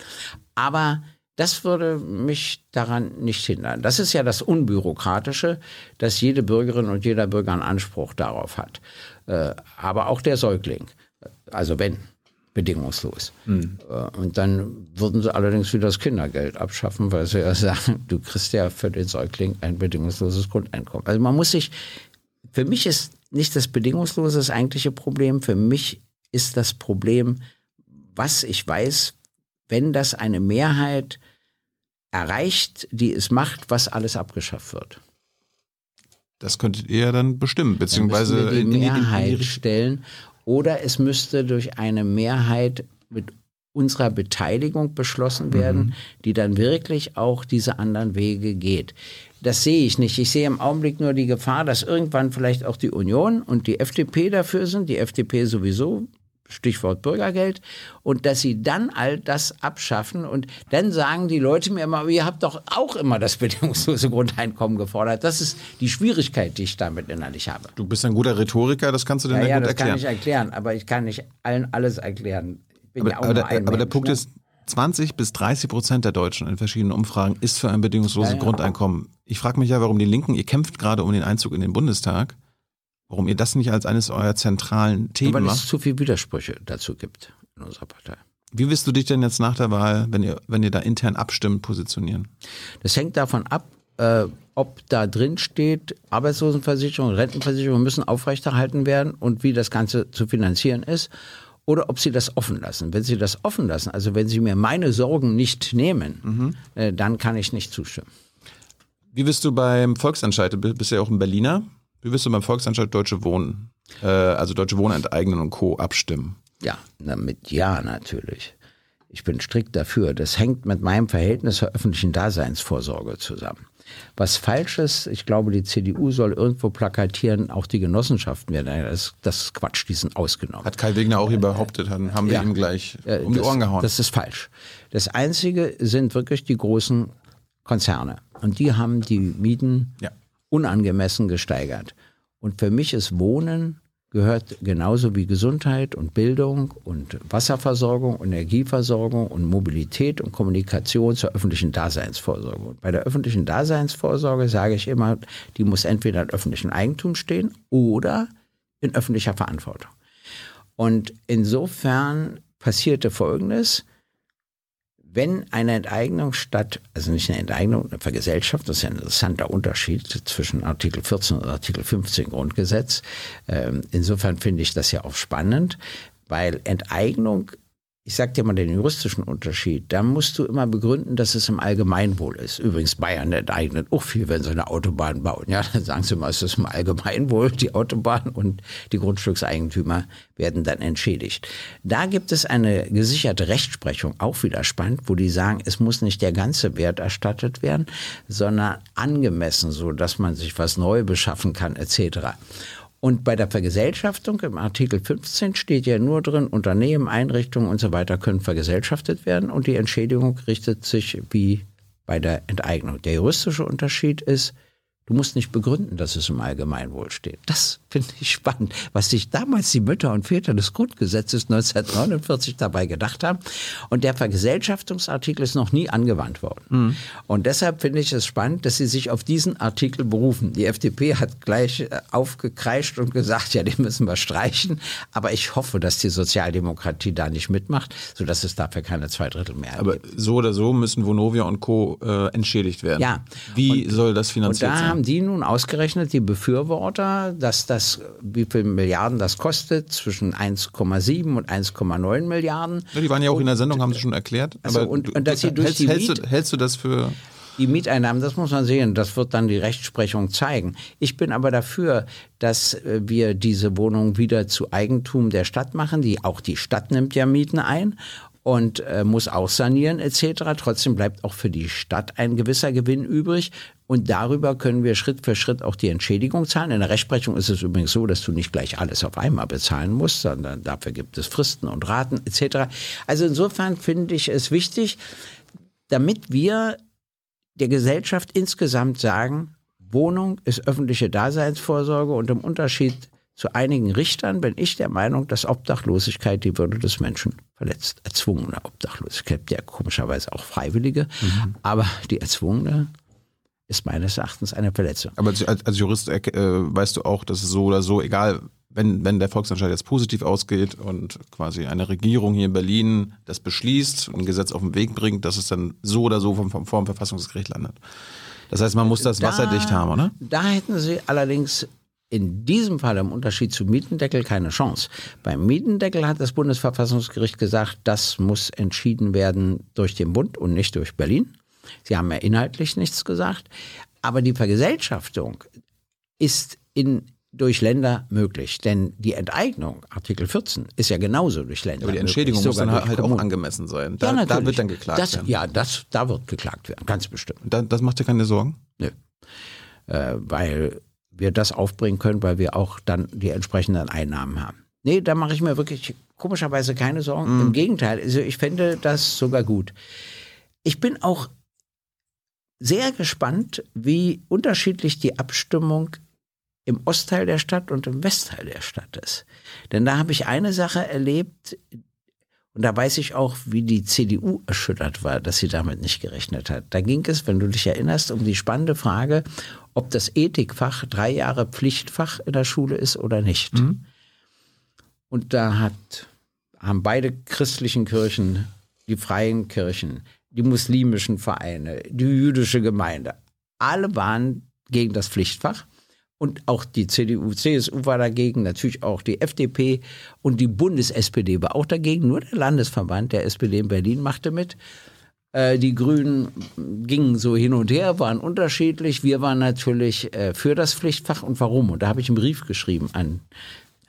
Aber das würde mich daran nicht hindern. Das ist ja das Unbürokratische, dass jede Bürgerin und jeder Bürger einen Anspruch darauf hat. Äh, aber auch der Säugling. Also wenn bedingungslos. Mhm. Und dann würden sie allerdings wieder das Kindergeld abschaffen, weil sie ja sagen, du kriegst ja für den Säugling ein bedingungsloses Grundeinkommen. Also man muss sich, für mich ist nicht das bedingungslose das eigentliche Problem, für mich ist das Problem, was ich weiß, wenn das eine Mehrheit erreicht, die es macht, was alles abgeschafft wird. Das könntet ihr ja dann bestimmen, beziehungsweise dann die Mehrheit in die, in die stellen oder es müsste durch eine Mehrheit mit unserer Beteiligung beschlossen werden, mhm. die dann wirklich auch diese anderen Wege geht. Das sehe ich nicht. Ich sehe im Augenblick nur die Gefahr, dass irgendwann vielleicht auch die Union und die FDP dafür sind. Die FDP sowieso Stichwort Bürgergeld, und dass sie dann all das abschaffen. Und dann sagen die Leute mir immer, ihr habt doch auch immer das bedingungslose Grundeinkommen gefordert. Das ist die Schwierigkeit, die ich damit innerlich habe. Du bist ein guter Rhetoriker, das kannst du denn ja, ja, gut das erklären. kann ich erklären, aber ich kann nicht allen alles erklären. Aber, ja auch aber, der, aber der Mensch, Punkt ne? ist, 20 bis 30 Prozent der Deutschen in verschiedenen Umfragen ist für ein bedingungsloses ja. Grundeinkommen. Ich frage mich ja, warum die Linken, ihr kämpft gerade um den Einzug in den Bundestag, warum ihr das nicht als eines eurer zentralen Themen weil es macht. zu viele Widersprüche dazu gibt in unserer Partei. Wie wirst du dich denn jetzt nach der Wahl, wenn ihr, wenn ihr da intern abstimmt, positionieren? Das hängt davon ab, äh, ob da drin steht, Arbeitslosenversicherung, Rentenversicherung müssen aufrechterhalten werden und wie das Ganze zu finanzieren ist. Oder ob sie das offen lassen. Wenn sie das offen lassen, also wenn sie mir meine Sorgen nicht nehmen, äh, dann kann ich nicht zustimmen. Wie wirst du beim Volksentscheid, du bist ja auch ein Berliner, wie wirst du beim Volksentscheid Deutsche Wohnen, äh, also Deutsche Wohnen enteignen und Co. abstimmen? Ja, na, mit Ja natürlich. Ich bin strikt dafür. Das hängt mit meinem Verhältnis zur öffentlichen Daseinsvorsorge zusammen. Was falsch ist, ich glaube, die CDU soll irgendwo plakatieren, auch die Genossenschaften werden. Das, das ist Quatsch, die sind ausgenommen. Hat Kai Wegner auch hier behauptet, dann haben wir Ja. ihm gleich Äh, um die das, Ohren gehauen. Das ist falsch. Das Einzige sind wirklich die großen Konzerne. Und die haben die Mieten Ja. Unangemessen gesteigert. Und für mich ist Wohnen gehört genauso wie Gesundheit und Bildung und Wasserversorgung, Energieversorgung und Mobilität und Kommunikation zur öffentlichen Daseinsvorsorge. Und bei der öffentlichen Daseinsvorsorge sage ich immer, die muss entweder in öffentlichem Eigentum stehen oder in öffentlicher Verantwortung. Und insofern passierte Folgendes. Wenn eine Enteignung statt, also nicht eine Enteignung, eine Vergesellschaftung, das ist ja ein interessanter Unterschied zwischen Artikel 14 und Artikel 15 Grundgesetz. Ähm, insofern finde ich das ja auch spannend, weil Enteignung, ich sage dir mal den juristischen Unterschied, da musst du immer begründen, dass es im Allgemeinwohl ist. Übrigens, Bayern enteignet auch viel, wenn sie eine Autobahn bauen. Ja, dann sagen sie mal, es ist im Allgemeinwohl, die Autobahn und die Grundstückseigentümer werden dann entschädigt. Da gibt es eine gesicherte Rechtsprechung, auch wieder spannend, wo die sagen, es muss nicht der ganze Wert erstattet werden, sondern angemessen, so dass man sich was neu beschaffen kann, etc. Und bei der Vergesellschaftung im Artikel 15 steht ja nur drin, Unternehmen, Einrichtungen und so weiter können vergesellschaftet werden und die Entschädigung richtet sich wie bei der Enteignung. Der juristische Unterschied ist, du musst nicht begründen, dass es im Allgemeinwohl steht. Das finde ich spannend, was sich damals die Mütter und Väter des Grundgesetzes 1949 dabei gedacht haben. Und der Vergesellschaftungsartikel ist noch nie angewandt worden. Und deshalb finde ich es spannend, dass sie sich auf diesen Artikel berufen. Die FDP hat gleich äh, aufgekreischt und gesagt, ja, den müssen wir streichen. Aber ich hoffe, dass die Sozialdemokratie da nicht mitmacht, sodass es dafür keine Zweidrittelmehrheit Aber gibt. so oder so müssen Vonovia und Co. Äh, entschädigt werden. Ja. Wie soll das Und finanziert sein? Haben die nun ausgerechnet, die Befürworter, dass das, wie viel Milliarden das kostet, zwischen 1,7 und 1,9 Milliarden. Ja, die waren ja auch in der Sendung, haben sie schon erklärt. Also, aber und- und dass sie durch hältst, die hältst, du, hältst du das für Die Mieteinnahmen, das muss man sehen, das wird dann die Rechtsprechung zeigen. Ich bin aber dafür, dass äh, wir diese Wohnungen wieder zu Eigentum der Stadt machen. Die, auch die Stadt nimmt ja Mieten ein und äh, muss auch sanieren etc. Trotzdem bleibt auch für die Stadt ein gewisser Gewinn übrig. Und darüber können wir Schritt für Schritt auch die Entschädigung zahlen. In der Rechtsprechung ist es übrigens so, dass du nicht gleich alles auf einmal bezahlen musst, sondern dafür gibt es Fristen und Raten etc. Also insofern finde ich es wichtig, damit wir der Gesellschaft insgesamt sagen, Wohnung ist öffentliche Daseinsvorsorge und im Unterschied zu einigen Richtern bin ich der Meinung, dass Obdachlosigkeit die Würde des Menschen verletzt. Erzwungene Obdachlosigkeit, ja komischerweise auch freiwillige, aber die erzwungene ist meines Erachtens eine Verletzung. Aber als, als Jurist äh, weißt du auch, dass es so oder so, egal, wenn, wenn der Volksentscheid jetzt positiv ausgeht und quasi eine Regierung hier in Berlin das beschließt und ein Gesetz auf den Weg bringt, dass es dann so oder so vom, vom, vom Verfassungsgericht landet. Das heißt, man muss das Da- wasserdicht haben, oder? Da hätten sie allerdings in diesem Fall im Unterschied zum Mietendeckel keine Chance. Beim Mietendeckel hat das Bundesverfassungsgericht gesagt, das muss entschieden werden durch den Bund und nicht durch Berlin. Sie haben ja inhaltlich nichts gesagt. Aber die Vergesellschaftung ist in, durch Länder möglich. Denn die Enteignung, Artikel 14, ist ja genauso durch Länder Aber die möglich, Entschädigung muss sogar dann halt auch Kommunen. angemessen sein. Da, Ja, da wird dann geklagt das, werden. Ja, das, da wird geklagt werden, ganz bestimmt. Da, das macht dir keine Sorgen? Nö. Äh, weil wir das aufbringen können, weil wir auch dann die entsprechenden Einnahmen haben. Nee, da mache ich mir wirklich komischerweise keine Sorgen. Im Gegenteil, also ich fände das sogar gut. Ich bin auch sehr gespannt, wie unterschiedlich die Abstimmung im Ostteil der Stadt und im Westteil der Stadt ist. Denn da habe ich eine Sache erlebt, und da weiß ich auch, wie die CDU erschüttert war, dass sie damit nicht gerechnet hat. Da ging es, wenn du dich erinnerst, um die spannende Frage, ob das Ethikfach drei Jahre Pflichtfach in der Schule ist oder nicht. Mhm. Und da hat, haben beide christlichen Kirchen, die freien Kirchen, die muslimischen Vereine, die jüdische Gemeinde, alle waren gegen das Pflichtfach. Und auch die CDU, CSU war dagegen, natürlich auch die FDP und die Bundes-SPD war auch dagegen. Nur der Landesverband der SPD in Berlin machte mit. Äh, Die Grünen gingen so hin und her, waren unterschiedlich. Wir waren natürlich äh, für das Pflichtfach und warum. Und da habe ich einen Brief geschrieben an,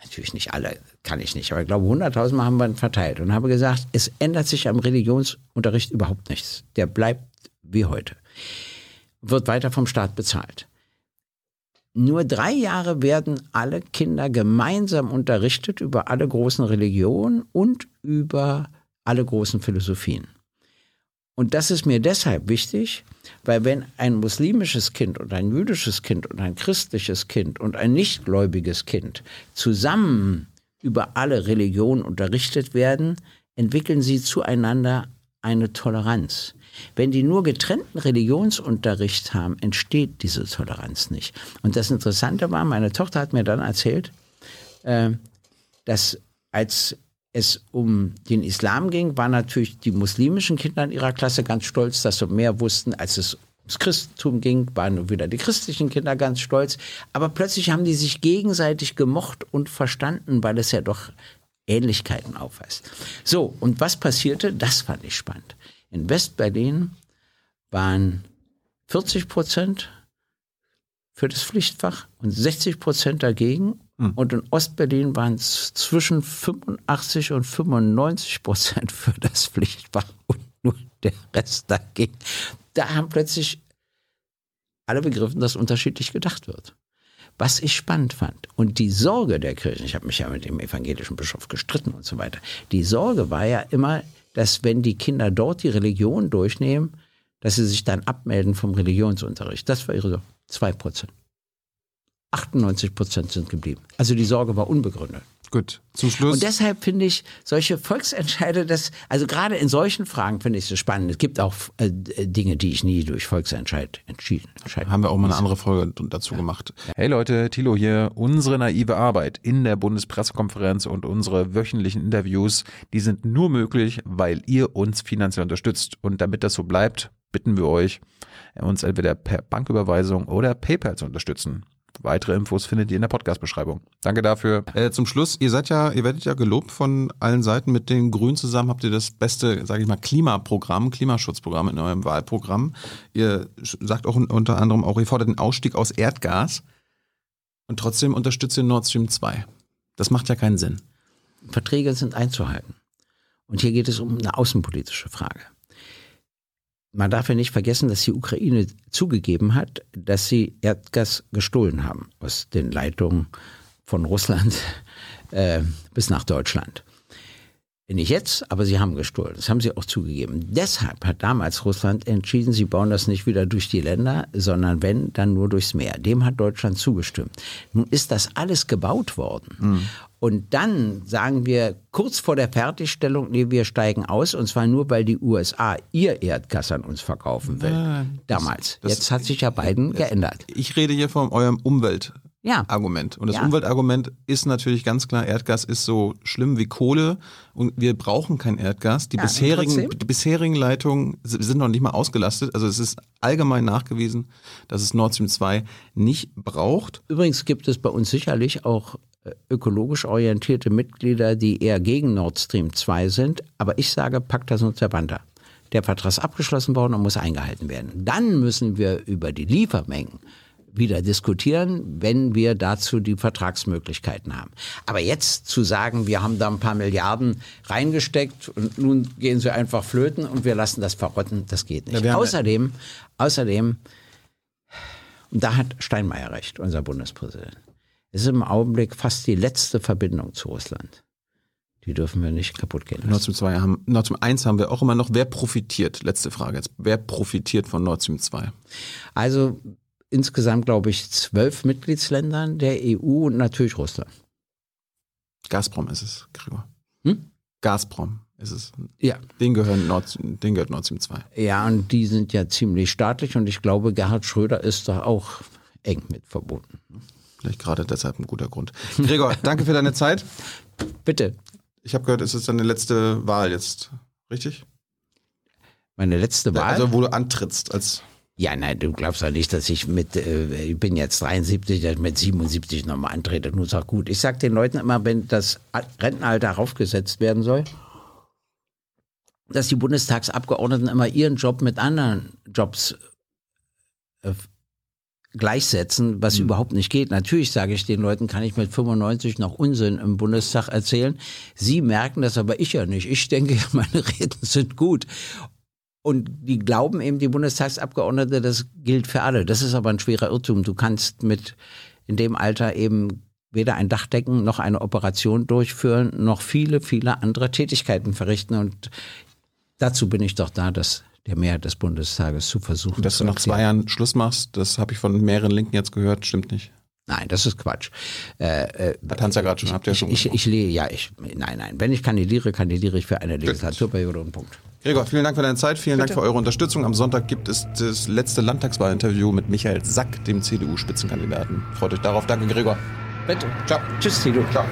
natürlich nicht alle, kann ich nicht, aber ich glaube 100.000 Mal haben wir ihn verteilt und habe gesagt, es ändert sich am Religionsunterricht überhaupt nichts. Der bleibt wie heute. Wird weiter vom Staat bezahlt. Nur drei Jahre werden alle Kinder gemeinsam unterrichtet über alle großen Religionen und über alle großen Philosophien. Und das ist mir deshalb wichtig, weil wenn ein muslimisches Kind und ein jüdisches Kind und ein christliches Kind und ein nichtgläubiges Kind zusammen über alle Religionen unterrichtet werden, entwickeln sie zueinander eine Toleranz. Wenn die nur getrennten Religionsunterricht haben, entsteht diese Toleranz nicht. Und das Interessante war, meine Tochter hat mir dann erzählt, äh, dass als es um den Islam ging, waren natürlich die muslimischen Kinder in ihrer Klasse ganz stolz, dass sie mehr wussten, als es ums Christentum ging, waren wieder die christlichen Kinder ganz stolz. Aber plötzlich haben die sich gegenseitig gemocht und verstanden, weil es ja doch Ähnlichkeiten aufweist. So, und was passierte? Das fand ich spannend. In Westberlin waren 40 Prozent für das Pflichtfach und 60 Prozent dagegen. Und in Ostberlin waren es zwischen 85 und 95 Prozent für das Pflichtfach und nur der Rest dagegen. Da haben plötzlich alle begriffen, dass unterschiedlich gedacht wird. Was ich spannend fand. Und die Sorge der Kirchen, ich habe mich ja mit dem evangelischen Bischof gestritten und so weiter, die Sorge war ja immer, dass wenn die Kinder dort die Religion durchnehmen, dass sie sich dann abmelden vom Religionsunterricht. Das war ihre Sorge. Zwei Prozent. 98 Prozent sind geblieben. Also die Sorge war unbegründet. Gut, zum Schluss. Und deshalb finde ich solche Volksentscheide, das, also gerade in solchen Fragen finde ich es so spannend. Es gibt auch äh, Dinge, die ich nie durch Volksentscheid entschieden entscheiden. haben wir auch mal eine andere Folge dazu gemacht. Hey Leute, Thilo hier. Unsere naive Arbeit in der Bundespressekonferenz und unsere wöchentlichen Interviews, die sind nur möglich, weil ihr uns finanziell unterstützt. Und damit das so bleibt, bitten wir euch, uns entweder per Banküberweisung oder PayPal zu unterstützen. Weitere Infos findet ihr in der Podcast-Beschreibung. Danke dafür. Äh, zum Schluss, ihr seid ja, ihr werdet ja gelobt von allen Seiten. Mit den Grünen zusammen habt ihr das beste, sage ich mal, Klimaprogramm, Klimaschutzprogramm in eurem Wahlprogramm. Ihr sagt auch unter anderem auch, ihr fordert den Ausstieg aus Erdgas und trotzdem unterstützt ihr Nord Stream 2. Das macht ja keinen Sinn. Verträge sind einzuhalten. Und hier geht es um eine außenpolitische Frage. Man darf ja nicht vergessen, dass die Ukraine zugegeben hat, dass sie Erdgas gestohlen haben aus den Leitungen von Russland äh, bis nach Deutschland. Nicht jetzt, aber sie haben gestohlen. Das haben sie auch zugegeben. Deshalb hat damals Russland entschieden, sie bauen das nicht wieder durch die Länder, sondern wenn, dann nur durchs Meer. Dem hat Deutschland zugestimmt. Nun ist das alles gebaut worden. Und dann sagen wir kurz vor der Fertigstellung, nee, wir steigen aus, und zwar nur, weil die USA ihr Erdgas an uns verkaufen will. Das- Damals. das- Jetzt hat sich ja Biden geändert. Ich rede hier von eurem Umweltargument. Ja. Und das Ja. Umweltargument ist natürlich ganz klar, Erdgas ist so schlimm wie Kohle und wir brauchen kein Erdgas. Die, Ja, bisherigen, die bisherigen Leitungen sind noch nicht mal ausgelastet. Also es ist allgemein nachgewiesen, dass es Nord Stream 2 nicht braucht. Übrigens gibt es bei uns sicherlich auch äh, ökologisch orientierte Mitglieder, die eher gegen Nord Stream 2 sind. Aber ich sage, Pacta sunt servanda. Der Vertrag ist abgeschlossen worden und muss eingehalten werden. Dann müssen wir über die Liefermengen wieder diskutieren, wenn wir dazu die Vertragsmöglichkeiten haben. Aber jetzt zu sagen, wir haben da ein paar Milliarden reingesteckt und nun gehen sie einfach flöten und wir lassen das verrotten, das geht nicht. Ja, außerdem, außerdem, und da hat Steinmeier recht, unser Bundespräsident. Ist im Augenblick fast die letzte Verbindung zu Russland. Die dürfen wir nicht kaputt gehen Nord Stream 2 haben, Nord Stream 1 haben wir auch immer noch. Wer profitiert? Letzte Frage jetzt. Wer profitiert von Nord Stream 2? Also insgesamt, glaube ich, zwölf Mitgliedsländern der EU und natürlich Russland. Gazprom ist es, Gregor. Hm? Gazprom ist es. Ja. Den, gehören Nord, den gehört Nord Stream 2. Ja, und die sind ja ziemlich staatlich und ich glaube, Gerhard Schröder ist da auch eng mit verbunden. Vielleicht gerade deshalb ein guter Grund. Gregor, danke für deine Zeit. Bitte. Ich habe gehört, es ist deine letzte Wahl jetzt, richtig? Meine letzte Wahl? Also wo du antrittst als ja, nein, du glaubst ja nicht, dass ich mit, äh, ich bin jetzt 73, dass ich mit 77 nochmal antrete. Nur sag gut. Ich sag den Leuten immer, wenn das Rentenalter raufgesetzt werden soll, dass die Bundestagsabgeordneten immer ihren Job mit anderen Jobs äh, gleichsetzen, was mhm. überhaupt nicht geht. Natürlich sage ich den Leuten, kann ich mit 95 noch Unsinn im Bundestag erzählen. Sie merken das, aber ich ja nicht. Ich denke, meine Reden sind gut. Und die glauben eben, die Bundestagsabgeordnete, das gilt für alle. Das ist aber ein schwerer Irrtum. Du kannst mit in dem Alter eben weder ein Dachdecken noch eine Operation durchführen, noch viele, viele andere Tätigkeiten verrichten. Und dazu bin ich doch da, dass der Mehrheit des Bundestages zu versuchen. Dass du nach zwei Jahren Schluss machst, das habe ich von mehreren Linken jetzt gehört, stimmt nicht. Nein, das ist Quatsch. Äh, äh, Hat Hans ja gerade schon, habt ihr schon Ich, ich, ich, ja, ich, nein, nein. Wenn ich kandidiere, kandidiere ich für eine Legislaturperiode und Punkt. Gregor, vielen Dank für deine Zeit, vielen Bitte. Dank für eure Unterstützung. Am Sonntag gibt es das letzte Landtagswahlinterview mit Michael Sack, dem CDU-Spitzenkandidaten. Freut euch darauf. Danke, Gregor. Bitte. Ciao. Tschüss, Tilo. Ciao.